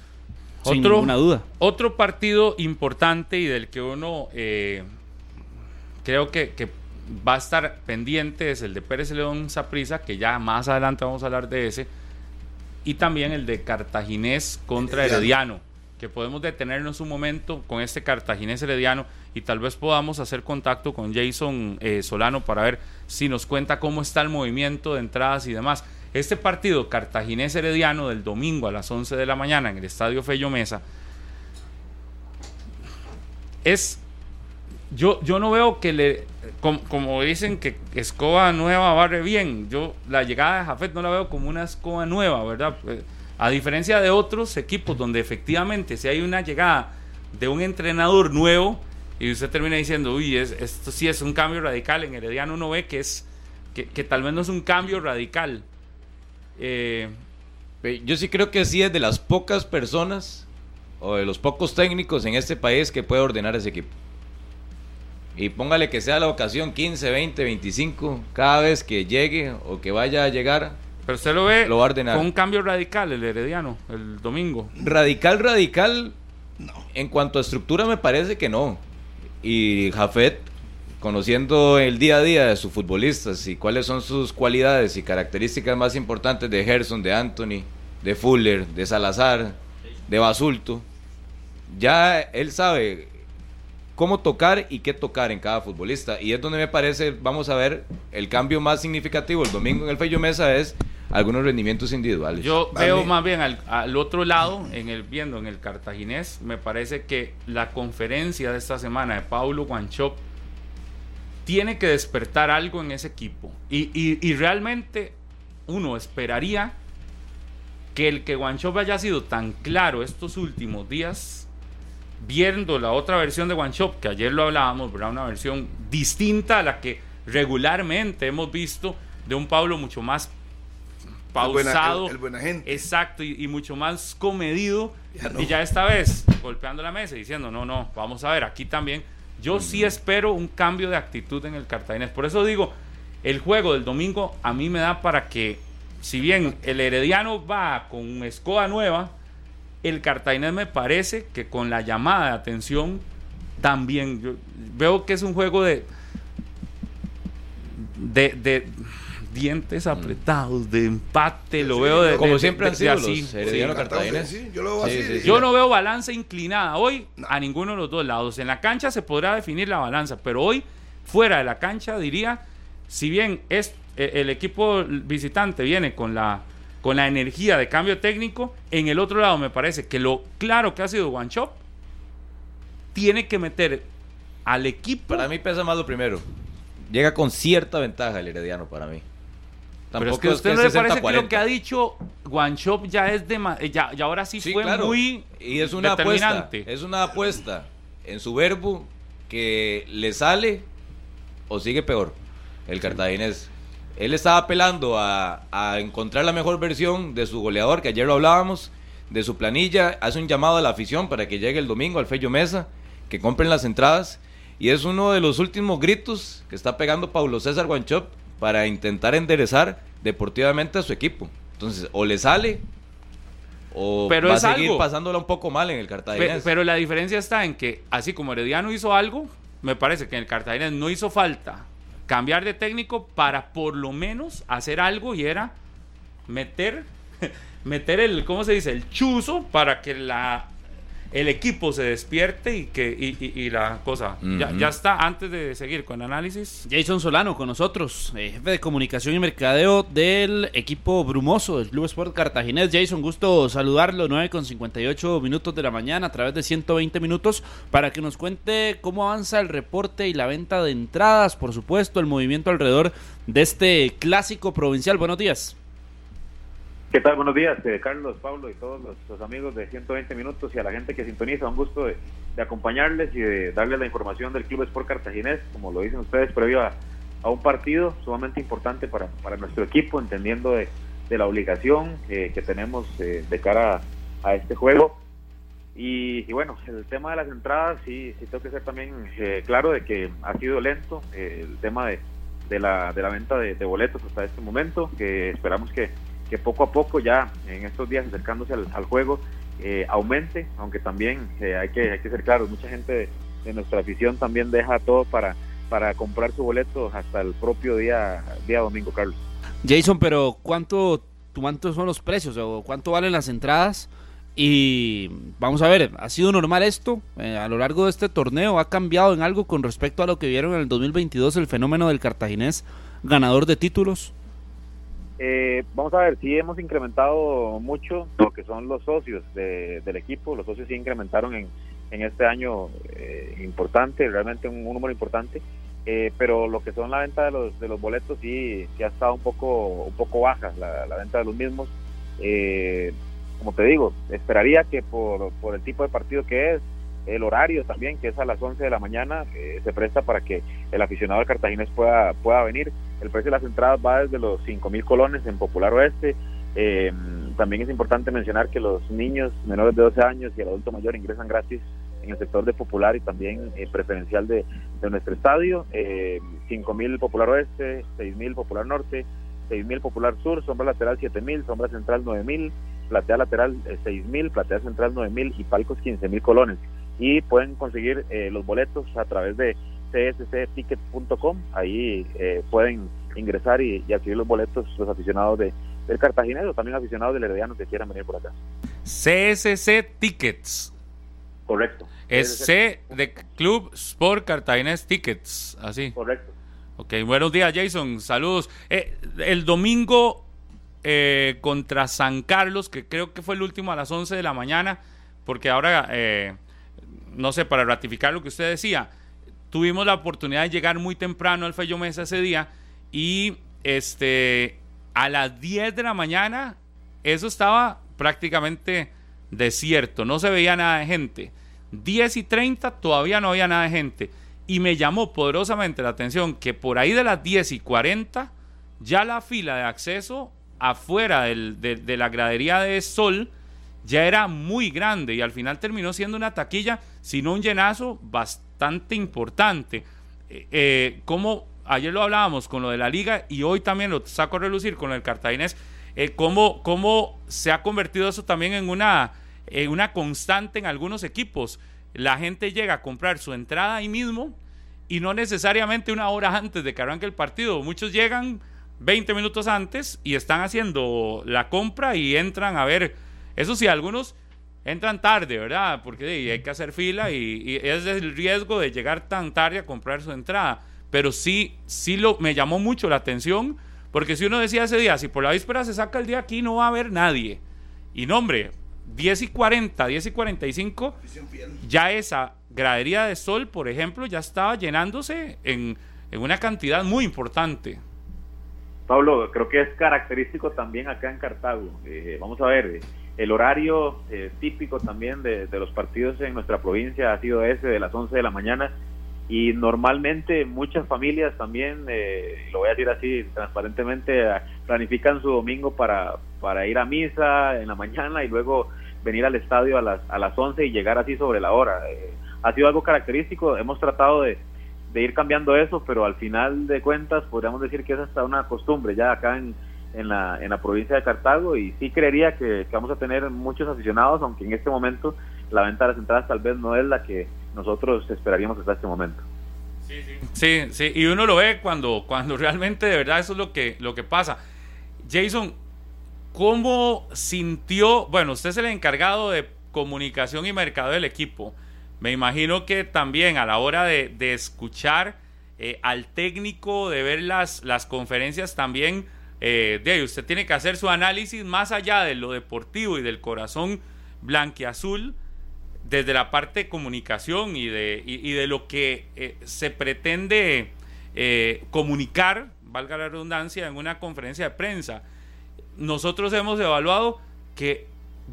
sin ninguna duda. Otro partido importante y del que uno eh, creo que, que, va a estar pendiente es el de Pérez León Saprisa, que ya más adelante vamos a hablar de ese. Y también el de Cartaginés contra Herediano que podemos detenernos un momento con este cartaginés herediano y tal vez podamos hacer contacto con Jason eh, Solano para ver si nos cuenta cómo está el movimiento de entradas y demás. Este partido cartaginés herediano del domingo a las 11 de la mañana en el Estadio Fello Mesa es yo, yo no veo que le como, dicen que escoba nueva barre bien yo la llegada de Jafet no la veo como una escoba nueva verdad eh, a diferencia de otros equipos donde efectivamente si hay una llegada de un entrenador nuevo y usted termina diciendo, uy, es, esto sí es un cambio radical, en Herediano uno ve que es que, tal vez no es un cambio radical. Eh, yo sí creo que sí es de las pocas personas o de los pocos técnicos en este país que puede ordenar ese equipo. Y póngale que sea la ocasión 15, 20, 25, cada vez que llegue o que vaya a llegar, pero usted lo ve con un cambio radical el Herediano el domingo. Radical, radical. No. En cuanto a estructura me parece que no. Y Jafet, conociendo el día a día de sus futbolistas y cuáles son sus cualidades y características más importantes de Gerson, de Anthony, de Fuller, de Salazar, de Basulto, ya él sabe cómo tocar y qué tocar en cada futbolista. Y es donde me parece, vamos a ver, el cambio más significativo el domingo en el Fello Mesa es algunos rendimientos individuales. Yo veo más bien al, otro lado, en el viendo en el cartaginés, me parece que la conferencia de esta semana de Paulo Guanchop tiene que despertar algo en ese equipo. Y, realmente uno esperaría que el que Guanchop haya sido tan claro estos últimos días, viendo la otra versión de Guanchop, que ayer lo hablábamos, ¿verdad? una versión distinta a la que regularmente hemos visto de un Pablo mucho más pausado. El, buena gente. Exacto, y, mucho más comedido. Y ya esta vez, golpeando la mesa y diciendo, no, no, vamos a ver, aquí también. Yo sí espero un cambio de actitud en el Cartaginés. Por eso digo, el juego del domingo a mí me da para que, si bien el Herediano va con escoba nueva, el Cartaginés me parece que con la llamada de atención también. Yo veo que es un juego de, de dientes apretados, de empate, lo veo de... Como siempre han sido así, yo lo veo así. Yo no veo balanza inclinada hoy a ninguno de los dos lados. En la cancha se podrá definir la balanza, pero hoy, fuera de la cancha, diría, si bien es, eh, el equipo visitante viene con la, con la energía de cambio técnico, en el otro lado me parece que lo claro que ha sido One Shop tiene que meter al equipo... Para mí pesa más lo primero. Llega con cierta ventaja el Herediano para mí. Pero es que a usted no le parece que lo que ha dicho One Shop ya es de ya, ya ahora sí, fue muy y es una apuesta. es una apuesta en su verbo que le sale o sigue peor. El cartaginés él estaba apelando a, a, encontrar la mejor versión de su goleador que ayer lo hablábamos de su planilla hace un llamado a la afición para que llegue el domingo al Fello Mesa que compren las entradas y es uno de los últimos gritos que está pegando Paulo César Guanchop para intentar enderezar deportivamente a su equipo. Entonces, o le sale o va a seguir pasándola un poco mal en el Cartaginés. Pero, la diferencia está en que, así como Herediano hizo algo, me parece que en el Cartaginés no hizo falta cambiar de técnico para por lo menos hacer algo y era meter, meter el, ¿cómo se dice? El chuzo para que la el equipo se despierte y que y, la cosa. Ya, está antes de seguir con el análisis. Jason Solano con nosotros eh, jefe de comunicación y mercadeo del equipo brumoso del Club Sport Cartaginés. Jason gusto saludarlo 9 con 58 minutos de la mañana a través de 120 minutos para que nos cuente cómo avanza el reporte y la venta de entradas por supuesto el movimiento alrededor de este clásico provincial. Buenos días ¿Qué tal? Buenos días, eh, Carlos, Pablo y todos los, amigos de 120 minutos y a la gente que sintoniza. Un gusto de, de acompañarles y de darles la información del Club Sport Cartaginés, como lo dicen ustedes, previo a, un partido sumamente importante para, para nuestro equipo, entendiendo de, la obligación que tenemos eh, de cara a, este juego. Y, bueno, el tema de las entradas, sí, sí tengo que ser también eh, claro de que ha sido lento eh, el tema de, de, la, de la venta de, boletos hasta este momento, que esperamos que, que poco a poco ya en estos días acercándose al, juego eh, aumente, aunque también eh, hay, que, hay que ser claros, mucha gente de, nuestra afición también deja todo para, para comprar su boleto hasta el propio día, día domingo, Carlos. Jason, pero ¿cuánto, ¿cuántos son los precios o cuánto valen las entradas? Y vamos a ver, ¿ha sido normal esto? Eh, a lo largo de este torneo, ¿ha cambiado en algo con respecto a lo que vieron en el 2022 el fenómeno del cartaginés ganador de títulos? Eh, vamos a ver, sí hemos incrementado mucho lo que son los socios del equipo. Los socios sí incrementaron en, en este año eh, importante, realmente un, número importante. Eh, pero lo que son la venta de los, de los boletos sí, sí ha estado un poco, un poco baja, la, la venta de los mismos. como te digo, esperaría que por, por el tipo de partido que es, el horario también, que es a las 11 de la mañana, se presta para que el aficionado de cartaginés pueda, pueda venir. El precio de las entradas va desde los 5 mil colones en Popular Oeste. Eh, también es importante mencionar que los niños menores de 12 años y el adulto mayor ingresan gratis en el sector de Popular y también eh, preferencial de, nuestro estadio. Eh, 5 mil Popular Oeste, 6 mil Popular Norte, 6 mil Popular Sur, sombra lateral 7 mil, sombra central 9 mil, platea lateral 6 eh, platea central 9 mil y palcos 15 mil colones. Y pueden conseguir los boletos a través de cscticket.com. Ahí eh, pueden ingresar y, adquirir los boletos los aficionados de, del Cartaginés también aficionados del Herediano que quieran venir por acá. CSC Tickets. Correcto. Es C de Club Sport Cartaginés Tickets, así. Correcto. Ok, buenos días Jason, saludos. Eh, el domingo eh, contra San Carlos, que creo que fue el último a las 11 de la mañana, porque ahora, no sé, para ratificar lo que usted decía, tuvimos la oportunidad de llegar muy temprano al Fello Mesa ese día y este, a las 10 de la mañana eso estaba prácticamente desierto, no se veía nada de gente. 10 y 30 todavía no había nada de gente. Y me llamó poderosamente la atención que por ahí de las 10 y 40 ya la fila de acceso afuera de, de la gradería de Sol ya era muy grande y al final terminó siendo una taquilla, sino un llenazo bastante importante. Eh, eh, como ayer lo hablábamos con lo de la liga y hoy también lo saco a relucir con el cartaginés, eh, cómo, se ha convertido eso también en una, en una constante en algunos equipos. La gente llega a comprar su entrada ahí mismo y no necesariamente una hora antes de que arranque el partido. Muchos llegan 20 minutos antes y están haciendo la compra y entran a ver eso sí, algunos entran tarde, ¿verdad? Porque hay que hacer fila y, es el riesgo de llegar tan tarde a comprar su entrada. Pero sí, sí lo, me llamó mucho la atención, porque si uno decía ese día, si por la víspera se saca el día aquí, no va a haber nadie. Y no, hombre, 10 y 40, 10 y 45, ya esa gradería de sol, por ejemplo, ya estaba llenándose en, una cantidad muy importante. Pablo, creo que es característico también acá en Cartago. Eh, vamos a ver, el horario eh, típico también de, los partidos en nuestra provincia ha sido ese de las 11 de la mañana y normalmente muchas familias también, eh, lo voy a decir así transparentemente, planifican su domingo para, para ir a misa en la mañana y luego venir al estadio a las, a las 11 y llegar así sobre la hora. Eh, ha sido algo característico, hemos tratado de, de ir cambiando eso, pero al final de cuentas podríamos decir que es hasta una costumbre ya acá en en la, en la provincia de Cartago y sí creería que, vamos a tener muchos aficionados, aunque en este momento la venta de las entradas tal vez no es la que nosotros esperaríamos hasta este momento. Sí, sí, y uno lo ve cuando, cuando realmente de verdad eso es lo que, lo que pasa. Jason, ¿cómo sintió, bueno, usted es el encargado de comunicación y mercado del equipo, me imagino que también a la hora de, escuchar eh, al técnico, de ver las, las conferencias también, eh, de usted tiene que hacer su análisis más allá de lo deportivo y del corazón blanqueazul, desde la parte de comunicación y de, de lo que eh, se pretende eh, comunicar, valga la redundancia, en una conferencia de prensa. Nosotros hemos evaluado que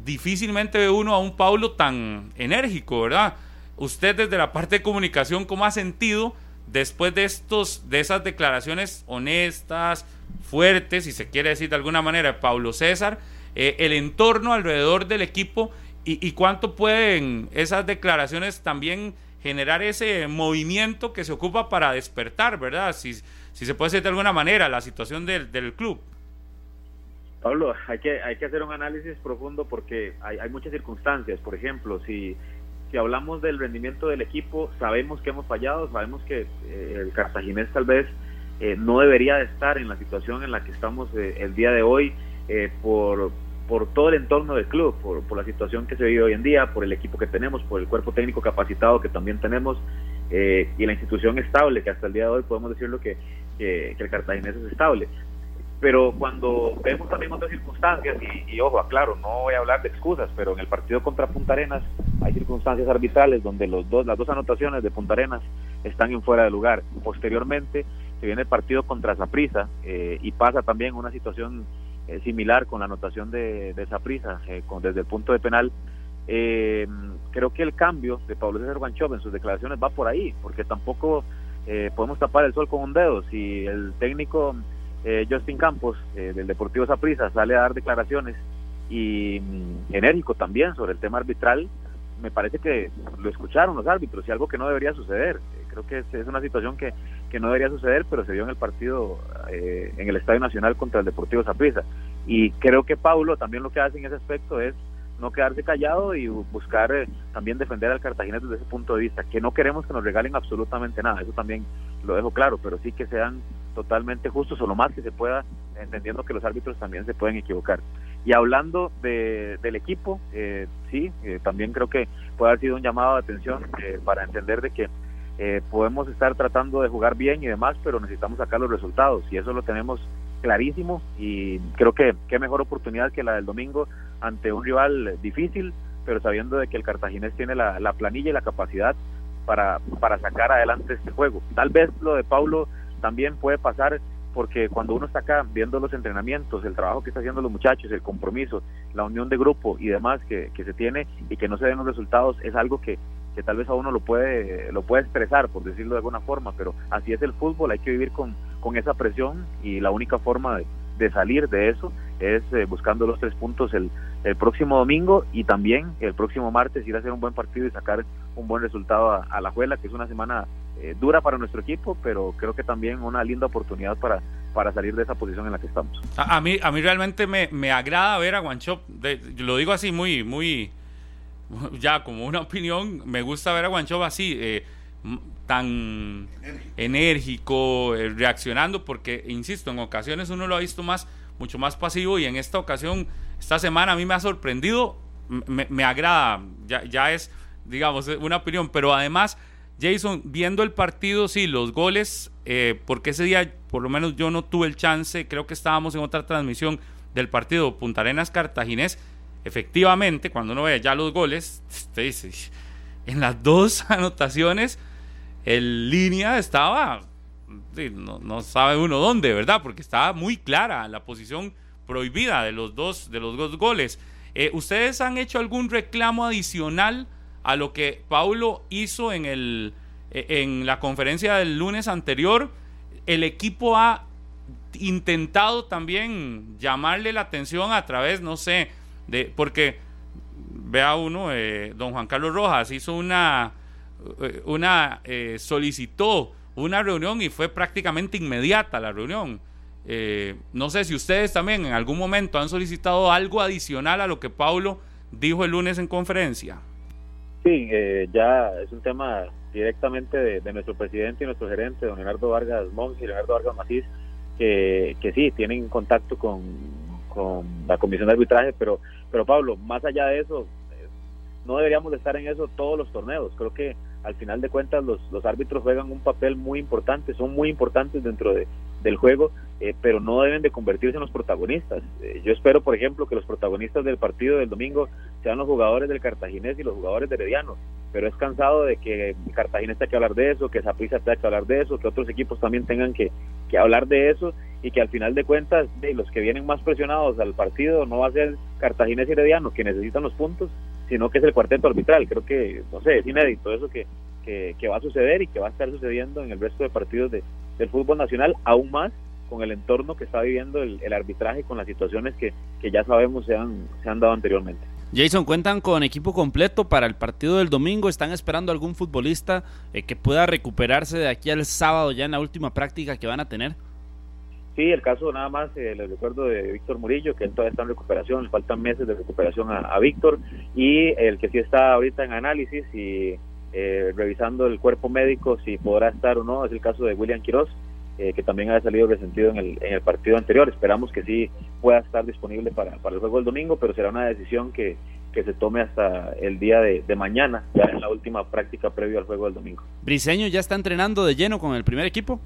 difícilmente ve uno a un Paulo tan enérgico, ¿verdad? usted desde la parte de comunicación, ¿cómo ha sentido después de estos, de esas declaraciones honestas, fuertes, si se quiere decir de alguna manera, Pablo César, eh, el entorno alrededor del equipo y, cuánto pueden esas declaraciones también generar ese movimiento que se ocupa para despertar, ¿verdad? Si, si se puede decir de alguna manera la situación del, del club. Pablo, hay que, hay que hacer un análisis profundo porque hay muchas circunstancias. Por ejemplo, si, si hablamos del rendimiento del equipo, sabemos que hemos fallado, sabemos que eh, el cartaginés tal vez eh, no debería de estar en la situación en la que estamos eh, el día de hoy por, por todo el entorno del club, por, la situación que se vive hoy en día, por el equipo que tenemos, por el cuerpo técnico capacitado que también tenemos y la institución estable, que hasta el día de hoy podemos decirlo que, que, que el cartaginés es estable pero cuando vemos también otras circunstancias, y, ojo, aclaro, no voy a hablar de excusas, pero en el partido contra Punta Arenas hay circunstancias arbitrales donde los dos, las dos anotaciones de Punta Arenas están en fuera de lugar. Posteriormente se viene el partido contra Zaprisa eh, y pasa también una situación eh, similar con la anotación de, de Zaprisa eh, desde el punto de penal. creo que el cambio de Pablo César Guanchov en sus declaraciones va por ahí, porque tampoco podemos tapar el sol con un dedo. Si el técnico eh, Justin Campos eh, del Deportivo Saprissa sale a dar declaraciones y mm, enérgico también sobre el tema arbitral, me parece que lo escucharon los árbitros y algo que no debería suceder. Eh, creo que es, una situación que, que, no debería suceder, pero se dio en el partido en el Estadio Nacional contra el Deportivo Saprissa. Y creo que Paulo también lo que hace en ese aspecto es no quedarse callado y buscar eh, también defender al Cartagena desde ese punto de vista, que no queremos que nos regalen absolutamente nada, eso también lo dejo claro, pero sí que sean totalmente justos o lo más que se pueda, entendiendo que los árbitros también se pueden equivocar. Y hablando de, del equipo, eh, sí, eh, también creo que puede haber sido un llamado de atención para entender de que podemos estar tratando de jugar bien y demás, pero necesitamos sacar los resultados y eso lo tenemos clarísimo y creo que qué mejor oportunidad que la del domingo ante un rival difícil, pero sabiendo de que el cartaginés tiene la, planilla y la capacidad para, para sacar adelante este juego. Tal vez lo de Paulo también puede pasar porque cuando uno está acá viendo los entrenamientos, el trabajo que están haciendo los muchachos, el compromiso, la unión de grupo y demás que, que se tiene y que no se den los resultados, es algo que, que tal vez a uno lo puede, lo puede expresar, por decirlo de alguna forma, pero así es el fútbol, hay que vivir con, con esa presión y la única forma de, de salir de eso es eh, buscando los tres puntos el, el, próximo domingo y también el próximo martes ir a hacer un buen partido y sacar un buen resultado a, la Juela, que es una semana eh, dura para nuestro equipo, pero creo que también una linda oportunidad para, para salir de esa posición en la que estamos. A, mí, a mí realmente me, me agrada ver a Guanchop, lo digo así muy, muy, ya como una opinión, me gusta ver a Guanchop así. Eh, tan enérgico, eh, reaccionando, porque, insisto, en ocasiones uno lo ha visto más, mucho más pasivo y en esta ocasión, esta semana a mí me ha sorprendido, me, agrada, ya, ya es, digamos, una opinión, pero además, Jason, viendo el partido, sí, los goles, eh, porque ese día por lo menos yo no tuve el chance, creo que estábamos en otra transmisión del partido Punta Arenas Cartaginés, efectivamente, cuando uno ve ya los goles, te dice, en las dos anotaciones, el línea estaba, no, sabe uno dónde, ¿verdad? Porque estaba muy clara la posición prohibida de los dos, de los dos goles. Eh, ¿Ustedes han hecho algún reclamo adicional a lo que Paulo hizo en, el, eh, en la conferencia del lunes anterior? El equipo ha intentado también llamarle la atención a través, no sé, de porque vea uno, eh, don Juan Carlos Rojas hizo una una eh, solicitó una reunión y fue prácticamente inmediata la reunión. Eh, no sé si ustedes también en algún momento han solicitado algo adicional a lo que Paulo dijo el lunes en conferencia. Sí, ya es un tema directamente de, nuestro presidente y nuestro gerente, don Leonardo Vargas Mons y Leonardo Vargas Macís, que, que sí, tienen contacto con, con la comisión de arbitraje, pero, pero Pablo, más allá de eso, no deberíamos de estar en eso todos los torneos. Creo que al final de cuentas los, los árbitros juegan un papel muy importante, son muy importantes dentro de, del juego, eh, pero no deben de convertirse en los protagonistas. Eh, yo espero, por ejemplo, que los protagonistas del partido del domingo sean los jugadores del Cartaginés y los jugadores de Herediano, pero es cansado de que Cartaginés tenga que hablar de eso, que Zaprisa tenga que hablar de eso, que otros equipos también tengan que, que hablar de eso y que al final de cuentas de los que vienen más presionados al partido no va a ser Cartaginés y Herediano, que necesitan los puntos, sino que es el cuarteto arbitral. Creo que, no sé, es inédito eso que, que, va a suceder y que va a estar sucediendo en el resto de partidos de, del fútbol nacional, aún más con el entorno que está viviendo el, arbitraje, con las situaciones que, que ya sabemos se han, se han dado anteriormente. Jason, ¿cuentan con equipo completo para el partido del domingo? ¿Están esperando algún futbolista eh, que pueda recuperarse de aquí al sábado ya en la última práctica que van a tener? Sí, el caso nada más, eh, recuerdo de Víctor Murillo, que él todavía está en recuperación, le faltan meses de recuperación a, Víctor, y el que sí está ahorita en análisis y eh, revisando el cuerpo médico si podrá estar o no, es el caso de William Quiroz, eh, que también ha salido resentido en el, partido anterior. Esperamos que sí pueda estar disponible para, para el juego del domingo, pero será una decisión que, que se tome hasta el día de, mañana, ya en la última práctica previo al juego del domingo. ¿Briseño ya está entrenando de lleno con el primer equipo?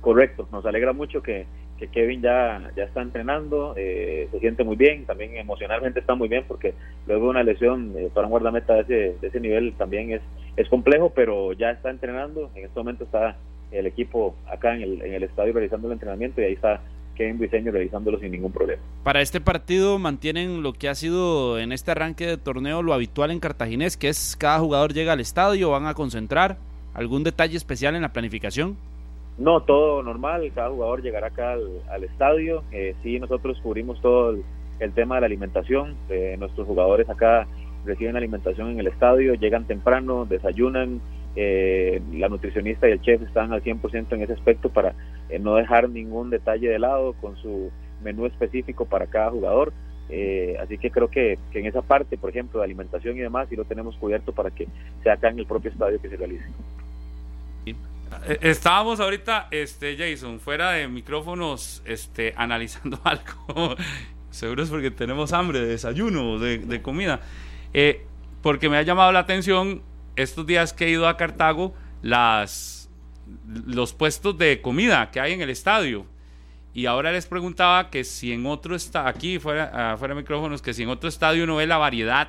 Correcto, nos alegra mucho que, que Kevin ya, ya está entrenando, eh, se siente muy bien, también emocionalmente está muy bien porque luego una lesión eh, para un guardameta de ese, de ese nivel también es, es complejo, pero ya está entrenando, en este momento está el equipo acá en el, en el estadio realizando el entrenamiento y ahí está Kevin Briseño realizándolo sin ningún problema. Para este partido mantienen lo que ha sido en este arranque de torneo lo habitual en Cartaginés, que es cada jugador llega al estadio, van a concentrar. ¿Algún detalle especial en la planificación? No, todo normal, cada jugador llegará acá al, estadio. Eh, sí, nosotros cubrimos todo el, tema de la alimentación. Eh, nuestros jugadores acá reciben alimentación en el estadio, llegan temprano, desayunan, eh, la nutricionista y el chef están al 100% en ese aspecto para eh, no dejar ningún detalle de lado con su menú específico para cada jugador. Eh, así que creo que, en esa parte, por ejemplo, de alimentación y demás, sí lo tenemos cubierto para que sea acá en el propio estadio que se realice. Estábamos ahorita, este Jason, fuera de micrófonos, este, analizando algo. Seguro es porque tenemos hambre de desayuno, de, de comida. porque me ha llamado la atención estos días que he ido a Cartago, las, los puestos de comida que hay en el estadio. Y ahora les preguntaba que si en otro está aquí fuera, fuera de micrófonos, que si en otro estadio no ve la variedad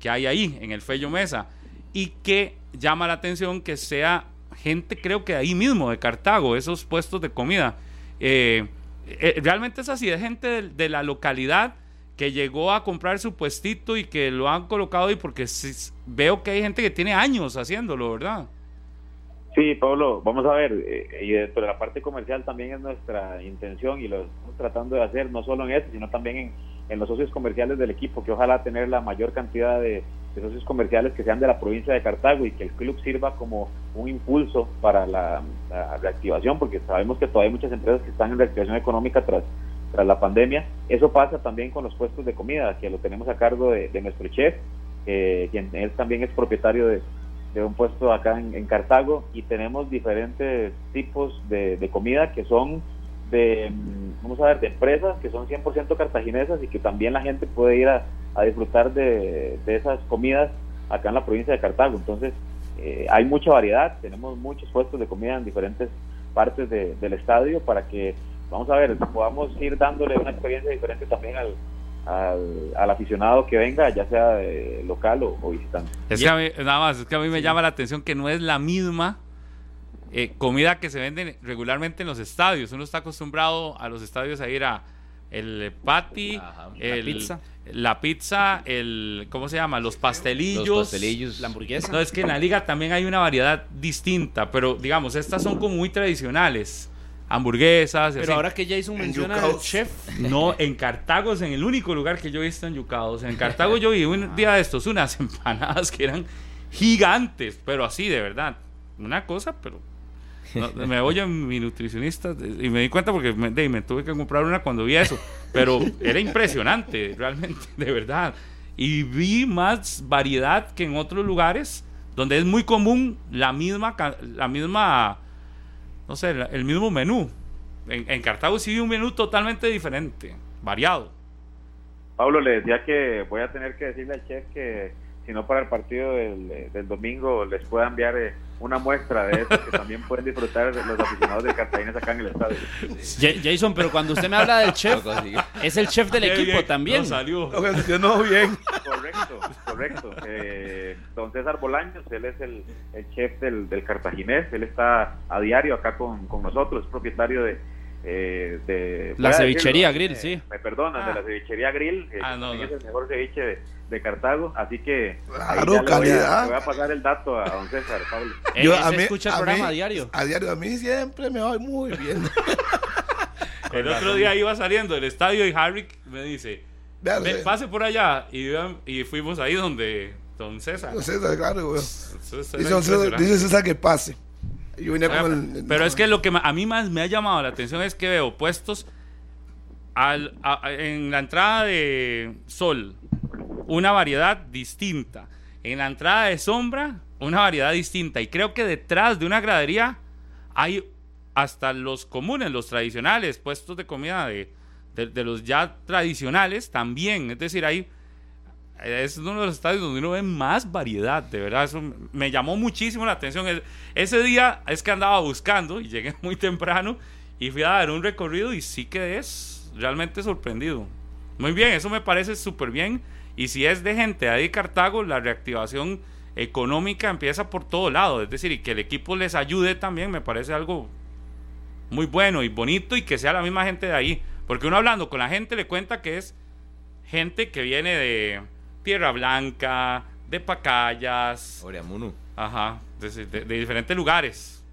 que hay ahí, en el Fello Mesa. Y que llama la atención que sea gente, creo que ahí mismo, de Cartago, esos puestos de comida. Eh, eh, realmente es así, es gente de la localidad que llegó a comprar su puestito y que lo han colocado ahí porque veo que hay gente que tiene años haciéndolo, ¿verdad? Sí, Pablo, vamos a ver, eh, y dentro de la parte comercial también es nuestra intención y lo estamos tratando de hacer no solo en esto, sino también en los socios comerciales del equipo, que ojalá tener la mayor cantidad de, socios comerciales que sean de la provincia de Cartago y que el club sirva como un impulso para la, reactivación, porque sabemos que todavía hay muchas empresas que están en reactivación económica tras tras la pandemia. Eso pasa también con los puestos de comida, que lo tenemos a cargo de, nuestro chef, quien él también es propietario de, un puesto acá en, Cartago, y tenemos diferentes tipos de, comida que son de, vamos a ver, de empresas que son 100% cartaginesas y que también la gente puede ir a, disfrutar de, esas comidas acá en la provincia de Cartago. Entonces, eh, hay mucha variedad, tenemos muchos puestos de comida en diferentes partes del estadio para que vamos a ver, podamos ir dándole una experiencia diferente también al, al, aficionado que venga, ya sea local o, visitante. Es que a mí, nada más, es que a mí me llama la atención que no es la misma eh, comida que se vende regularmente en los estadios. Uno está acostumbrado a los estadios a ir a el patty, la pizza. La pizza, el, ¿cómo se llama? Los pastelillos. Los pastelillos. La hamburguesa. No, es que en la liga también hay una variedad distinta, pero digamos, estas son como muy tradicionales hamburguesas. Pero ahora que Jason menciona el chef. No, en Cartago es en el único lugar que yo he visto en Yucados. En Cartago yo vi un día de estos unas empanadas que eran gigantes, pero así de verdad. Una cosa, pero. Me oye mi nutricionista y me di cuenta porque me, me tuve que comprar una cuando vi eso. Pero era impresionante, realmente, de verdad. Y vi más variedad que en otros lugares donde es muy común la misma, la misma no sé, el mismo menú. En, Cartago sí un menú totalmente diferente, variado. Pablo, le decía que voy a tener que decirle al chef que si no para el partido del, del domingo les pueda enviar eh, una muestra de eso que también pueden disfrutar los aficionados de Cartagena acá en el estadio. Jason, pero cuando usted me habla del chef, es el chef del equipo también. No salió. Lo bien. Correcto, correcto. Eh, don César Bolaños, él es el, el chef del, del, cartaginés, él está a diario acá con, con nosotros, es propietario de, eh, de... La cevichería grill, sí. Me perdonan, de la ah. cevichería grill. ah, no, Es el mejor ceviche de, Cartago, así que... Claro, calidad. Le voy, a, pasar el dato a don César, Pablo. Yo, a mí, escucha el programa a diario. A diario, a mí siempre me va muy bien. el otro día iba saliendo del estadio y Harry me dice, pase por allá. Y, y fuimos ahí donde don César. Don César, claro, güey. Dice, dice César que pase. Pero es que lo que a mí más me ha llamado la atención es que veo puestos al, en la entrada de sol una variedad distinta. En la entrada de sombra, una variedad distinta. Y creo que detrás de una gradería hay hasta los comunes, los tradicionales, puestos de comida de, de los ya tradicionales también. Es decir, hay es uno de los estadios donde uno ve más variedad, de verdad. Eso me llamó muchísimo la atención. Ese día es que andaba buscando y llegué muy temprano y fui a dar un recorrido y sí que es realmente sorprendido. Muy bien, eso me parece súper bien. Y si es de gente de ahí Cartago, la reactivación económica empieza por todo lado. Es decir, y que el equipo les ayude también me parece algo muy bueno y bonito y que sea la misma gente de ahí. Porque uno hablando con la gente le cuenta que es gente que viene de Tierra Blanca, de Pacayas. Oriamunu. Ajá, de, diferentes lugares.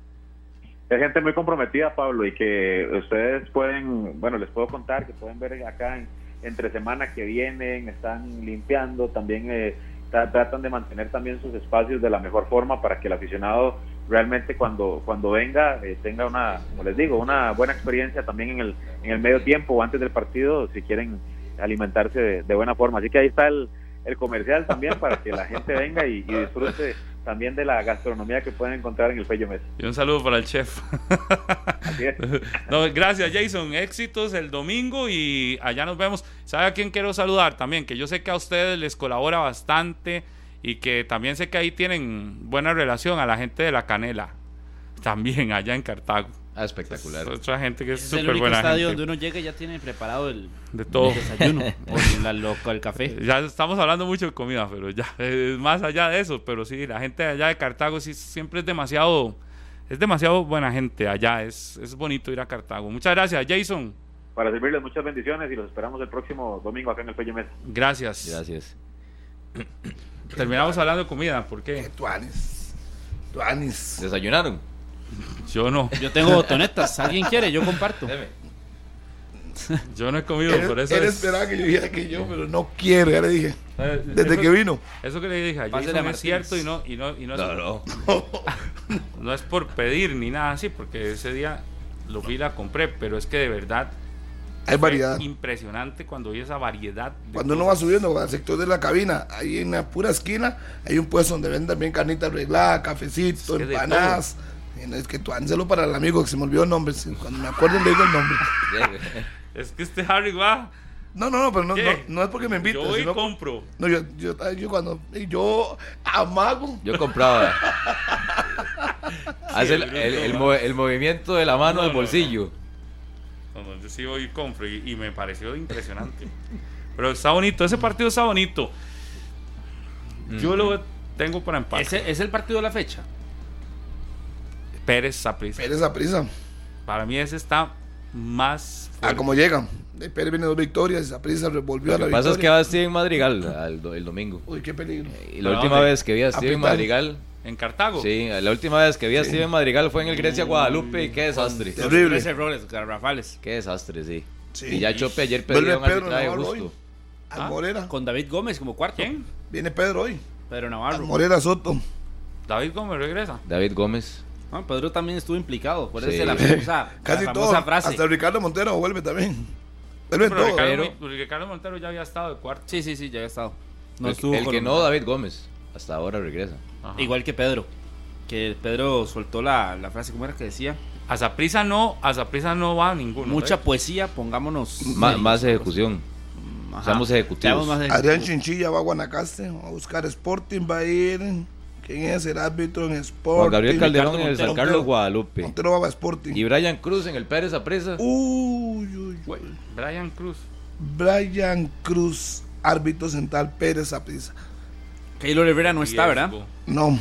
Es gente muy comprometida, Pablo, y que ustedes pueden, bueno, les puedo contar que pueden ver acá en, entre semanas que vienen, están limpiando, también eh, tratan de mantener también sus espacios de la mejor forma para que el aficionado realmente cuando cuando venga eh, tenga una, como les digo, una buena experiencia también en el, en el medio tiempo o antes del partido si quieren alimentarse de buena forma. Así que ahí está el, el comercial también para que la gente venga y, disfrute también de la gastronomía que pueden encontrar en el Pello. Y un saludo para el chef. gracias Jason, éxitos el domingo y allá nos vemos. ¿Sabe a quién quiero saludar también? Que yo sé que a ustedes les colabora bastante y que también sé que ahí tienen buena relación a la gente de la Canela, también allá en Cartago. Ah, espectacular. otra gente que es súper buena. Es el estadio donde uno llega y ya tiene preparado el, de todo. desayuno o el café. Ya estamos hablando mucho de comida, pero ya es más allá de eso. Pero sí, la gente allá de Cartago sí siempre es demasiado, es demasiado buena gente allá. Es, es bonito ir a Cartago. Muchas gracias, Jason. Para servirles muchas bendiciones y los esperamos el próximo domingo acá en el Mesa. Gracias. Gracias. Terminamos hablando de comida, ¿por qué? Tuanis. Tuanis. ¿Desayunaron? Yo no. Yo tengo botonetas. ¿Alguien quiere? Yo comparto. Yo no he comido, por eso. Él esperaba que yo dijera que yo, pero no quiero, ya le dije. Desde que vino. Eso que le dije a Jason es cierto y no, y no, y no, no, es, no. es por pedir ni nada así, porque ese día lo vi y la compré, pero es que de verdad hay variedad. Impresionante cuando vi esa variedad. Cuando uno va subiendo al sector de la cabina, ahí en la pura esquina, hay un puesto donde venden también carnita arreglada, cafecito, empanadas es que tú ánselo para el amigo que se me olvidó el nombre. Cuando me acuerdo le digo el nombre. es que este Harry va. No, no, no, pero no, no, es porque me invite. Yo hoy compro. No, yo, yo, yo, cuando. Yo amago. Yo compraba. Hace el, el, el, movimiento de la mano al bolsillo. No, yo sí voy y compro y, y me pareció impresionante. Pero está bonito, ese partido está bonito. Yo lo tengo para empate. ¿Ese, ¿Es el partido de la fecha? Pérez Saprisa. Pérez Saprisa. Para mí ese está más. Ah, como llegan. De Pérez viene dos victorias y Saprisa volvió a la victoria. Lo que pasa es que va Steven Madrigal el domingo. Uy, qué peligro. Y la última vez que vi a Steven Madrigal. ¿En Cartago? Sí, la última vez que vi a Steven Madrigal fue en el Grecia Guadalupe y qué desastre. Terrible. errores, garrafales. Qué desastre, sí. Y ya Chope ayer perdió un arbitraje justo. ¿Ah? Morera. Con David Gómez como cuarto. ¿Quién? Viene Pedro hoy. Pedro Navarro. Morera Soto. David Gómez regresa. David Gómez. Pedro también estuvo implicado, por eso la famosa, Casi todo, frase. Hasta Ricardo Montero vuelve también. Vuelve todo. Ricardo, Ricardo, Montero ya había estado de cuarto. Sí, sí, sí, ya había estado. No el, el que no, David Gómez. Hasta ahora regresa. Igual que Pedro. Que Pedro soltó la, la frase, ¿cómo era que decía? A Zaprisa no, a Zaprisa no va ninguno. Mucha poesía, pongámonos. más ejecución. Estamos ejecutivos. Adrián Chinchilla va a Guanacaste, va a buscar Sporting, va a ir ¿Quién es el árbitro en Sporting? Juan Gabriel Calderón en el San Carlos Guadalupe. Montero va a Sporting. Y Brian Cruz en el Pérez Apresa. Uy, uy, uy. Brian Cruz. Brian Cruz, árbitro central Pérez Apresa. Keylor Rivera no está, ¿verdad? No.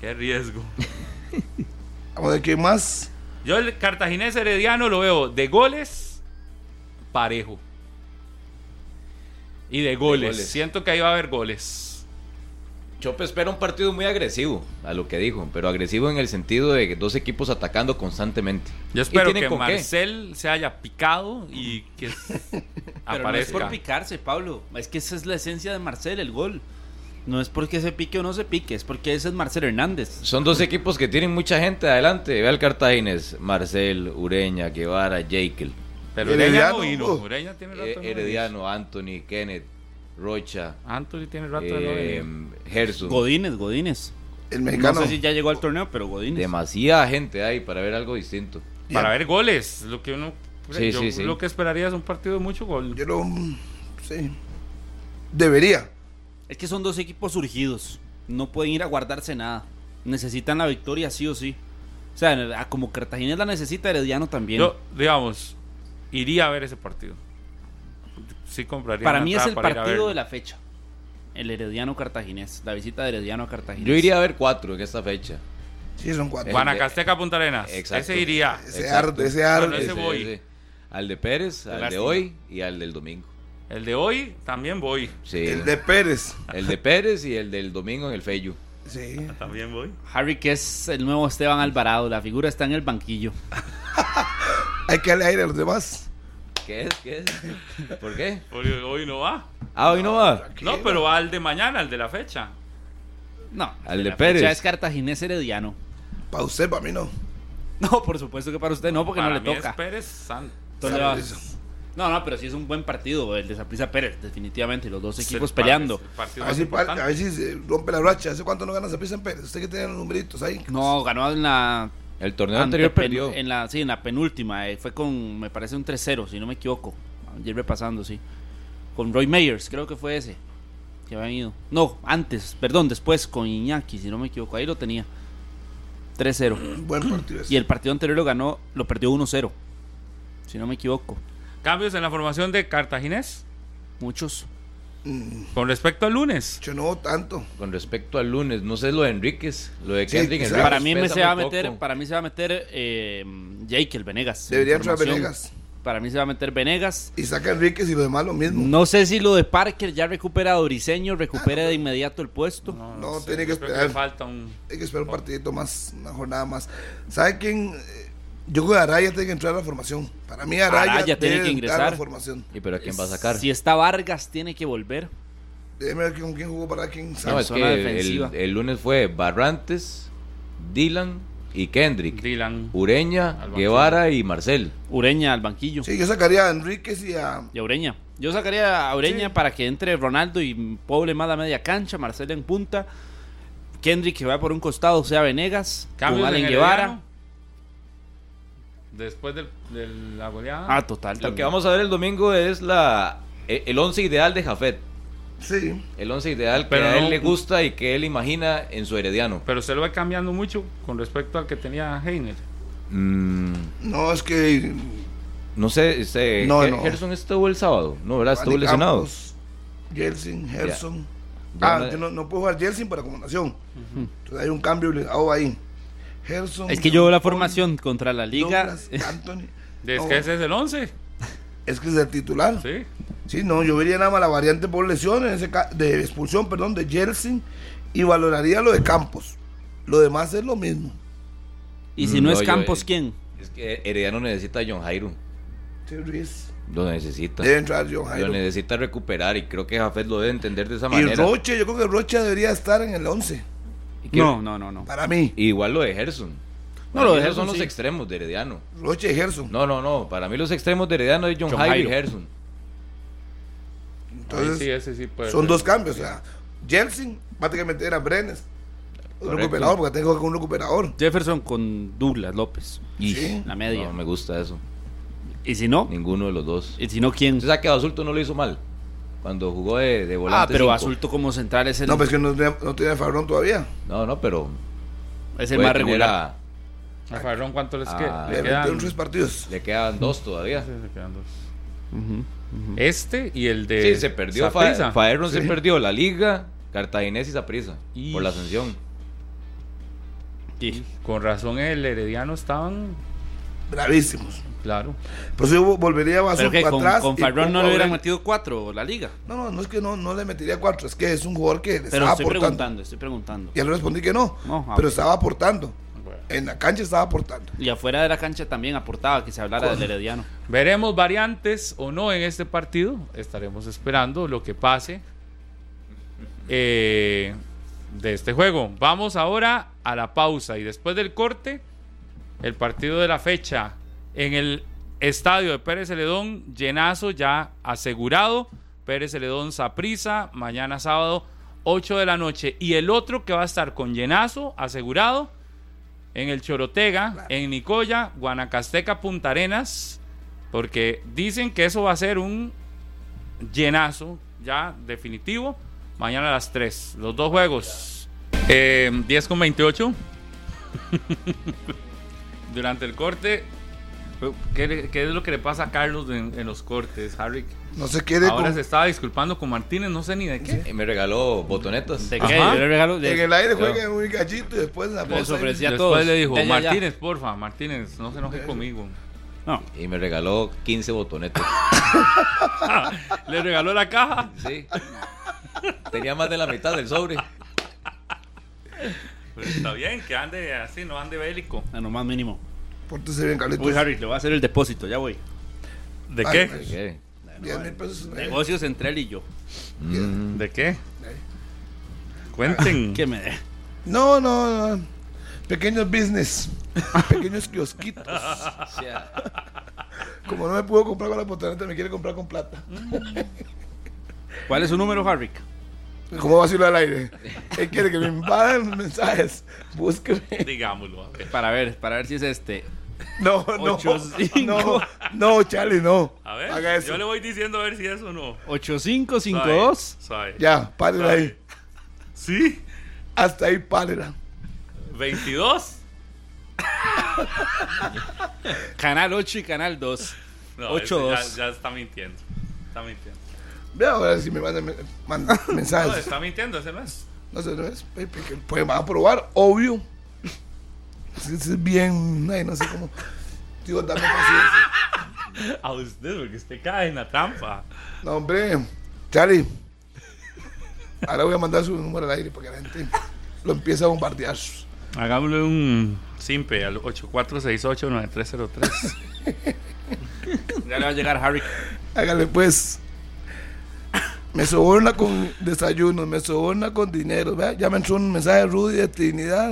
Qué riesgo. Vamos a ver quién más. Yo el cartaginés herediano lo veo de goles parejo. Y de goles. goles. Siento que ahí va a haber goles. Chope espera un partido muy agresivo, a lo que dijo, pero agresivo en el sentido de dos equipos atacando constantemente. Yo ¿Y espero que con qué? Marcel se haya picado y que Pero no es aparezca. por picarse, Pablo. Es que esa es la esencia de Marcel, el gol. No es porque se pique o no se pique, es porque ese es Marcel Hernández. Son dos equipos que tienen mucha gente adelante. Ve al Cartagines, Marcel, Ureña, Guevara, Jekyll, Pero Herediano, Ureña no vino. uh. Ureña tiene rato eh, venir. Herediano, Anthony, Kenneth, Rocha, Anthony tiene rato de no eh. Gerson. Godínez, Godínez. El No mexicano. sé si ya llegó al torneo, pero Godínez. Demasiada gente hay para ver algo distinto. Para ver goles. Lo que uno. Sí, yo sí, sí. Lo que esperaría es un partido de mucho gol. Yo lo. Sí. Debería. Es que son dos equipos surgidos. No pueden ir a guardarse nada. Necesitan la victoria sí o sí. O sea, como Cartagena la necesita, Herediano también. Yo, digamos, iría a ver ese partido. Sí compraría. Para mí es el para ir a partido de la fecha. El Herediano Cartaginés. La visita de Herediano a Cartaginés. Yo iría a ver cuatro en esta fecha. Sí, son cuatro. Eh, Guanacasteca Punta Arenas. Exacto. Ese iría. ese arte, ese Bueno, arte. ese voy. Al de Pérez, al de hoy y al del domingo. El de hoy también voy. Sí. El de Pérez. El de Pérez y el del domingo en el Feyu. Sí. También voy. Harry, que es el nuevo Esteban Alvarado. La figura está en el banquillo. Hay que darle aire a los demás. ¿Qué es? ¿Qué es? ¿Por qué? Hoy, hoy no va. Ah, hoy no va. No, pero va al de mañana, al de la fecha. No. Al de la Pérez. fecha es Cartaginés Herediano. Para usted, para mí no. No, por supuesto que para usted no, porque Para no le mí toca. es Pérez San- Entonces le va- Saprissa. No, no, pero sí es un buen partido el de Saprissa Pérez, definitivamente. Los dos equipos peleando. A ver, si, a ver si se rompe la racha. ¿Hace cuánto no gana Zaprisa en Pérez? Usted que tiene los numeritos ahí. No, ganó en la El torneo anterior perdió. En la, sí, en la penúltima. eh, fue con, me parece, un 3-0, si no me equivoco. Ayer repasando, sí. Con Roy Meyers, creo que fue ese. Que habían ido. No, antes, perdón, después con Iñaki, si no me equivoco. Ahí lo tenía. 3-0. Buen partido ese. Y el partido anterior lo ganó, lo perdió 1-0. Si no me equivoco. Cambios en la formación de Cartaginés Muchos. Mm, con respecto al lunes. yo no tanto. Con respecto al lunes, no sé lo de Enríquez, lo de Sí, Kendrick quizás. Enríquez Para mí me se va a meter, poco. para mí se va a meter eh, Jake, el Venegas. en Debería entrar. Venegas. Para mí se va a meter Venegas. Y saca Enríquez y lo demás lo mismo. No sé si lo de Parker ya recupera a Doriseño, recupera de inmediato el puesto. No, sé, tiene que esperar. falta un. Hay que esperar un partidito más, una jornada más. ¿Sabe quién? Eh, Yo creo que Araya tiene que entrar a la formación. Para mí Araya, Araya tiene debe que entrar a ingresar. la formación. ¿Y pero a quién va a sacar? Si está Vargas, tiene que volver. Déjeme ver con quién jugó para quién No, sabe. es zona que el, el lunes fue Barrantes, Dylan y Kendrick. Dylan. Ureña. Guevara y Marcel. Ureña al banquillo. Sí, yo sacaría a Enríquez y a. Y a Ureña. Yo sacaría a Ureña Sí. para que entre Ronaldo y poble más la media cancha, Marcelo en punta, Kendrick que va por un costado, sea Venegas, con Allen Guevara. Herediano. Después del- de la goleada. Ah, total. Lo que vamos a ver el domingo es la e- el once ideal de Jafet. Sí. El once ideal Pero que a él no- le gusta y que él imagina en su herediano. Pero usted lo va cambiando mucho con respecto al que tenía Heiner. Mm, No, es que. no sé, este, No, no. Gerson estuvo el sábado, ¿no? ¿Verdad? Estuvo lesionado. Campos, Gerson. Ya Ah, no- yo no, no puedo jugar Jelsin por acomodación. Entonces hay un cambio obligado ahí. Gerson. Es que yo veo la formación contra la liga. Douglas, Anthony. Es que ese es el 11. es que es el titular. Sí. Sí, no, yo vería nada más la variante por lesiones, en ese ca- de expulsión, perdón, de Jelsin y valoraría lo de Campos. Lo demás es lo mismo. Y si no, No, es yo- Campos, ¿quién? Es que Herediano necesita a John Jairo. Lo necesita. Debe entrar John Lo Jairo. necesita recuperar y creo que Jafet lo debe entender de esa Y manera. Roche, yo creo que Roche debería estar en el 11. No, no, no, no. Para mí. Igual lo de Gerson. No, Para lo de esos son Gerson, los extremos de Herediano. Roche y Gerson. No, no, no. Para mí los extremos de Herediano es John, John Jairo y. Gerson. Entonces, Ahí sí, ese sí puede son ser. dos cambios. O sea, Jelsin va a tener que meter a Brenes. Un recuperador, porque tengo que con un recuperador. Jefferson con Douglas López. Y Sí. La media. No me gusta eso. Y si no, Ninguno de los dos. y si no, ¿quién? Usted sabe que Basulto no lo hizo mal. Cuando jugó de, de volante. Ah, pero cinco. Basulto como central es el, No, pues que no, tiene- no tiene Fabrón todavía. No, no, pero. es el más regular. a- A Farrón, ¿cuánto les Ah, queda? Le Le quedan, tres partidos. le quedan dos todavía. Sí, le quedan dos. Este y el de. Sí, se perdió. Saprissa. Fa- Faerron se Sí. perdió la Liga, Cartaginés y Saprissa. Y- Por la ascensión. Sí. Con razón el Herediano estaban bravísimos. Claro. Pues yo volvería a para con, atrás. con y Farrón no le hubieran metido cuatro la liga. No, no, no es que no, no le metería cuatro, es que es un jugador que le Pero estaba estoy aportando. preguntando, estoy preguntando. Ya le respondí que no, No, ah, pero estaba aportando. Bueno. En la cancha estaba aportando. Y afuera de la cancha también aportaba que se hablara del Herediano. Veremos variantes o no en este partido. Estaremos esperando lo que pase eh, de este juego. Vamos ahora a la pausa y después del corte, el partido de la fecha en el estadio de Pérez Celedón, llenazo ya asegurado. Pérez Celedón Saprisa, mañana sábado, 8 de la noche. Y el otro que va a estar con llenazo asegurado en el Chorotega, en Nicoya, Guanacasteca, Punta Arenas, porque dicen que eso va a ser un llenazo ya definitivo. Mañana a las 3, los dos juegos. Eh, 10 con 28. Durante el corte, ¿qué, es lo que le pasa a Carlos en, en los cortes, Harry? No se quede Ahora con. se estaba disculpando con Martínez, no sé ni de qué. Y me regaló botonetas. ¿De qué? Yo le regalo. de- En el aire jueguen un gallito y después la pausa. Después todos. le dijo, Ya, ya, ya. Martínez, porfa, Martínez, no se enoje conmigo. No, Y me regaló 15 botonetas. Le regaló la caja. Sí. Tenía más de la mitad del sobre. Pero está bien, que ande así, no ande bélico. a lo más mínimo. Pórtese bien, Carlitos. Uy, Harry, le voy a hacer el depósito, ya voy. ¿De Ay, qué? pues. ¿Qué? 10 mil pesos. eh. Negocios entre él y yo. Mm. ¿De qué? Cuenten. Que me. No, no, no. Pequeños business. Pequeños kiosquitos. Como no me puedo comprar con la botoneta, me quiere comprar con plata. ¿Cuál es su número, Harry? ¿Cómo va a decirlo al aire? Él quiere que me invadan mensajes. Búsqueme. Digámoslo. Para ver, para ver si es este. No, no. Ocho, cinco. No, no, Charlie, no. A ver, Haga eso. yo le voy diciendo a ver si es o no. 8552. Suave. Ya, párela ahí. ¿Sí? Hasta ahí, párela. 22. Canal 8 y Canal 2. No, Ocho, ese dos. ya, ya está mintiendo. Está mintiendo. Ve a ver si me mandan me- mandan No, mensajes. está mintiendo, ese no es. No sé, no es. Que Pues van a probar, obvio. Es bien. Ay, no sé cómo. Digo, dame paciencia. A usted, porque usted cae en la trampa. No, hombre. Charlie. Ahora voy a mandar su número al aire para que la gente lo empiece a bombardear. Hagámosle un simpe al 8468-9303. Ya le va a llegar Harry. Hágale pues. Me soborna con desayunos, me soborna con dinero. ¿vea? Ya me entró un mensaje de Rudy de Trinidad.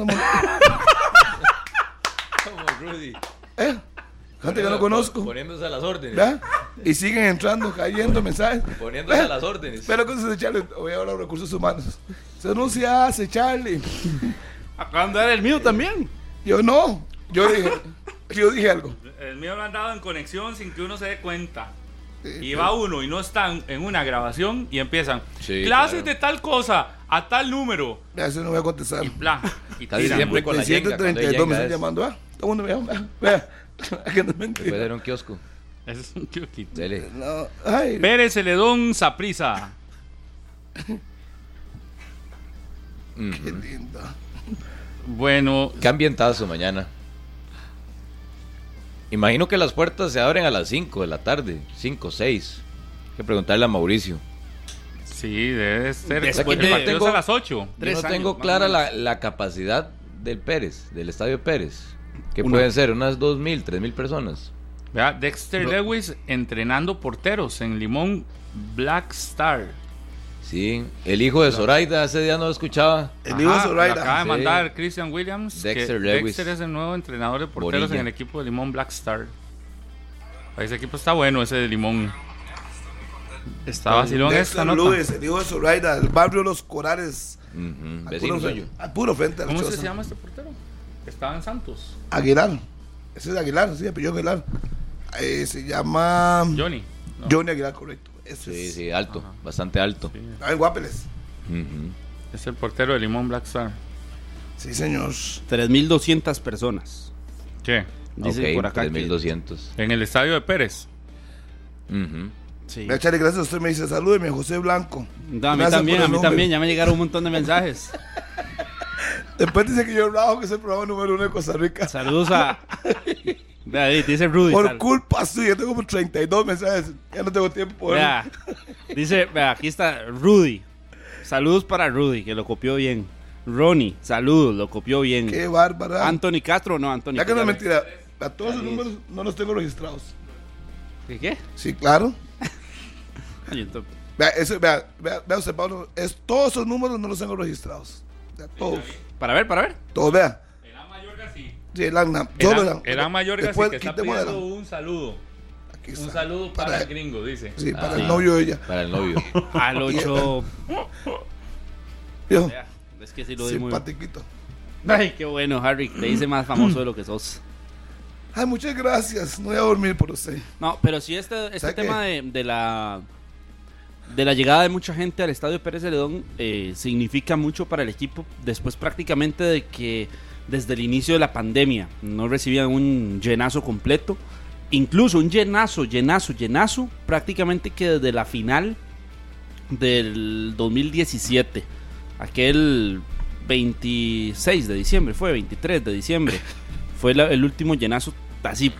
Rudy. ¿Eh? Gente que no conozco. Poniéndose a las órdenes. ¿verdad? Y siguen entrando, cayendo mensajes. Poniéndose a las órdenes. Pero con Charlie, voy a hablar de recursos humanos. Eso no se hace, Charlie. Acaban de dar el mío también. Yo no. Yo dije, yo dije algo. El mío lo han dado en conexión sin que uno se dé cuenta. Sí, Y va uno y no están en una grabación y empiezan Sí, clases claro. de tal cosa a tal número Eso no voy a contestar. y bla y tiran. siempre con la yenga, 732 me yenga están es. llamando. ¿ah? Todo el mundo me llama. Vea. Que no es mentira. Puede ser un kiosco. Ese es un kiosquito. Dele. No, ay, Pérez Celedón Saprisa. Qué lindo. Bueno, Qué ambientazo mañana. Imagino que las puertas se abren a las 5 de la tarde. 5, 6. Hay que preguntarle a Mauricio. sí, debe ser. Después de- partido es a las 8. Yo no años, tengo clara la, la capacidad del Pérez, del estadio Pérez. Que Uno. pueden ser unas 2.000, 3.000 personas. Vea, Dexter Lewis entrenando porteros en Limón Black Star. Sí, el hijo de Zoraida, ese día no lo escuchaba. El hijo de Zoraida. acaba de Sí. mandar Christian Williams. Dexter que Lewis. Dexter es el nuevo entrenador de porteros Bonilla. en el equipo de Limón Black Star. Ese equipo está bueno, ese de Limón. Está vacilón esta nota. Lewis, el hijo de Zoraida, del barrio Los Corales. Ujú, al Vecino puro, suyo. al puro frente a la ¿Cómo se llama este portero? Estaba en Santos. Aguilar. Ese es Aguilar, sí, apellido Aguilar. Eh, se llama Johnny. ¿no? Johnny Aguilar, correcto. Ese Sí, es. sí, alto, bastante alto. Sí, Ah, en Guapeles. Es el portero de Limón Black Star. Sí, señor. 3200 personas. ¿Qué? Dicen Ok, por acá. que- 3200. En el estadio de Pérez. Ujú. Sí. Vea, Charlie, gracias. Usted me dice, salúdeme, José Blanco. No, a mí Gracias también, a mí nombre. también. Ya me llegaron un montón de mensajes. Después dice que yo rajo que es el programa número uno de Costa Rica. Saludos a ahí, dice Rudy. Por sal- culpa suya, tengo como 32 mensajes. Ya no tengo tiempo. por- Vea, dice, vea, aquí está Rudy. Saludos para Rudy, que lo copió bien. Ronnie, saludos, lo copió bien. Qué bárbara. Anthony Castro, no, Anthony Ya que no es mentira. A todos los números no los tengo registrados. ¿Qué? qué? Sí, claro. Vea, eso, vea, vea, vea usted, Pablo. Es, todos esos números no los tengo registrados. Todos. Para ver, para ver. Todos, vea. El A Mayorga sí. Sí, el ANA. El Todos, A- vea. el A Mayorga sí Después, que está pidiendo un saludo. Aquí Un saludo para, Para- el gringo, dice. Sí, para sí. el novio de ella. Para el novio. Al 8. Vio, Es que sí lo di muy Simpatiquito. Ay, qué bueno, Harry. Te hice más famoso de lo que sos. Ay, muchas gracias. No voy a dormir por usted. No, pero sí este, este ¿Sabe tema de, de la de la llegada de mucha gente al estadio Pérez Celedón eh, significa mucho para el equipo después prácticamente de que desde el inicio de la pandemia no recibían un llenazo completo incluso un llenazo llenazo llenazo prácticamente que desde la final del 2017 aquel 26 de diciembre fue 23 de diciembre fue la- el último llenazo así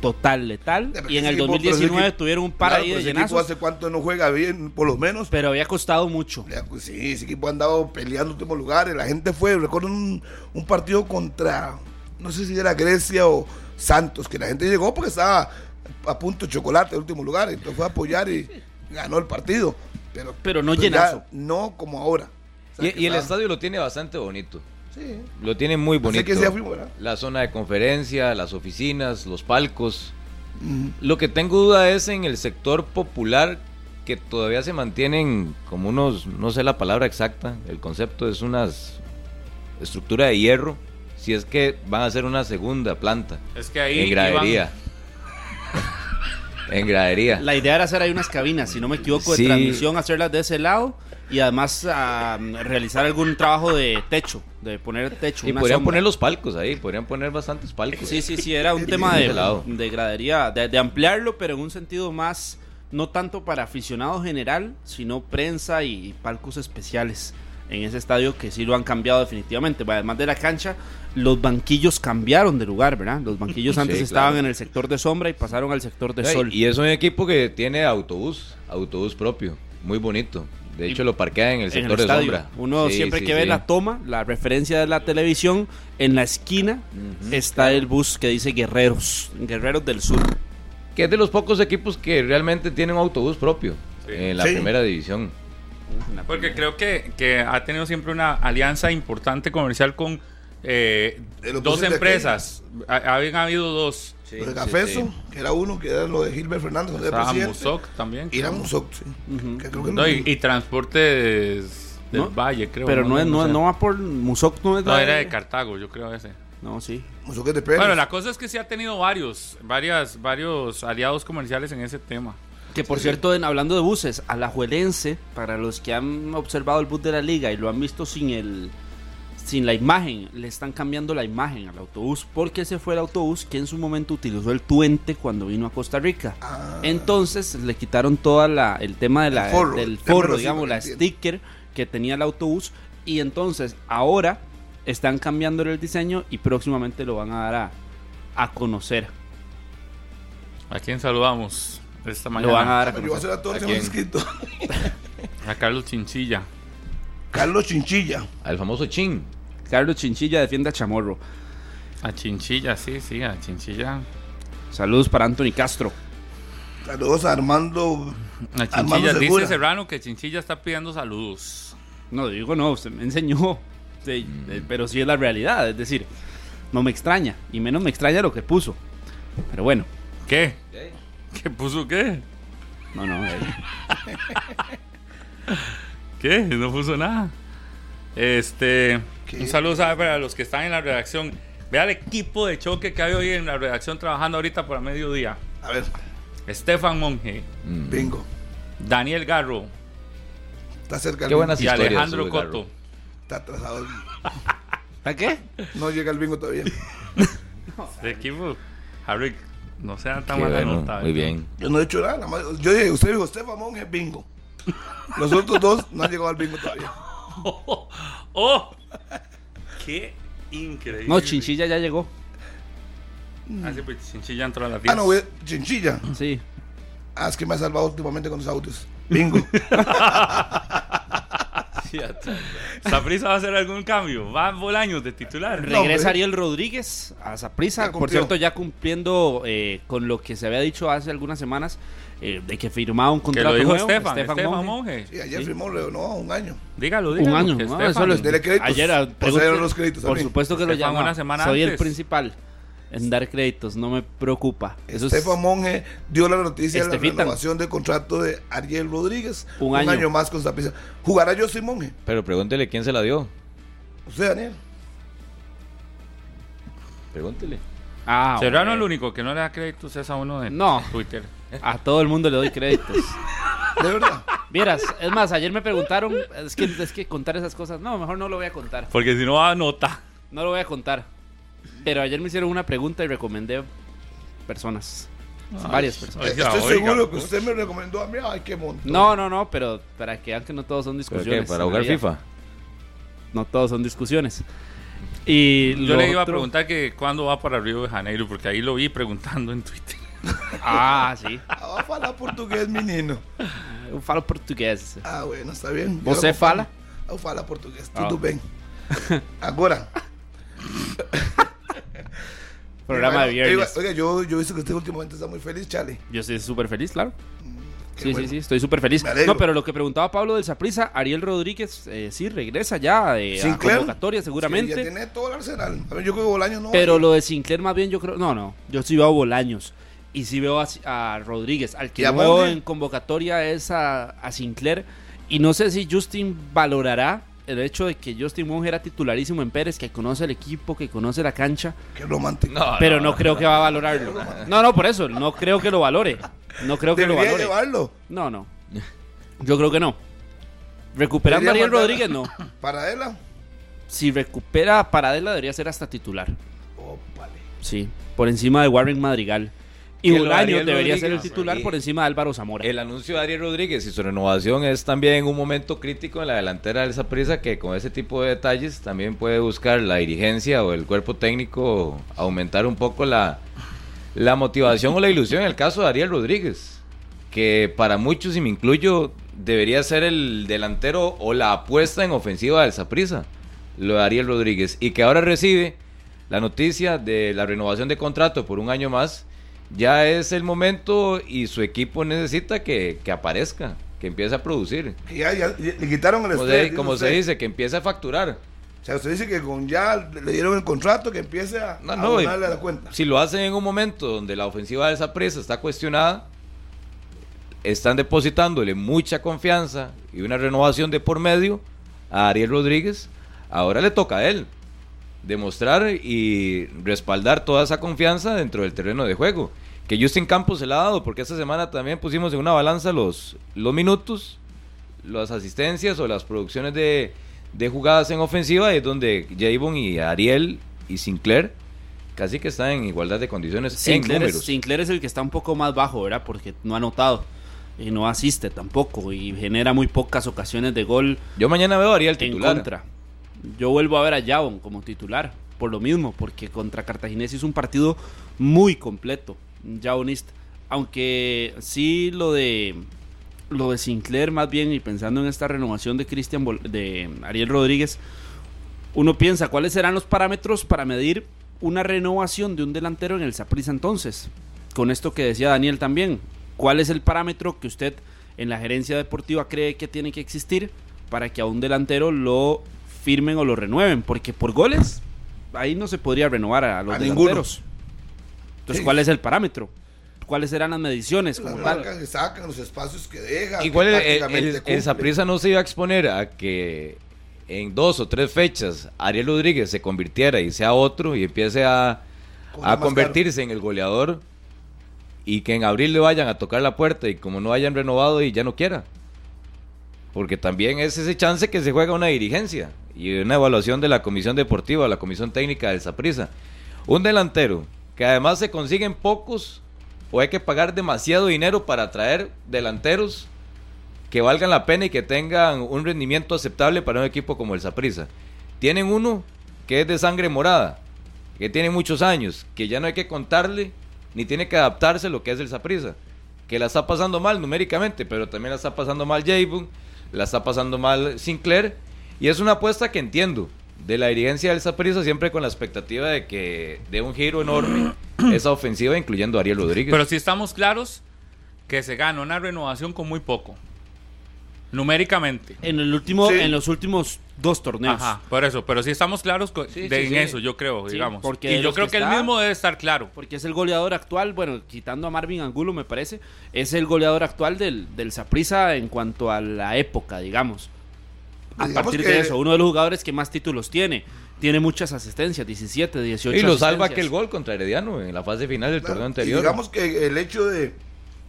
total letal pero y en el equipo- pero ese 2019 equipo- tuvieron un par Claro, ahí pero de ese equipo llenazos hace cuánto no juega bien, por lo menos. pero había costado mucho Ya, pues sí, ese equipo ha andado peleando últimos lugares. La gente fue, recuerdo un, un partido contra, no sé si era Grecia o Santos, que la gente llegó porque estaba a punto de chocolate en último lugar. Entonces fue a apoyar y ganó el partido. Pero, Pero no ya llenazo. no como ahora. O sea, que Y, y el estadio lo tiene bastante bonito. Sí. Lo tiene muy Así bonito. que ¿verdad? La zona de conferencia, las oficinas, los palcos. Lo que tengo duda es en el sector popular que todavía se mantienen como unos, no sé la palabra exacta, el concepto es una estructura de hierro, si es que van a hacer una segunda planta Es que ahí en gradería. en gradería. La idea era hacer ahí unas cabinas, si no me equivoco, de Sí. transmisión, hacerlas de ese lado y además ah, realizar algún trabajo de techo, de poner techo. Y podrían sombra. poner los palcos ahí, podrían poner bastantes palcos. Sí, sí, sí, era un tema De de, gradería, de, de ampliarlo, pero en un sentido más, no tanto para aficionado general, sino prensa y palcos especiales en ese estadio que sí lo han cambiado definitivamente. Además de la cancha, los banquillos cambiaron de lugar, ¿verdad? Los banquillos Sí, antes claro. estaban en el sector de sombra y pasaron al sector de Ay, sol. Y es un equipo que tiene autobús, autobús propio, muy bonito. De hecho, lo parquea en el en el sector de estadio. sombra. Uno Sí, siempre sí, que ve la toma, la referencia de la televisión, en la esquina está el bus que dice Guerreros, Guerreros del Sur. Que es de los pocos equipos que realmente tienen un autobús propio Sí. en la Sí. primera división. Porque creo que, que ha tenido siempre una alianza importante comercial con eh, ¿De los dos empresas. Ha- Habían habido dos. Sí, Lo de Cafeso, sí. que era uno, que era lo de Gilbert Fernández, cuando era presidente. Musoc también. Y era Musoc, sí. Ujú. Que creo que No, no- y, y Transportes del No, Valle, creo. Pero no, es, no, no va por Musoc, no es No, la era de Cartago, yo creo ese. No, sí. Musoc es de Pérez. Bueno, la cosa es que sí ha tenido varios, varias, varios aliados comerciales en ese tema. Que por cierto, en- hablando de buses, Alajuelense, para los que han observado el bus de la liga y lo han visto sin el sin la imagen, le están cambiando la imagen al autobús porque ese fue el autobús que en su momento utilizó el Tuente cuando vino a Costa Rica. Entonces le quitaron toda la el tema de la, Ah. El forro, del forro, digamos, la entiendo. sticker que tenía el autobús y entonces ahora están cambiando el diseño y próximamente lo van a dar a, a conocer. ¿A quién saludamos esta Lo van a mañana? dar a conocer. hacer a todos ¿A los que hemos quién? escrito. A Carlos Chinchilla. Carlos Chinchilla. Al famoso Chin. Carlos Chinchilla defiende a Chamorro. A Chinchilla, sí, sí, a Chinchilla. Saludos para Anthony Castro. Saludos a Armando. A Armando Chinchilla, dice. Serrano que Chinchilla está pidiendo saludos. No, digo no, usted me enseñó. Sí, eh, pero sí es la realidad. Es decir, no me extraña. Y menos me extraña lo que puso. Pero bueno, ¿Qué? ¿Qué puso qué? no, no. eh, ¿Qué? No puso nada. Este, ¿Qué? un saludo ¿sabe? para los que están en la redacción. Vea el equipo de choque que hay hoy en la redacción trabajando ahorita para mediodía. A ver, Estefan Monge, Mm. bingo. Daniel Garro Está cerca el Qué buenas y Alejandro. Coto. Está atrasado. ¿A qué? No llega el bingo todavía. El equipo, Harry, no sea tan mala bueno, nota. muy ¿eh? bien. Yo no he hecho nada. Yo dije, usted dijo, Estefan Monge, bingo. Los otros dos no han llegado al bingo todavía. ¡Oh! ¡Oh! ¡Qué increíble! No, Chinchilla ya llegó. Ah, sí, pues Chinchilla entró a las Ah, 10. no, güey, Chinchilla. Sí. Ah, es que me ha salvado últimamente con los audios. Bingo. ¿Saprissa va a hacer algún cambio? ¿Va Bolaños de titular? No, Regresa. Ariel Rodríguez a Saprissa, Ya por cierto, ya cumpliendo eh, con lo que se había dicho hace algunas semanas eh, de que firmaba un Que contrato lo dijo nuevo, Estefan, Estefan Estefan Monge. Monge. Sí, ayer Sí. firmó, no, un año. Dígalo, dígalo. Un año, que ¿no? Eso lo- Dele créditos. Ayer ah, los créditos Por también. supuesto que lo Estefan, llama. una semana Soy el antes. principal en dar créditos, no me preocupa. Eso es Estefan Monge dio la noticia de la renovación del contrato de Ariel Rodríguez. Un año. más con Saprissa. ¿Jugará yo soy Monge? Pero pregúntele quién se la dio. Usted, Daniel. Pregúntele. Ah, Serrano el único que no le da créditos es a uno de No. Twitter. A todo el mundo le doy créditos. De verdad. Vieras, es más, ayer me preguntaron, es que, es que contar esas cosas, no, mejor no lo voy a contar. Porque si no va a nota. No lo voy a contar. Pero ayer me hicieron una pregunta y recomendé personas. varias personas. Oiga, Estoy oiga, seguro que usted me recomendó a mí. Ay, qué montón. No, no, no, pero para que vean que no todos son ¿Pero discusiones. qué? ¿Para jugar. FIFA? No todos son discusiones. Y Yo le iba a otro- preguntar que cuándo va para Río de Janeiro, porque ahí lo vi preguntando en Twitter. Ah, sí. Ah, va a falar portugués, menino. Eu falo português. Ah, bueno, está bien. Você fala? Eu falo portugués. Ah. Tudo bem. Agora. Programa de Oiga, viernes. Oiga, yo, yo he visto que usted últimamente está muy feliz, Charlie. Yo estoy súper feliz, claro. Qué Sí, bueno. sí, sí, estoy súper feliz. No, pero lo que preguntaba Pablo del Saprisa, Ariel Rodríguez, eh, sí, regresa ya eh, a convocatoria seguramente. Sí, ya tiene todo el arsenal. A ver, yo creo que Bolaño no. Pero lo de Sinclair más bien yo creo, no, no, yo sí veo a Bolaños y sí veo a, a Rodríguez, al que ¿Y a no veo en convocatoria es a, a Sinclair y no sé si Justin valorará el hecho de que Justin Monge era titularísimo en Pérez, que conoce el equipo, que conoce la cancha, Qué romántico. pero no, creo que va a valorarlo. No, no, por eso, no creo que lo valore. No creo que lo valore. llevarlo. No, no. Yo creo que no. Recuperando a Debería Ariel mandar- Rodríguez, no. Para él. ah. Si recupera a Paradela, debería ser hasta titular. Ópale. Sí, por encima de Warren Madrigal. Y de Bolaños debería ser el titular por encima de Álvaro Zamora. El anuncio de Ariel Rodríguez y su renovación es también un momento crítico en la delantera del Saprissa que con ese tipo de detalles también puede buscar la dirigencia o el cuerpo técnico aumentar un poco la, la motivación o la ilusión en el caso de Ariel Rodríguez, que para muchos, y me incluyo, debería ser el delantero o la apuesta en ofensiva del Saprissa, lo de Ariel Rodríguez, y que ahora recibe la noticia de la renovación de contrato por un año más, ya es el momento y su equipo necesita que, que aparezca, que empiece a producir. Ya, ya le quitaron el Como, estrés, se, dice como se dice, que empiece a facturar. O sea, usted dice que con ya le dieron el contrato que empiece a, No, a no, y- la cuenta. Si lo hacen en un momento donde la ofensiva de esa presa está cuestionada, están depositándole mucha confianza y una renovación de por medio a Ariel Rodríguez, ahora le toca a él demostrar y respaldar toda esa confianza dentro del terreno de juego. Que Justin Campos se la ha dado, porque esta semana también pusimos en una balanza los, los minutos, las asistencias o las producciones de, de jugadas en ofensiva, y es donde Javon y Ariel y Sinclair casi que están en igualdad de condiciones en Sinclair es, números. Sinclair es el que está un poco más bajo, ¿verdad? Porque no ha anotado y no asiste tampoco y genera muy pocas ocasiones de gol Yo mañana veo a Ariel en contra. Yo vuelvo a ver a Javon como titular por lo mismo, porque contra Cartaginés hizo un partido muy completo, Javonista. Aunque sí lo de lo de Sinclair más bien y pensando en esta renovación de Cristian de Ariel Rodríguez, uno piensa cuáles serán los parámetros para medir una renovación de un delantero en el Saprissa entonces. Con esto que decía Daniel también, ¿cuál es el parámetro que usted en la gerencia deportiva cree que tiene que existir para que a un delantero lo firmen o lo renueven? Porque por goles ahí no se podría renovar a los A ninguno. delanteros. Entonces, Sí. ¿cuál es el parámetro? ¿Cuáles serán las mediciones? Las marcas que sacan, los espacios que dejan. Igual que el, el. Saprissa no se iba a exponer a que en dos o tres fechas Ariel Rodríguez se convirtiera y sea otro y empiece a, a convertirse en el goleador y que en abril le vayan a tocar la puerta y como no hayan renovado y ya no quiera. Porque también es ese chance que se juega una dirigencia y una evaluación de la comisión deportiva, la comisión técnica del Saprissa. Un delantero que además se consiguen pocos o hay que pagar demasiado dinero para traer delanteros que valgan la pena y que tengan un rendimiento aceptable para un equipo como el Saprissa. Tienen uno que es de sangre morada, que tiene muchos años, que ya no hay que contarle ni tiene que adaptarse a lo que es el Saprisa, que la está pasando mal numéricamente, pero también la está pasando mal Javon, la está pasando mal Sinclair, y es una apuesta que entiendo. De la dirigencia del Saprisa siempre con la expectativa de que dé un giro enorme esa ofensiva, incluyendo a Ariel Rodríguez. Pero si estamos claros que se gana una renovación con muy poco numéricamente. En el último, en los últimos dos torneos. Ajá, por eso, pero si estamos claros en eso, yo creo, digamos. y yo creo que, el mismo debe estar claro. Porque es el goleador actual, bueno, quitando a Marvin Angulo, me parece, es el goleador actual del, del en cuanto a la época, digamos. A partir de eso, uno de los jugadores que más títulos tiene. Tiene muchas asistencias, 17, 18. Y lo salva que el gol contra Herediano en la fase final del torneo anterior. digamos que el hecho de,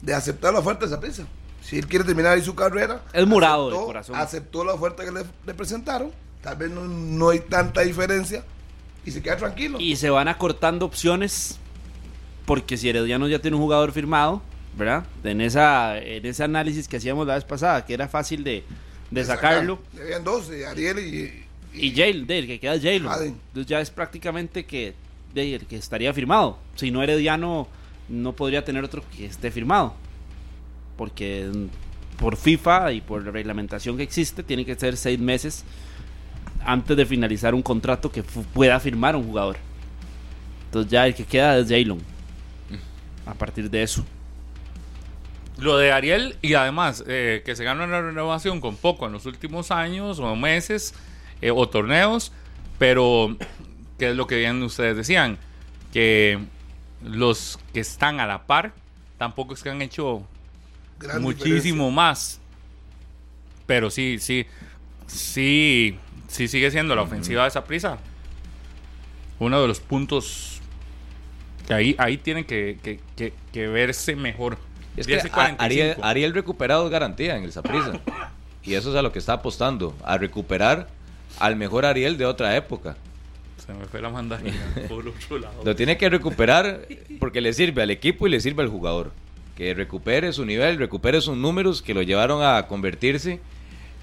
de aceptar la oferta de Saprisa si él quiere terminar ahí su carrera. Es murado de corazón. Aceptó la oferta que le, presentaron. Tal vez no, hay tanta diferencia. Y se queda tranquilo. Y se van acortando opciones. Porque si Herediano ya tiene un jugador firmado, ¿verdad? En, esa, en ese análisis que hacíamos la vez pasada, que era fácil de, sacarlo. Habían dos, Ariel y. Y, y que queda Jalen. Entonces ya es prácticamente que, de, que estaría firmado. Si no Herediano, no podría tener otro que esté firmado porque por FIFA y por la reglamentación que existe, tiene que ser seis meses antes de finalizar un contrato que pueda firmar un jugador. Entonces ya el que queda es Jalen. A partir de eso. Lo de Ariel y además eh, que se gana una renovación con poco en los últimos años o meses eh, o torneos, pero que es lo que bien ustedes decían, que los que están a la par tampoco es que han hecho muchísimo más. Pero sí, sí, sí, sí sigue siendo la ofensiva de esa prisa. Uno de los puntos que ahí, ahí tienen que, verse mejor. Es que Ariel, recuperado es garantía en el Saprisa. y eso es a lo que está apostando, a recuperar al mejor Ariel de otra época. Se me fue la mandarina por otro lado. Lo tiene que recuperar porque le sirve al equipo y le sirve al jugador que recupere su nivel, recupere sus números que lo llevaron a convertirse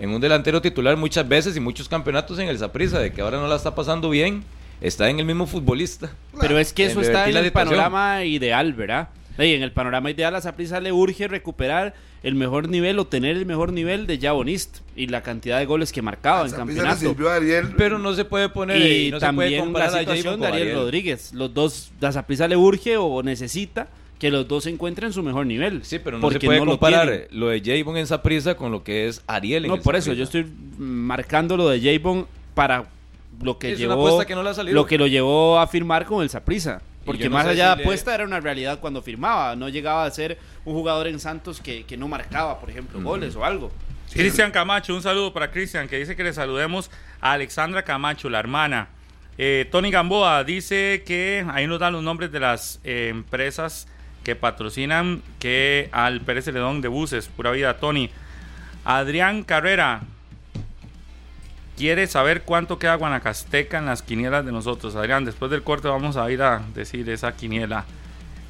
en un delantero titular muchas veces y muchos campeonatos en el Saprissa, de que ahora no la está pasando bien, está en el mismo futbolista. Pero es que eso está en el panorama ideal, ¿verdad? en el panorama ideal a Saprissa le urge recuperar el mejor nivel o tener el mejor nivel de Javonist y la cantidad de goles que marcaba en campeonato. Pero no se puede poner y no también se puede comparar la situación de Ariel, Rodríguez. Los dos, a Saprissa le urge o necesita que los dos se encuentren en su mejor nivel. Sí, pero no se puede comparar lo, de Javon en prisa con lo que es Ariel en No, por eso yo estoy marcando lo de Javon para lo que llevó lo que lo llevó a firmar con el Saprisa. Porque más allá de apuesta era una realidad cuando firmaba. No llegaba a ser un jugador en Santos que, no marcaba, por ejemplo, goles o algo. Cristian Camacho, un saludo para Cristian, que dice que le saludemos a Alexandra Camacho, la hermana. Eh, Tony Gamboa dice que ahí nos dan los nombres de las eh, empresas que patrocinan que al Pérez Celedón de buses, pura vida, Tony. Adrián Carrera quiere saber cuánto queda Guanacasteca en las quinielas de nosotros. Adrián, después del corte vamos a ir a decir esa quiniela.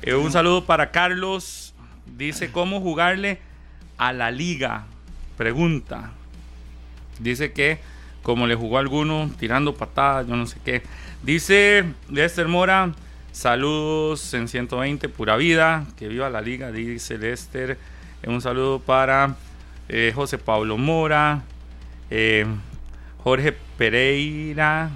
Eh, un saludo para Carlos. Dice cómo jugarle a la liga. Pregunta. Dice que como le jugó a alguno tirando patadas, yo no sé qué. Dice Lester Mora, Saludos en 120, pura vida. Que viva la liga, dice Lester. Eh, un saludo para eh, José Pablo Mora, eh, Jorge Pereira.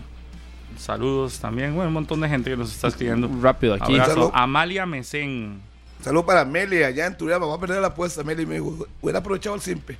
Saludos también. Bueno, un montón de gente que nos está escribiendo. Rápido aquí. Abrazo. Amalia Mesén. Saludos para Amelia, allá en Turrialba. Vamos a perder la apuesta. Meli me dijo, hubiera aprovechado el simple.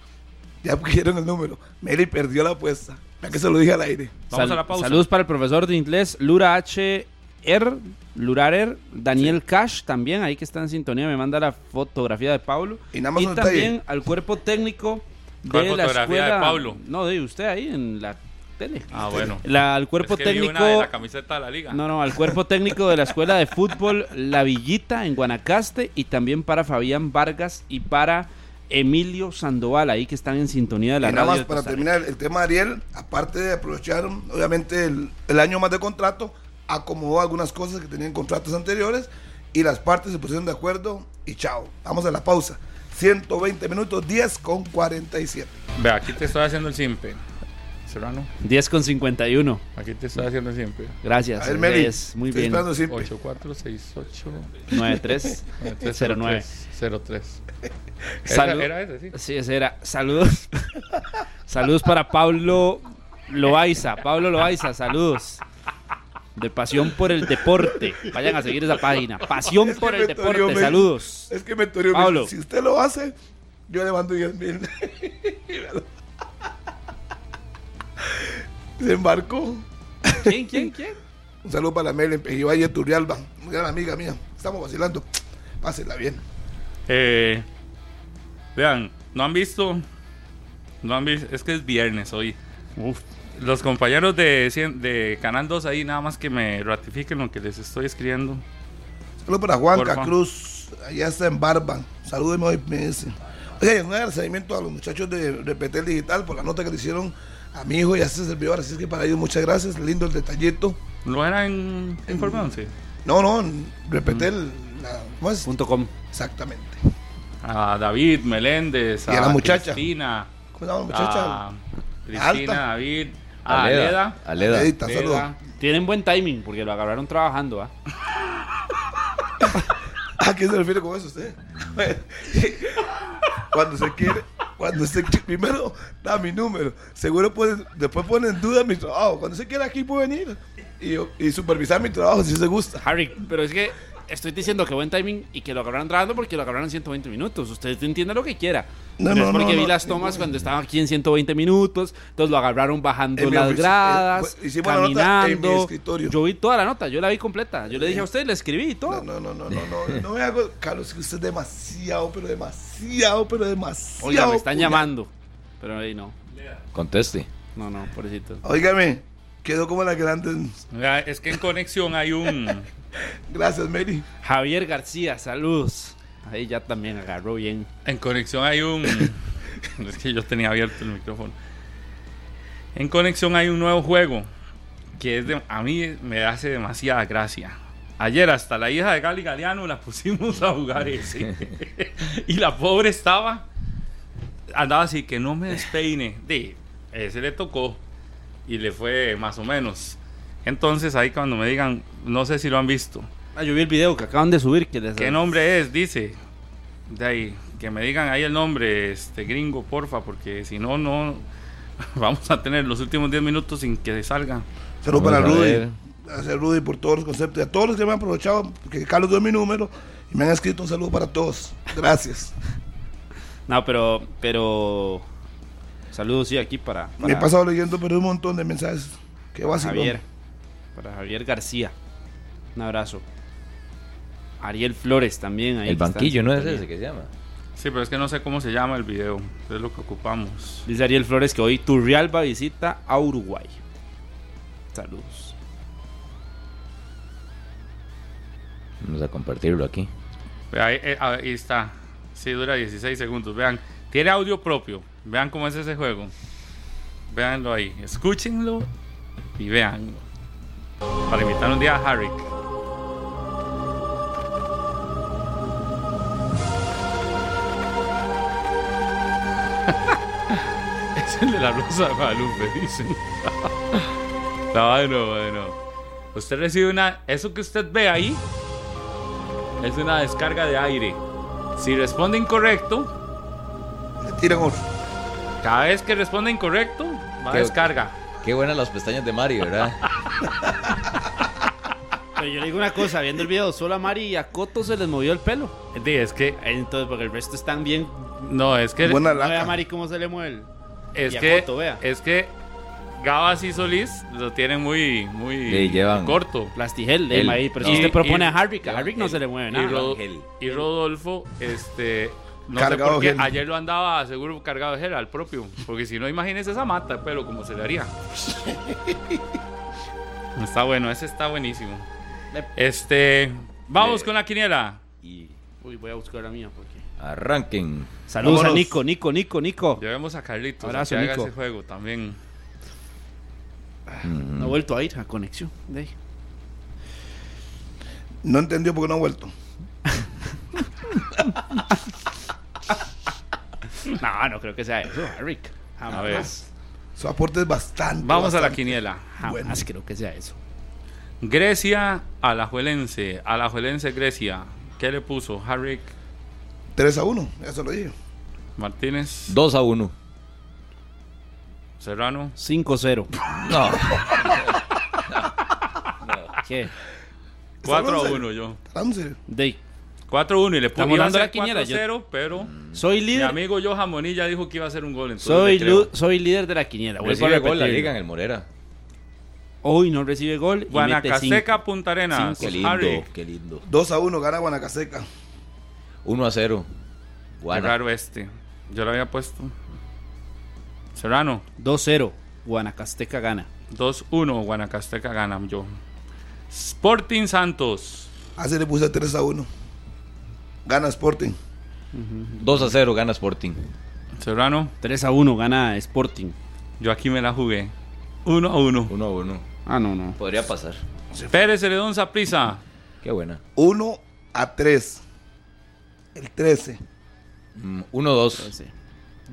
Ya pusieron el número. Meli perdió la apuesta. Ya que se lo dije al aire. Vamos a la pausa. Saludos para el profesor de inglés, Lura H. R. Lurarer, Daniel Cash también, ahí que está en sintonía, me manda la fotografía de Pablo. Y, también al cuerpo técnico de la escuela. de Pablo? No, de usted ahí en la tele. Ah, bueno. La, al cuerpo técnico. la camiseta de la liga. No, no, al cuerpo técnico de la escuela de fútbol La Villita en Guanacaste y también para Fabián Vargas y para Emilio Sandoval, ahí que están en sintonía de la y Nada más para terminar el tema de Ariel, aparte de aprovechar obviamente el, el año más de contrato acomodó algunas cosas que tenían contratos anteriores y las partes se pusieron de acuerdo y chao. Vamos a la pausa. 120 minutos, 10 con 47. Ve, aquí te estoy haciendo el simple. Serrano. 10 con 51. Aquí te estoy haciendo siempre. Gracias. A ver, Meli, Es muy bien. esperando siempre. 8468 93 09. 03. Salud. Era, era ese, sí. Sí, ese era. Saludos. saludos para Pablo Loaiza. Pablo Loaiza, saludos. De Pasión por el Deporte. Vayan a seguir esa página. Pasión Es por el Deporte. me- Saludos. Es que me torió. Pablo. Si usted lo hace, yo le mando 10 mil. Se embarcó. ¿Quién, quién, quién? Un saludo para Mel en Pejivalle Turrialba. Una gran amiga mía. Estamos vacilando. Pásenla bien. Eh, vean, no han visto. No han visto. Es que es viernes hoy. Los compañeros de, de Canal 2 ahí, nada más que me ratifiquen lo que les estoy escribiendo. Saludo para Juanca. Cruz. Allá está en Barba. Salúdeme hoy, me dice. Oye, un agradecimiento a los muchachos de Repetel Digital por la nota que le hicieron a mi hijo y a ese servidor. Así es que para ellos muchas gracias. Lindo el detallito. ¿Lo era en? Sí. No, no, Repetel. la- ¿Cómo es? Punto com. Exactamente. A David Meléndez, Y a la muchacha. Cristina, ¿Cómo se llama la muchacha? a Cristina, Alta. David, a Aleda. Aleda, saludos. Tienen buen timing porque lo agarraron trabajando. ¿ah? ¿A qué se refiere con eso usted? cuando se quiere, cuando se primero da mi número, seguro pueden, después pone en duda mi trabajo. Cuando se quiere aquí puede venir y, y supervisar mi trabajo si se gusta. Harry, pero es que estoy diciendo que buen timing y que lo agarraron trabajando porque lo agarraron en 120 minutos. Usted entiende lo que quiera. No, Pero no, es porque no, vi no, las tomas no. cuando estaba aquí en 120 minutos. Entonces lo agarraron bajando En las gradas, eh, hicimos la nota en mi caminando. escritorio. Yo vi toda la nota, yo la vi completa. Yo le dije a usted, le escribí y todo. No, no, no, no, no, no, no me hago, Carlos, que usted es demasiado, pero demasiado, pero demasiado. Oiga, me están puñal. llamando. Pero ahí no. Conteste. No, no, pobrecito. Óigame, quedó como la grandes. Vea, Es que en conexión hay un. Gracias, Mary. Javier García, saludos. Ahí ya también agarró bien. En conexión hay un. es que yo tenía abierto el micrófono. En conexión hay un nuevo juego que es de, a mí me hace demasiada gracia. Ayer hasta la hija de Gali Galeano la pusimos a jugar ese. y la pobre estaba. Andaba así que no me despeine. De, ese le tocó. Y le fue más o menos. Entonces ahí cuando me digan, no sé si lo han visto. Ah, yo vi el video que acaban de subir. Que les- ¿Qué nombre es? Dice. De ahí, que me digan ahí el nombre, este gringo, porfa, porque si no, no vamos a tener los últimos 10 minutos sin que salga. Saludos para Rudy. Gracias, Rudy, por todos los conceptos. Y a todos los que me han aprovechado, porque Carlos dio mi número y me han escrito un saludo para todos. Gracias. No, pero, pero. Saludos, sí, aquí para, Me he pasado leyendo, pero un montón de mensajes. Qué vacilón. Javier. Para Javier García. Un abrazo. Ariel Flores también. Ahí El banquillo, ¿no es ese que se llama? Sí, pero es que no sé cómo se llama el video. Es lo que ocupamos. Dice Ariel Flores que hoy Turrialba visita a Uruguay. Saludos. Vamos a compartirlo aquí. Ahí, eh, ahí está. Sí, dura 16 segundos. Vean, tiene audio propio. Vean cómo es ese juego. Véanlo ahí. Escúchenlo y veanlo. Para invitar un día a Harry. Es el de la Rosa de Guadalupe, dicen. no, bueno, bueno. Usted recibe una. Eso que usted ve ahí es una descarga de aire. Si responde incorrecto, Le tiran otro. cada vez que responde incorrecto, va a Qué- descarga. Qué buenas las pestañas de Mario, ¿verdad? Pero yo le digo una cosa, viendo el video, solo a Mari y a Coto se les movió el pelo. Sí, es que. Entonces, porque el resto están bien. No, es que. Buena No a. Mari cómo se le mueve el. Es y a que. Coto, vea. Es que. Gabas y Solís lo tienen muy. muy Sí, llevan- corto. Plastigel, El- de ahí. Pero si y- usted propone y- a que a Harry no el- se le mueve Y, nada. Y Rodolfo, este. No Cargado sé por qué. de gel. Ayer lo andaba seguro cargado de gel al propio. Porque si no, imagínese esa mata de pelo, como se le haría. está bueno, ese está buenísimo. Este. Vamos con la quiniela. Y Uy, voy a buscar la mía porque. Arranquen. Saludos a. Nico, Nico, Nico, Nico. Llevemos a Carlitos. Abrazo, a que haga Nico. ese juego también. No he vuelto a ir a conexión. De ahí. No entendió porque no ha vuelto. No, no creo que sea eso, Harry. A ver. Jamás. Su aporte es bastante. Vamos a la quiniela. Jamás Bueno. creo que sea eso. Grecia, Alajuelense. Alajuelense, Grecia. ¿Qué le puso? Harrick 3 a 1, eso lo dije. Martínez, 2 a 1. Serrano. 5-0. No. ¿Qué? 4 a once. 1 yo. Dey. 4 a 1 y le iba a dando la quiniela, 4 a 0, pero Soy mi líder. amigo Johan Monilla dijo que iba a hacer un gol. entonces Soy, soy líder de la quiniela. A Recibe gol la liga en el Morera. Hoy no recibe gol. cinco. Punta Arenas. Qué lindo, Harry. qué lindo. 2 a 1, gana Guanacaseca. 1 a 0. Qué Guana. raro este. Yo lo había puesto. Serrano. 2-0. Guanacasteca gana. 2-1. Guanacasteca gana yo. Sporting Santos. Así le puse 3 a 1. Gana Sporting. 2 a 0 gana Sporting. Serrano. 3 a 1 gana Sporting. Yo aquí me la jugué. 1 a 1. 1 a 1. Ah, no, no. Podría pasar. Pérez Celedón Saprisa. Qué buena. 1 a 3. El 13. 1 a 2.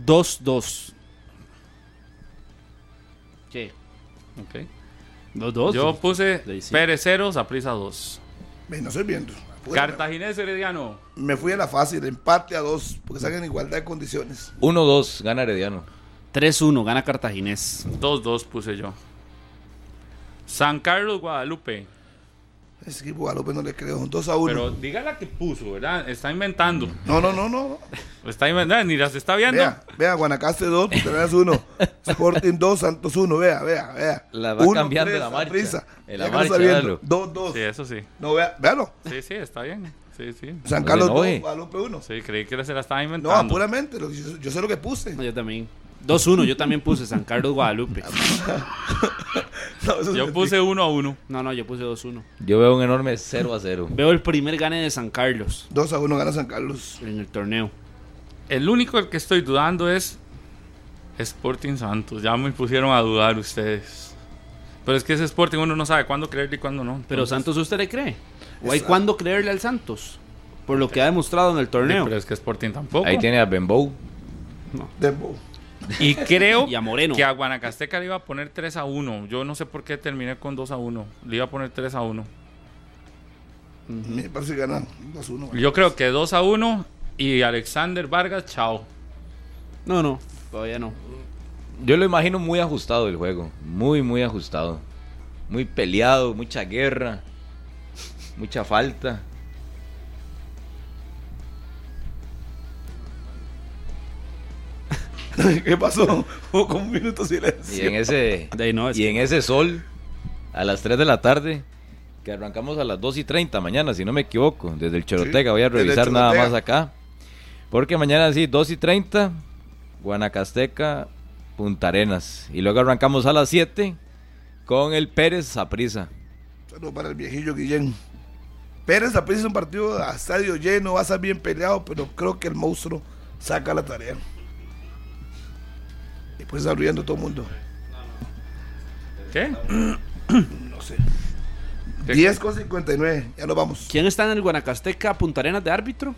2-2. ¿Qué? Ok. 2-2. Yo puse Sí, sí. Pérez 0, Saprisa 2. Ve, no estoy viendo. Cartaginés Herediano. Me fui a la fácil, empate a 2, porque están en igualdad de condiciones. 1 a 2 gana Herediano. 3-1 gana Cartaginés. 2-2 puse yo. San Carlos Guadalupe. Ese equipo Guadalupe no le creo. 2 a 1. Pero diga la que puso, ¿verdad? Está inventando. No, no, no, no. Está inventando. Ni las está viendo. Vea, vea, Guanacaste 2, Puntarenas 1, Sporting 2, Santos 1, vea, vea, vea. La va Uno, cambiando tres, la marcha. Saprissa. En la marcha, viendo. dalo. 2, 2. Sí, eso sí. No, vea, véalo. Sí, sí, está bien. Sí, sí. San No Carlos se 2, enoje. Guadalupe 1. Sí, creí que se la estaba No, inventando. puramente, lo- yo, yo sé lo que puse. No, Yo también. 2-1. Yo también puse San Carlos Guadalupe. No, eso Yo puse 1 a 1. No, no, yo puse 2-1. Yo veo un enorme 0 a 0. Veo el primer gane de San Carlos 2 a 1 gana San Carlos. en el torneo. El único el que estoy dudando es Sporting Santos. Ya me pusieron a dudar ustedes. Pero es que ese Sporting uno no sabe cuándo creerle y cuándo no. Pero Entonces- Santos, ¿usted le cree? ¿O hay Exacto. cuándo creerle al Santos? Por lo que ha demostrado en el Sí, torneo. Pero es que Sporting tampoco. Ahí tiene a Benbow. Dembo. Y creo Y a Moreno. que a Guanacasteca le iba a poner 3 a 1. Yo no sé por qué terminé con 2 a 1. Le iba a poner 3 a 1. Me parece que gana 2 a 1. Yo creo que 2 a 1 y Alexander Vargas, chao. No, no, todavía no. Yo lo imagino muy ajustado el juego. Muy, muy ajustado. Muy peleado, mucha guerra. Mucha falta. ¿Qué pasó? Hubo como un minuto de silencio. Y en ese, De ahí no, es y que- en ese sol, a las 3 de la tarde, que arrancamos a las 2 y 30 mañana, si no me equivoco, desde el Chorotega. Voy a revisar nada más acá. Porque mañana sí, 2 y 30, Guanacasteca, Punta Arenas. Y luego arrancamos a las 7 con el Pérez Saprisa. Saludos para el viejillo Guillén. Pérez apenas es un partido a estadio lleno, va a estar bien peleado, pero creo que el monstruo saca la tarea. Y pues está riendo todo el mundo. ¿Qué? No sé. 10 con 59, ya nos vamos. ¿Quién está en el Guanacasteca Punta Arenas de árbitro?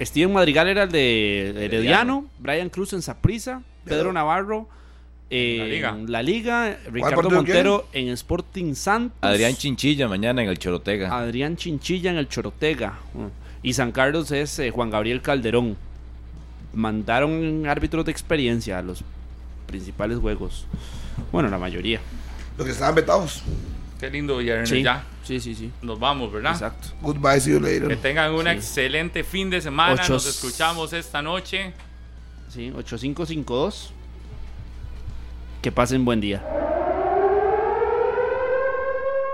Steven Madrigal era el de Herediano, Brian Cruz en Saprisa, Pedro Navarro eh, La Liga. en la Liga, Ricardo Montero en Sporting Santos, Adrián Chinchilla mañana en el Chorotega. Adrián Chinchilla en el Chorotega y San Carlos es eh, Juan Gabriel Calderón. Mandaron árbitros de experiencia a los principales juegos. Bueno, la mayoría. Los que estaban vetados. Qué lindo viernes. Sí, Ya sí, sí, sí. nos vamos, ¿verdad? Exacto. Goodbye, see you Que later. tengan un Sí. excelente fin de semana. Ocho- Nos escuchamos esta noche. Sí, 8552. Que pasen buen día.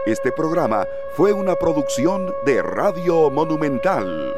Este programa fue una producción de Radio Monumental.